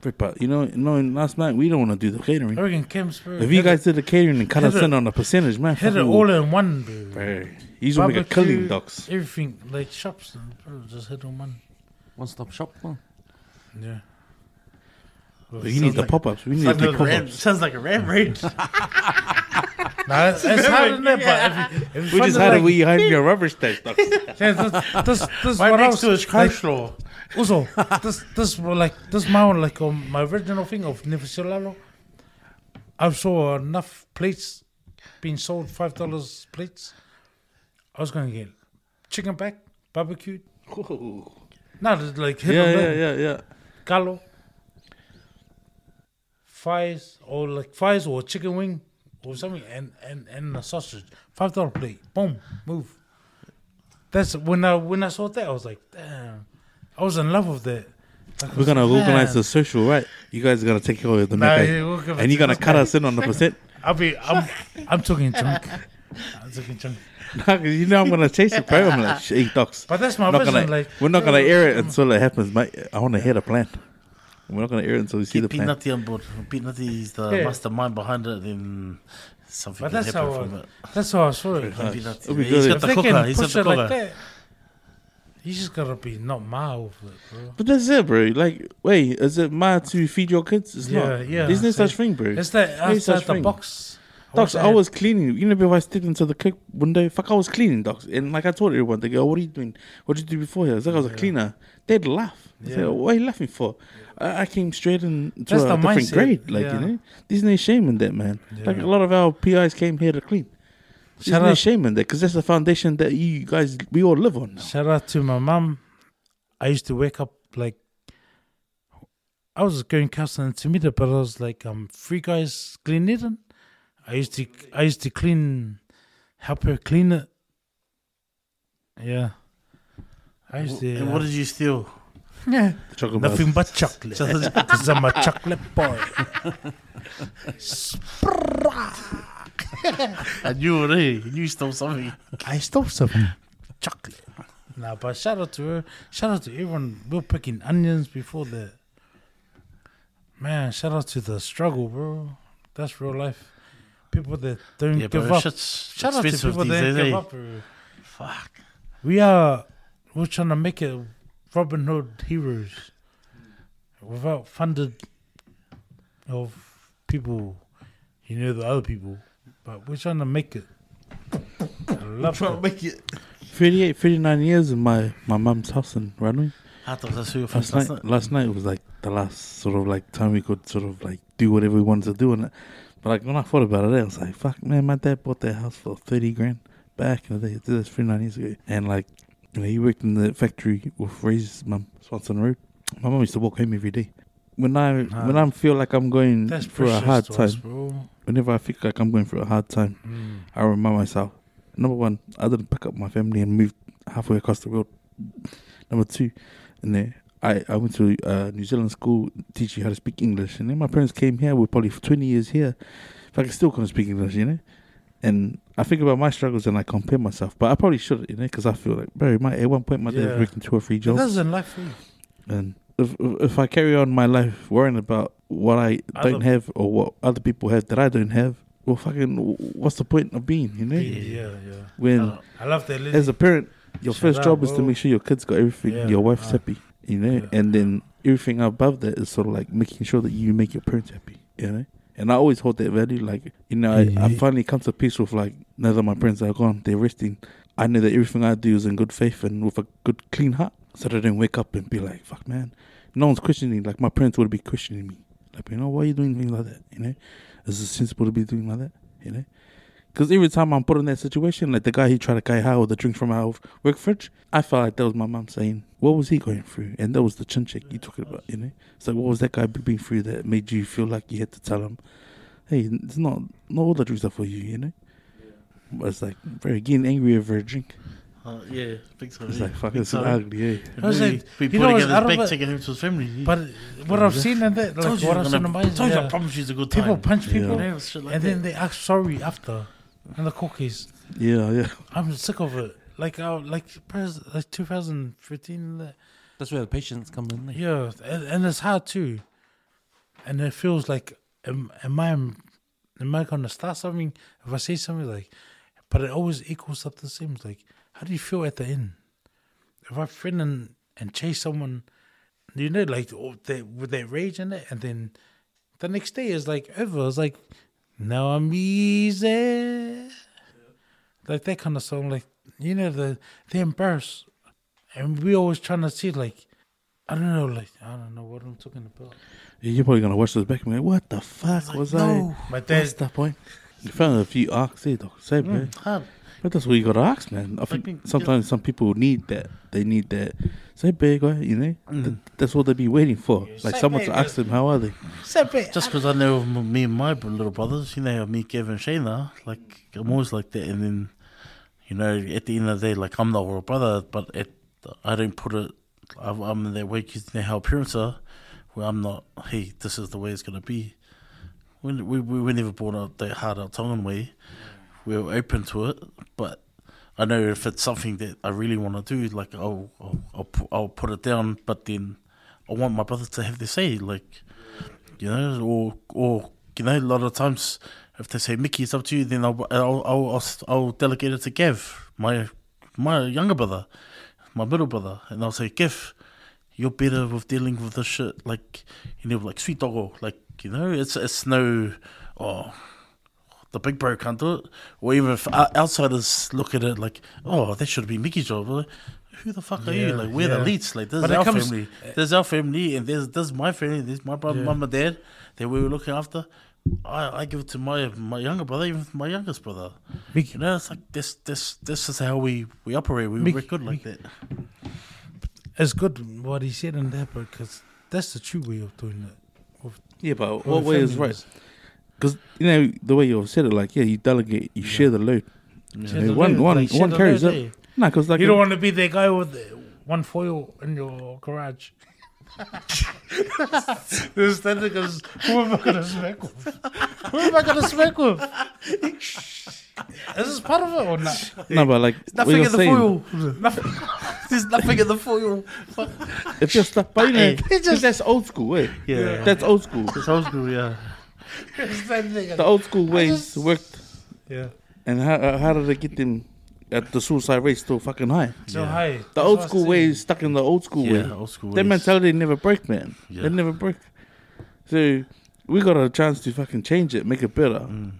Bro, But you know, you know, last night we don't want to do the catering. I reckon Kim Spirit. If you guys did the catering and cut hit us it- in on a percentage, man, had it all in one, bro. bro. He's gonna make a Barbecue, killing, docs. Everything like shops, bro, just hit on one. One stop shop. Huh? Yeah. But you need the pop ups. We need Sounds the like, ram, pop ups. sounds like a ram raid. (laughs) Nah, it's, it's hard in there, but if, if We just had it like, where you hide your rubber stamps. Doc. (laughs) yeah, this, this, this Right what I next was, to his like, coleslaw. Also, this this were like this my one like um, my original thing of Never Sio Lalo. I saw enough plates being sold five dollars plates. I was gonna get chicken back barbecued. (laughs) Not like hit yeah, on yeah, yeah, yeah. galo, fries or like fries or chicken wing or something, and and and a sausage. Five dollar plate. Boom, move. That's when I when I saw that I was like, damn. I was in love with that. Like, We're gonna like, organize the social, right? You guys are gonna take care of the Nah, yeah, and you're gonna cut us in on the percent. (laughs) I'll be. I'm. I'm talking junk. I'm talking junk. (laughs) Nah, you know I'm gonna chase it, bro. I'm like, hey, docs. But that's my vision. like we're not gonna air it until it happens, mate. I want to hear the plan. We're not gonna air it until we see Get the Pete plan. Nutty on board. Pete Nutty is the Yeah. mastermind behind it. Then something But can that's happen how. from I, it. that's how I saw it. From Pete Nutty. It'll be He's good got If the cooker. He's got the it like cooker. that, you just gotta be not mild with it, bro. But that's it, bro. Like, wait, is it mad to feed your kids? It's Yeah, not. yeah, There's no see. such thing, bro. It's that There's such outside the thing. box. Docs, I was cleaning. You know, before I stepped into the cook window, fuck, I was cleaning, docs. And like I told everyone, they go, "What are you doing? What did you do before here?" I was like, "I was a cleaner." They'd laugh. I said, Yeah. "What are you laughing for?" I, I came straight into That's a the different mindset, grade, like yeah. you know. There's no shame in that, man. Like a lot of our PIs came here to clean. There's Shout no out- shame in that because that's the foundation that you guys we all live on. Now. Shout out to my mum. I used to wake up like I was going counseling to meet her, but I was like, um, three guys cleaning. I used to, I used to clean, help her clean it. Yeah, I used to. And what did you steal? Yeah, The chocolate bars. nothing but chocolate, (laughs) because I'm a chocolate boy. I knew it. eh? You stole something. I stole something. chocolate. Nah, but shout out to her. Shout out to everyone. We were picking onions before that. Man, shout out to the struggle, bro. That's real life. People that don't Yeah, give but up. shit's Shout out to people that don't give eh? up, bro. Fuck. We are. We're trying to make it Robin Hood heroes without funded of people. You know the other people, but we're trying to make it. I love trying to make it. 38, 39 years in my, my mum's house in Ranui. I thought that's who you're Last from night, last night. last night was like the last sort of like time we could sort of like do whatever we wanted to do And. But like when I thought about it, I was like, "Fuck, man, my dad bought that house for thirty grand back in the day. This is three years ago." And like, you he worked in the factory with Ray's mum, Swanson Road. My mum used to walk home every day. When I Nah. when I feel like I'm going That's through a hard time, us, whenever I feel like I'm going through a hard time, Mm. I remind myself. Number one, I didn't pick up my family and move halfway across the world. Number two, and then I, I went to uh, New Zealand school teaching how to speak English. And then my parents came here, we're probably for 20 years here. If I can still couldn't speak English, you know? And I think about my struggles and I compare myself. But I probably should, you know, because I feel like, bro, my, at one point my dad Yeah. was working two or three jobs. doesn't life for. And if, if I carry on my life worrying about what I don't have or what other people have that I don't have, well, fucking, what's the point of being, you know? Yeah, yeah. When Uh, I love that. as a parent, your first job is to make sure your kids got everything, Yeah, your wife's uh, happy, you know, yeah. and then everything above that is sort of like making sure that you make your parents happy, you know. And I always hold that value, like you know, I, I finally come to peace with like now that my parents are gone, they're resting. I know that everything I do is in good faith and with a good clean heart, so that I don't wake up and be like, "Fuck, man." No one's questioning. Like my parents would be questioning me, like, you know, why are you doing things like that? You know, is it sensible to be doing like that? You know. Because every time I'm put in that situation, like the guy who tried to guy how the drink from our work fridge, I felt like that was my mom saying, "What was he going through?" And that was the chin check you talking about, you know. It's like, what was that guy being through that made you feel like you had to tell him, "Hey, it's not not all the drinks are for you," you know. But it's like very getting angry over a drink. Uh, yeah, big time. It's yeah. like fuck, Big it's so ugly, eh? I was like, be you know putting what's in out his of back, it? him to his family. But what I've seen in that, like told what I've gonna- seen in my told you, I promise you it's a good time. people time. punch Yeah. people Yeah, shit like and that. then they ask sorry after in the cookies. Yeah, yeah. I'm sick of it. Like uh, like pres- like 2015. That's where the patients come in. like. Yeah, and, and it's hard too. And it feels like, am, am I am I gonna start something if I say something like, but it always equals up the same. It's like, how do you feel at the end? If I friend and, and chase someone, you know, like oh, they with their rage in it, and then the next day is like over. It's like Now I'm easy. Like that kind of song, like you know the they embarrass, and we always trying to see like I don't know, like I don't know what I'm talking about. Yeah, you're probably gonna watch this back and be like, what the fuck was no. I? But What's then the point? You found a few arcs there, dog. Say, man. Mm, hard. But that's what you gotta ask, man. I think think- sometimes some people need that. They need that. Say big, right? You know, mm. Th- that's what they be waiting for. Like Say someone to big, ask them, how are they? Just because I know m- me and my br- little brothers, you know, me, Kev, and Shayna, like, I'm always like that. And then, you know, at the end of the day, like, I'm the older brother, but it, I don't put it, I'm, I'm in that way because you know how parents are, where I'm not, hey, this is the way it's going to be. We, we, we were never born out that hard out Tongan way. We were open to it, but I know if it's something that I really want to do, like, I'll, I'll, I'll, I'll put it down, but then I want my brother to have their say, like, you know, or or you know, a lot of times if they say Miki, it's up to you, then I'll I'll, I'll, I'll delegate it to Gav, my my younger brother, my middle brother, and I'll say Gav, you're better with dealing with this shit, like you know, like sweet doggo, like you know, it's it's no, oh. The big bro can't do it, or even if outsiders look at it like, "Oh, that should be Miki's job." Like, Who the fuck are you? Like, we're the yeah. leads. Like, this But is our comes- family. There's our family, and there's this is my family. There's my brother, Yeah. mum, and dad that we were looking after. I, I give it to my my younger brother, even my youngest brother. Miki- You know, it's like this this this is how we we operate. We, Miki- we're good like that. It's good what he said in that because that's the true way of doing it. Yeah, but Well, what way is family right? Because you know the way you said it, like yeah, you delegate, you share the load. Share the one- load, one- like, one carries load, up. eh? Nah, because like You don't want to be the guy with the one foil in your garage. (laughs) This then because who am I gonna smack with? Who am I gonna smack with? Is this part of it or not? no, but like what Nothing you're in the saying, foil. There's nothing in the foil. Fuck. if you're stuck, but you know, it's just that's old school, eh? Yeah. That's old school. It's old school, yeah. It's that nigga. The old school ways just- worked, Yeah. and how uh, how did they get them at the suicide rate still fucking high? So Yeah. high. The That's old school say. ways stuck in the old school way. Yeah, old school. That ways. mentality never break, man. Yeah. They never break. So we got a chance to fucking change it, make it better. Mm.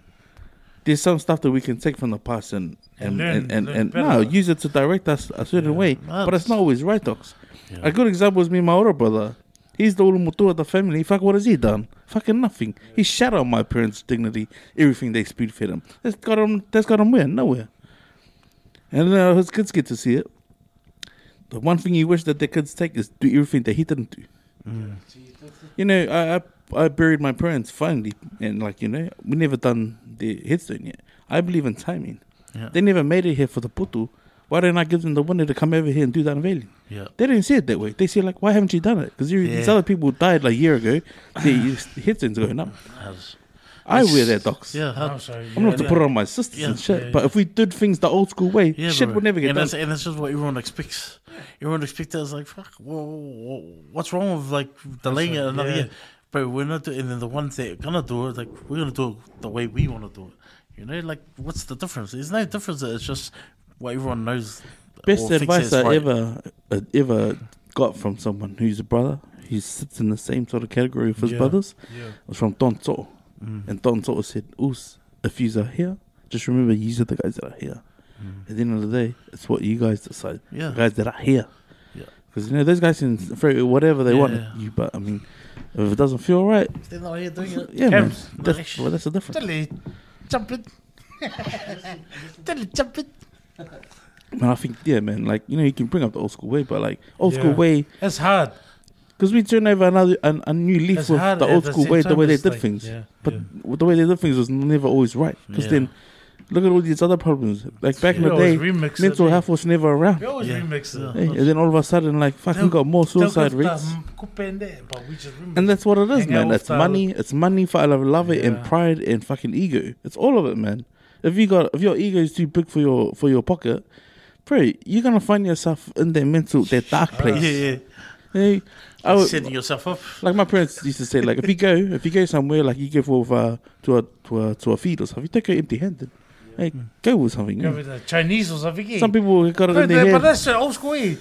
There's some stuff that we can take from the past and And and learn- and, and, learn and no, use it to direct us a certain Yeah. way. Well, but it's not always right, docs. Yeah. A good example is me my older brother. He's the ulu of the family. Fuck, what has he done? Fucking nothing. He shat on my parents' dignity, everything they spoon fed him. That's got him. That's got him where? Nowhere. And uh, his kids get to see it. The one thing you wish that their kids take is do everything that he didn't do. Mm. You know, I, I I buried my parents finally, and like you know, we never done the headstone yet. I believe in timing. Yeah. They never made it here for the putu. Why didn't I give them the window to come over here and do that unveiling? Yeah. They didn't see it that way. They see like, why haven't you done it? Because these Yeah. other people died like a year ago. The headstone's going up. Has- I wear their docs. Yeah. I'm sorry. I'm not to put it on my sisters Yeah, and shit. yeah, but if we did things the old school way, Yeah, shit bro. would never get and done. That's, and that's just what everyone expects. Everyone expects us like, fuck, whoa, whoa, whoa, what's wrong with like delaying it another yeah. year? But we're not doing, and then the ones that are gonna do it, like we're gonna do it the way we want to do it. You know, like what's the difference? There's no difference. It's just what everyone knows. Best advice I right. ever uh, ever got from someone who's a brother, who sits in the same sort of category with his Yeah. brothers, Yeah. was from Don Tso. Mm. And Don Tso said, Oos, if you are here, just remember you are the guys that are here. Mm. At the end of the day, it's what you guys decide. Yeah. The guys that are here. Yeah. Because, you know, those guys can throw whatever they want at you, but, I mean, if it doesn't feel right, They're not here doing it. yeah, man. That's, well, that's the difference. Tell it. Jump it. (laughs) Tell it. Jump it. And I think, yeah, man, like, you know, you can bring up the old school way, but, like, old school way, It's hard. because we turn over another a, a new leaf It's with hard the old school same way, the way they did like- things. Yeah. But yeah. the way they did things was never always right. Because Yeah. then, look at all these other problems. Like back in the day, remix it, mental eh? health was never around. We always Yeah. remix it. Yeah. And then all of a sudden, like, fuck, we They'll- got more suicide give rates. the, coupe in there, but we just remix And that's what it is, Hang man. with It's money. It's money for love, love it, and pride and fucking ego. It's all of it, man. If you got, if your ego is too big for your for your pocket, bro, you're gonna find yourself in that mental, that dark place. Yeah, yeah. Hey, I would, Setting yourself up. like my parents used to say, like if you go, if you go somewhere, like you go for uh, to a to a to a feed or something, you take it empty-handed. Hey, go with something. Go yeah. with the Chinese or something. eh? Some people got it but, in their but that's the old school way.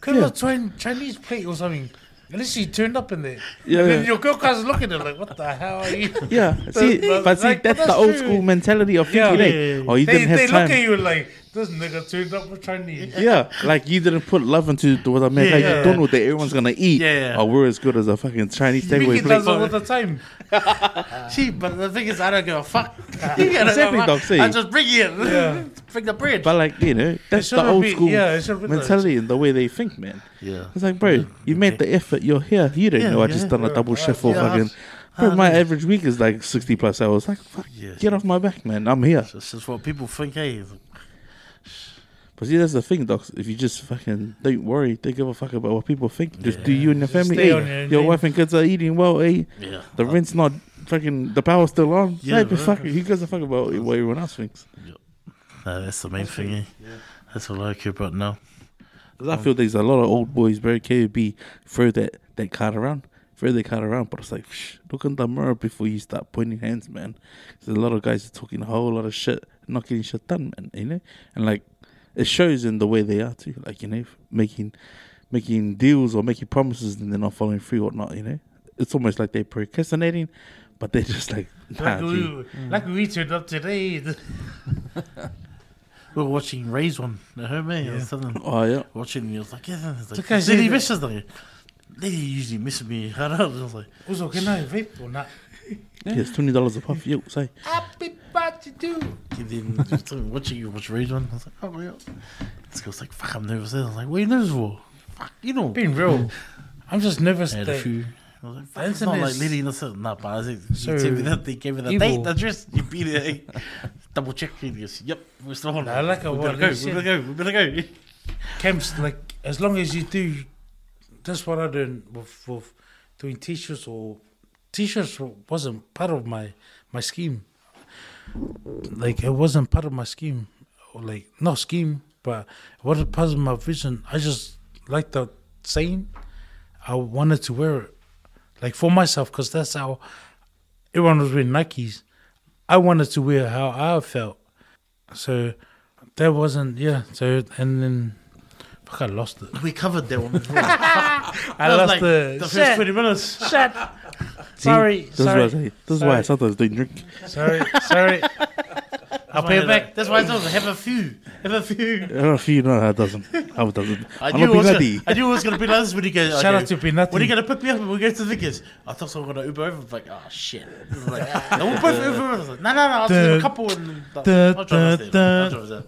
Could Yeah. have a Chinese plate or something. At least she turned up in there. Yeah, And yeah. your girl comes looking at her like, what the hell are you? Yeah, (laughs) see, but- but see, like, that's, but the old true. school mentality of thinking, Yeah, yeah, yeah. oh, you They, didn't have they have look at you like, this nigga turned up for Chinese. Yeah, like you didn't put love into the what I mean. Yeah, like yeah. you don't know that everyone's gonna eat. Yeah, yeah. Oh, we're as good as a fucking Chinese takeaway Miki plate. does it all the time. (laughs) See, but the thing is, I don't give a fuck. (laughs) You gotta Exactly, give a dog, fuck. see. I just bring it. Yeah. (laughs) bring the bread. But like you know, that's the old be- school yeah, it should like- mentality and the way they think, man. yeah. It's like, bro, you made the effort. You're here. You don't Yeah, know I just done a double right. shift for fucking. Bro, um, my know. average week is like sixty plus hours. Like, fuck, Yeah. get off my back, man. I'm here. This is what people think, hey. But see, that's the thing, docs. If you just fucking don't worry, don't give a fuck about what people think. Just do you and your Just family. stay Hey, on your your wife and kids are eating well. Hey, Yeah. the uh, rent's not fucking. The power's still on. Yeah, Yeah, but fuck it. Who gives a fuck about what everyone else thinks? Nah, uh, that's the main thing, eh? That's all I care about now. now. 'Cause I feel there's a lot of old boys, very KB, throw that, that card around, throw their card around. But it's like, shh, look in the mirror before you start pointing hands, man. There's a lot of guys are talking a whole lot of shit, not getting shit done, man. You know, and like it shows in the way they are too. Like you know, making making deals or making promises and they're not following through or not. You know, it's almost like they're procrastinating, but they're just like, nah, Like, we, like we turned up today. (laughs) We were watching Ray's one at home, eh? I was telling them, oh yeah. watching, and he was like, yeah, it's like, Look, I Lily see misses them. Lily usually miss me. I don't know. I was like, Also, can I vape or not? Yeah, it's twenty dollars a puff. Yo, say. Happy birthday to and then just watching you watch Ray's one. I was like, oh my god. This girl's like, fuck, I'm nervous. I was like, what are you nervous for? Fuck, you know. Being real, I'm just nervous I had a that few. I was like, fuck, it's not like internet's Lily. That's not, nah, but I was like, so you gave me that. They gave me the evil. date address. You beat it. eh? Double check. He goes, yep, we're still on. I like we how better what go. you We said. better go. We better go. camps like as long as you do that's what I did with, with doing t-shirts or t-shirts wasn't part of my my scheme. Like it wasn't part of my scheme. Like no scheme but it wasn't part of my vision. I just liked the saying. I wanted to wear it like for myself because that's how everyone was wearing Nikes. I wanted to wear how I felt. So that wasn't yeah so and then fuck I lost it. We covered that one. (laughs) I That lost like the, the first 20 minutes. shit. See, Sorry, This is sorry, what I say. This is why I sorry. sometimes don't drink. sorry, sorry. (laughs) I'll pay it back. That's why I told him, have a few. Have a few. I don't feel no, it doesn't. How it doesn't. (laughs) I I'm knew, not it was gonna. I knew it was going to be like this when he goes, Shout okay, out to Pinati. When are you going to pick me up and we go to the Vickers? I thought someone was going to Uber over. I was like, oh, shit. Like, no, we'll both Uber over. Like, no, no, no. I'll just do a couple and... Dun, (laughs) I'll drive us there. I'll drive us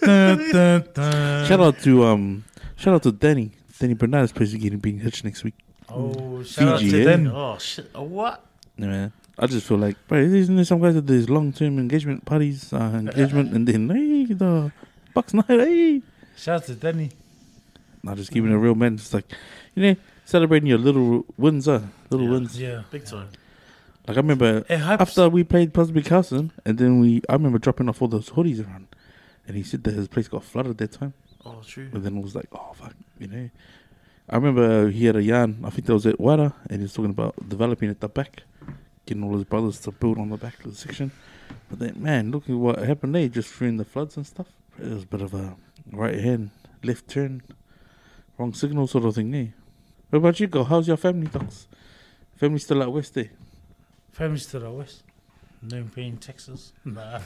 there. Shout out to um, shout out to Danny. Danny Bernard's place is getting being hitched next week. Oh, shout out to eh? them. Oh, shit. Oh, what? Yeah, man. I just feel like, bro, isn't there some guys that there's long term engagement parties, uh, engagement, and then hey, the Bucks night, hey. Shout out to Danny. Not just keeping it real, man. It's like, you know, celebrating your little wins, uh, little Yeah. wins. Yeah. Big time. Like I remember after we played Busby Carlson, and then we, I remember dropping off all those hoodies around, and he said that his place got flooded that time. Oh, true. But then it was like, oh fuck, you know. I remember he had a yarn. I think that was at Wada, and he was talking about developing at the back, getting all his brothers to build on the back of the section. But then, man, look at what happened there, just during the floods and stuff. It was a bit of a right hand, left turn, wrong signal sort of thing there. What about you, go? How's your family, docs? Family still out west eh? there? Families to the west. Known being Texas. (laughs) Nah.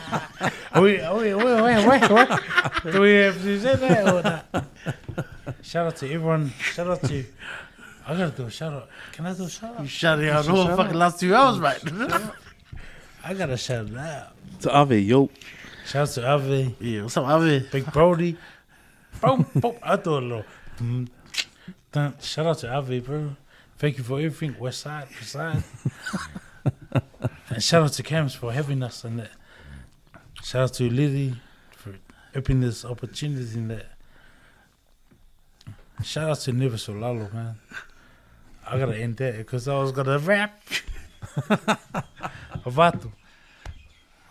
(laughs) are we, are we, wait, wait, wait, wait. Do we have to say that or not? Shout out to everyone. Shout out to. I gotta do a shout out. Can I do a shout You out? shouted out Shout all out. fucking last two hours, mate. I gotta shout it out. To Ave, yo. Shout out to Avi. yeah, what's up, Avi? Big Brody. Boom, boom. I do a little. mm, dun. Shout out to Avi, bro. Thank you for everything, West Side, West Side. and shout out to Cams for having us and that. Shout out to Lily for opening this opportunity in that. Shout out to Never Sio Lalo, man. I gotta end that because I was gonna rap. Avato.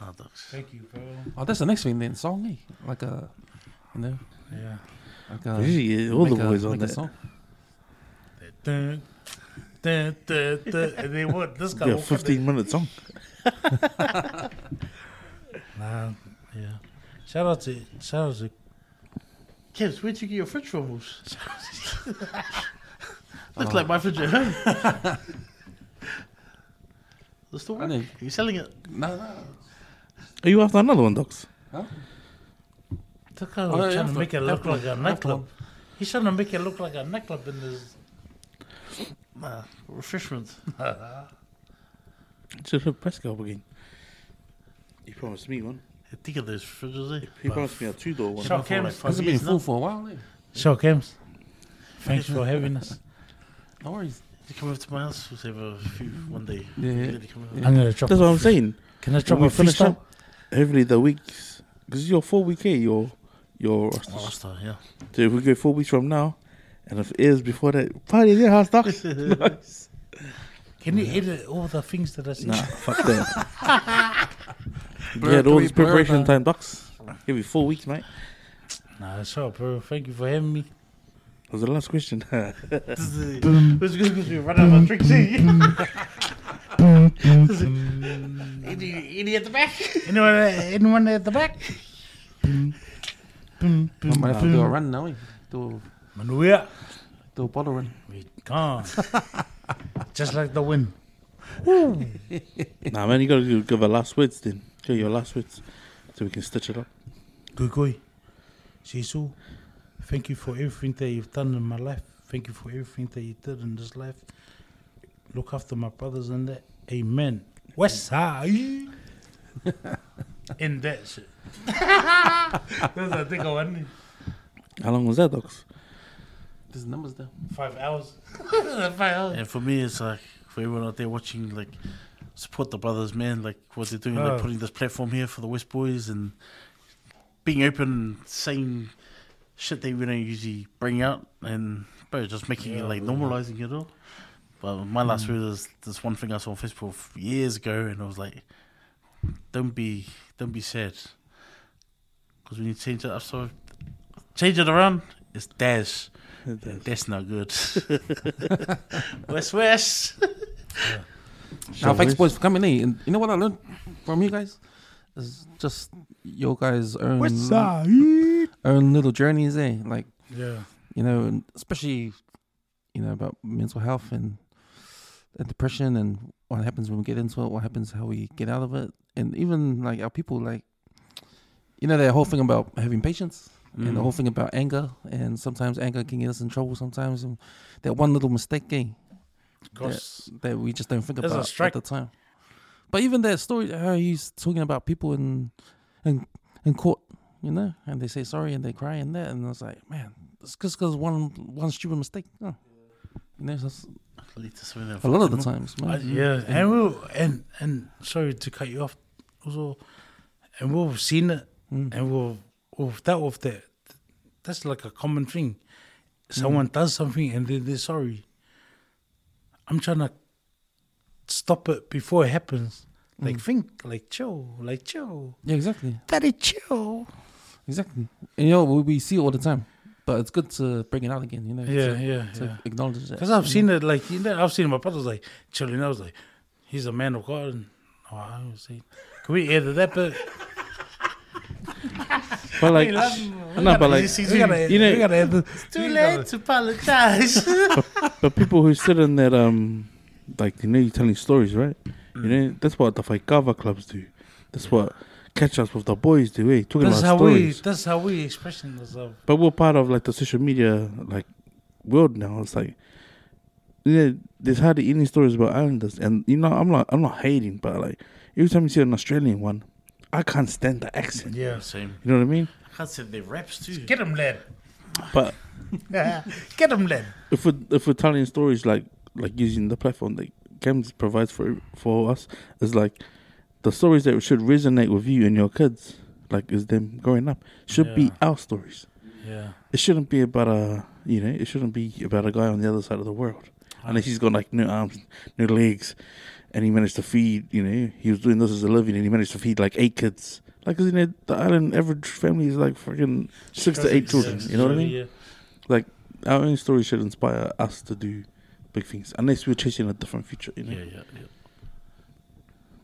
Oh. Thank you, bro. Oh, that's the next thing then, song, eh? Like a, you know, Yeah. like a. Usually, all the make a- boys on make that. song. Dun, dun, dun, dun. And then what? This guy. Yeah, walk up 15 minute song. Nah, yeah. Shout out to shout out to Kids, where'd you get your fridge from? Wolves? (laughs) Looks like my fridge at home. The store? I. Are you selling it? No, no. Are you after another one, Docs? Look how Oh, he's yeah, trying to make it look like a nightclub. He's trying to make it look like a nightclub in this. Nah, uh, refreshments. Should have press go again. He promised me one. I think of those fridges, eh? He promised me a two door one. Sure. Not for like It's five It's been full for a while. Eh? So, Kems, thanks for having us. No worries. You come over to my house, we'll have a few one day. Yeah. Really come over. Yeah. I'm gonna drop. That's what I'm free- saying. Can I drop we a finish up, hopefully the weeks, because you're four week here, you're, you're, Oh, star, yeah. so if we go four weeks from now, and if it is before that, party in your house, Docs. nice. Can you edit all the things that I said? Nah, fuck that. (laughs) Blur yeah, all three, this blur preparation nine. time, Docs. Give you four weeks, mate. Nah, it's all, bro. Thank you for having me. That was the last question. (laughs) This is the, this is good because we run out of drinks, (laughs) eh? Any, any at the back? Anyone, anyone at the back? I might have to do a run now. Eh? Do, Manuia. do a bottle run. We gone. (laughs) Just like the wind. (laughs) nah, man, you gotta give, give a last words then. Give your last words so we can stitch it up. Gugoi. Sisu. Thank you for everything that you've done in my life. Thank you for everything that you did in this life. Look after my brothers and that. Amen. West side. (laughs) in that shit. (laughs) That's I think I want How long was that, Docs? There's numbers there. five hours. five hours. And for me, it's like for everyone out there watching, like support the brothers, man. Like what they're doing, like Oh. putting this platform here for the West Boys and being open, saying shit that we don't usually bring out, and bro, just making it like normalizing it all. But my hmm. last word is this one thing I saw on Facebook years ago, and I was like, "Don't be, don't be sad, because when you change it up, so change it around, it's dash." That's not good. (laughs) West West. (laughs) Now, thanks, boys, for coming in. And you know what I learned from you guys? Is just your guys' own, own little journeys, eh? Like, Yeah. you know, and especially, you know, about mental health and, and depression and what happens when we get into it, what happens, how we get out of it. And even like our people, like, you know, that whole thing about having patience and the whole thing about anger. And sometimes anger can get us in trouble sometimes. And that one little mistake, eh? Cause that we just don't think about at the time. But even that story, how he's talking about people in in in court, you know, and they say sorry and they cry and that, and I was like, man, it's just because one one stupid mistake. Oh. You know, that's a lot of the times, man. I, yeah, and we'll and and sorry to cut you off. Also, and we've seen it, Mm. and we've we've dealt with that. That's like a common thing. Someone mm. does something and then they're sorry. I'm trying to stop it before it happens. Like Mm. think, like chill, like chill, Yeah, exactly, daddy chill. exactly. And you know, we, see it all the time, but it's good to bring it out again. You know, Yeah, to, yeah, to yeah. acknowledge that. Because I've seen know. it, like you know, I've seen my brothers like chilling. I was like, he's a man of God. And, oh, I was saying, can we edit that bit? But like, no, but like, we gotta, you know- we gotta edit. Too late gotta- to apologize. (laughs) but people who sit in that um, like you know, you're telling stories, right? You know, that's what the Faikava clubs do. That's what catch us with the boys do. Eh? Talking That's how about stories. we. That's how we expressing ourselves. But we're part of like the social media like world now. It's like you know, there's hardly any stories about islanders, and you know, I'm not, I'm not hating, but like every time you see an Australian one, I can't stand the accent. Yeah. Same. You know what I mean? I can't say they raps too. Get them, lad. But (laughs) Get them, lad. if we if we're telling stories like like using the platform that Cams provides for for us, is like the stories that should resonate with you and your kids, like is them growing up, should be our stories. Yeah. It shouldn't be about a you know, it shouldn't be about a guy on the other side of the world. Unless he's got like new arms, new legs, and he managed to feed, you know, he was doing this as a living and he managed to feed like eight kids. Like, 'cause, you know, the island average family is like freaking six to eight children. You know what I mean? Yeah. Like, our own story should inspire us to do big things, unless we're chasing a different future, you know? Yeah, yeah, yeah.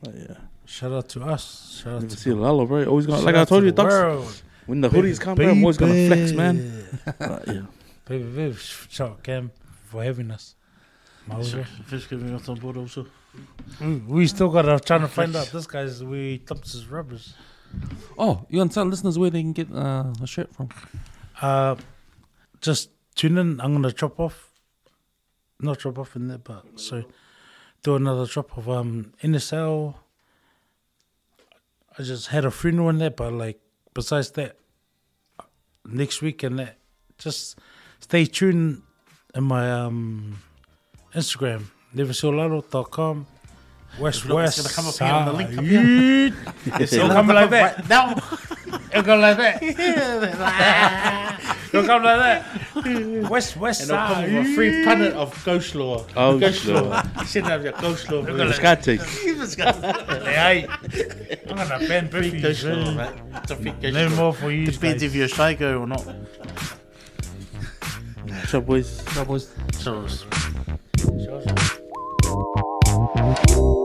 Like, yeah. Shout out to us. Shout out Never to Sio Lalo, bro. Always gonna, like I out to told you, the Ducks, world. when the hoodies come, bro, I'm always gonna flex, man. (laughs) Like, yeah. Baby, baby, shout out Cam for having us. Mauser. Fish giving us on board also. We, we still gotta trying to find out this guy's where he dumps his rubbers. Oh, you want to tell listeners where they can get uh, a shirt from? Uh, just tune in. I'm gonna drop off, not drop off in there, but so do another drop of um NSL. I just had a funeral in there, but like besides that, next week and that, just stay tuned in my um Instagram, neversiolalo.com. West Look, it's West. gonna come up here on the link up here. (laughs) It'll come like that. Right now. It'll come like that. It'll come like that. West West And they'll come with a free punnet of ghost law. Oh, ghost law. law. You shouldn't have your ghost law. Look Sky take. Hey, I'm gonna ban Free ghost law, man. It's a free ghost No more for you. Depends if you're a shy girl or not. What's up, boys? Cowboys. So, Thank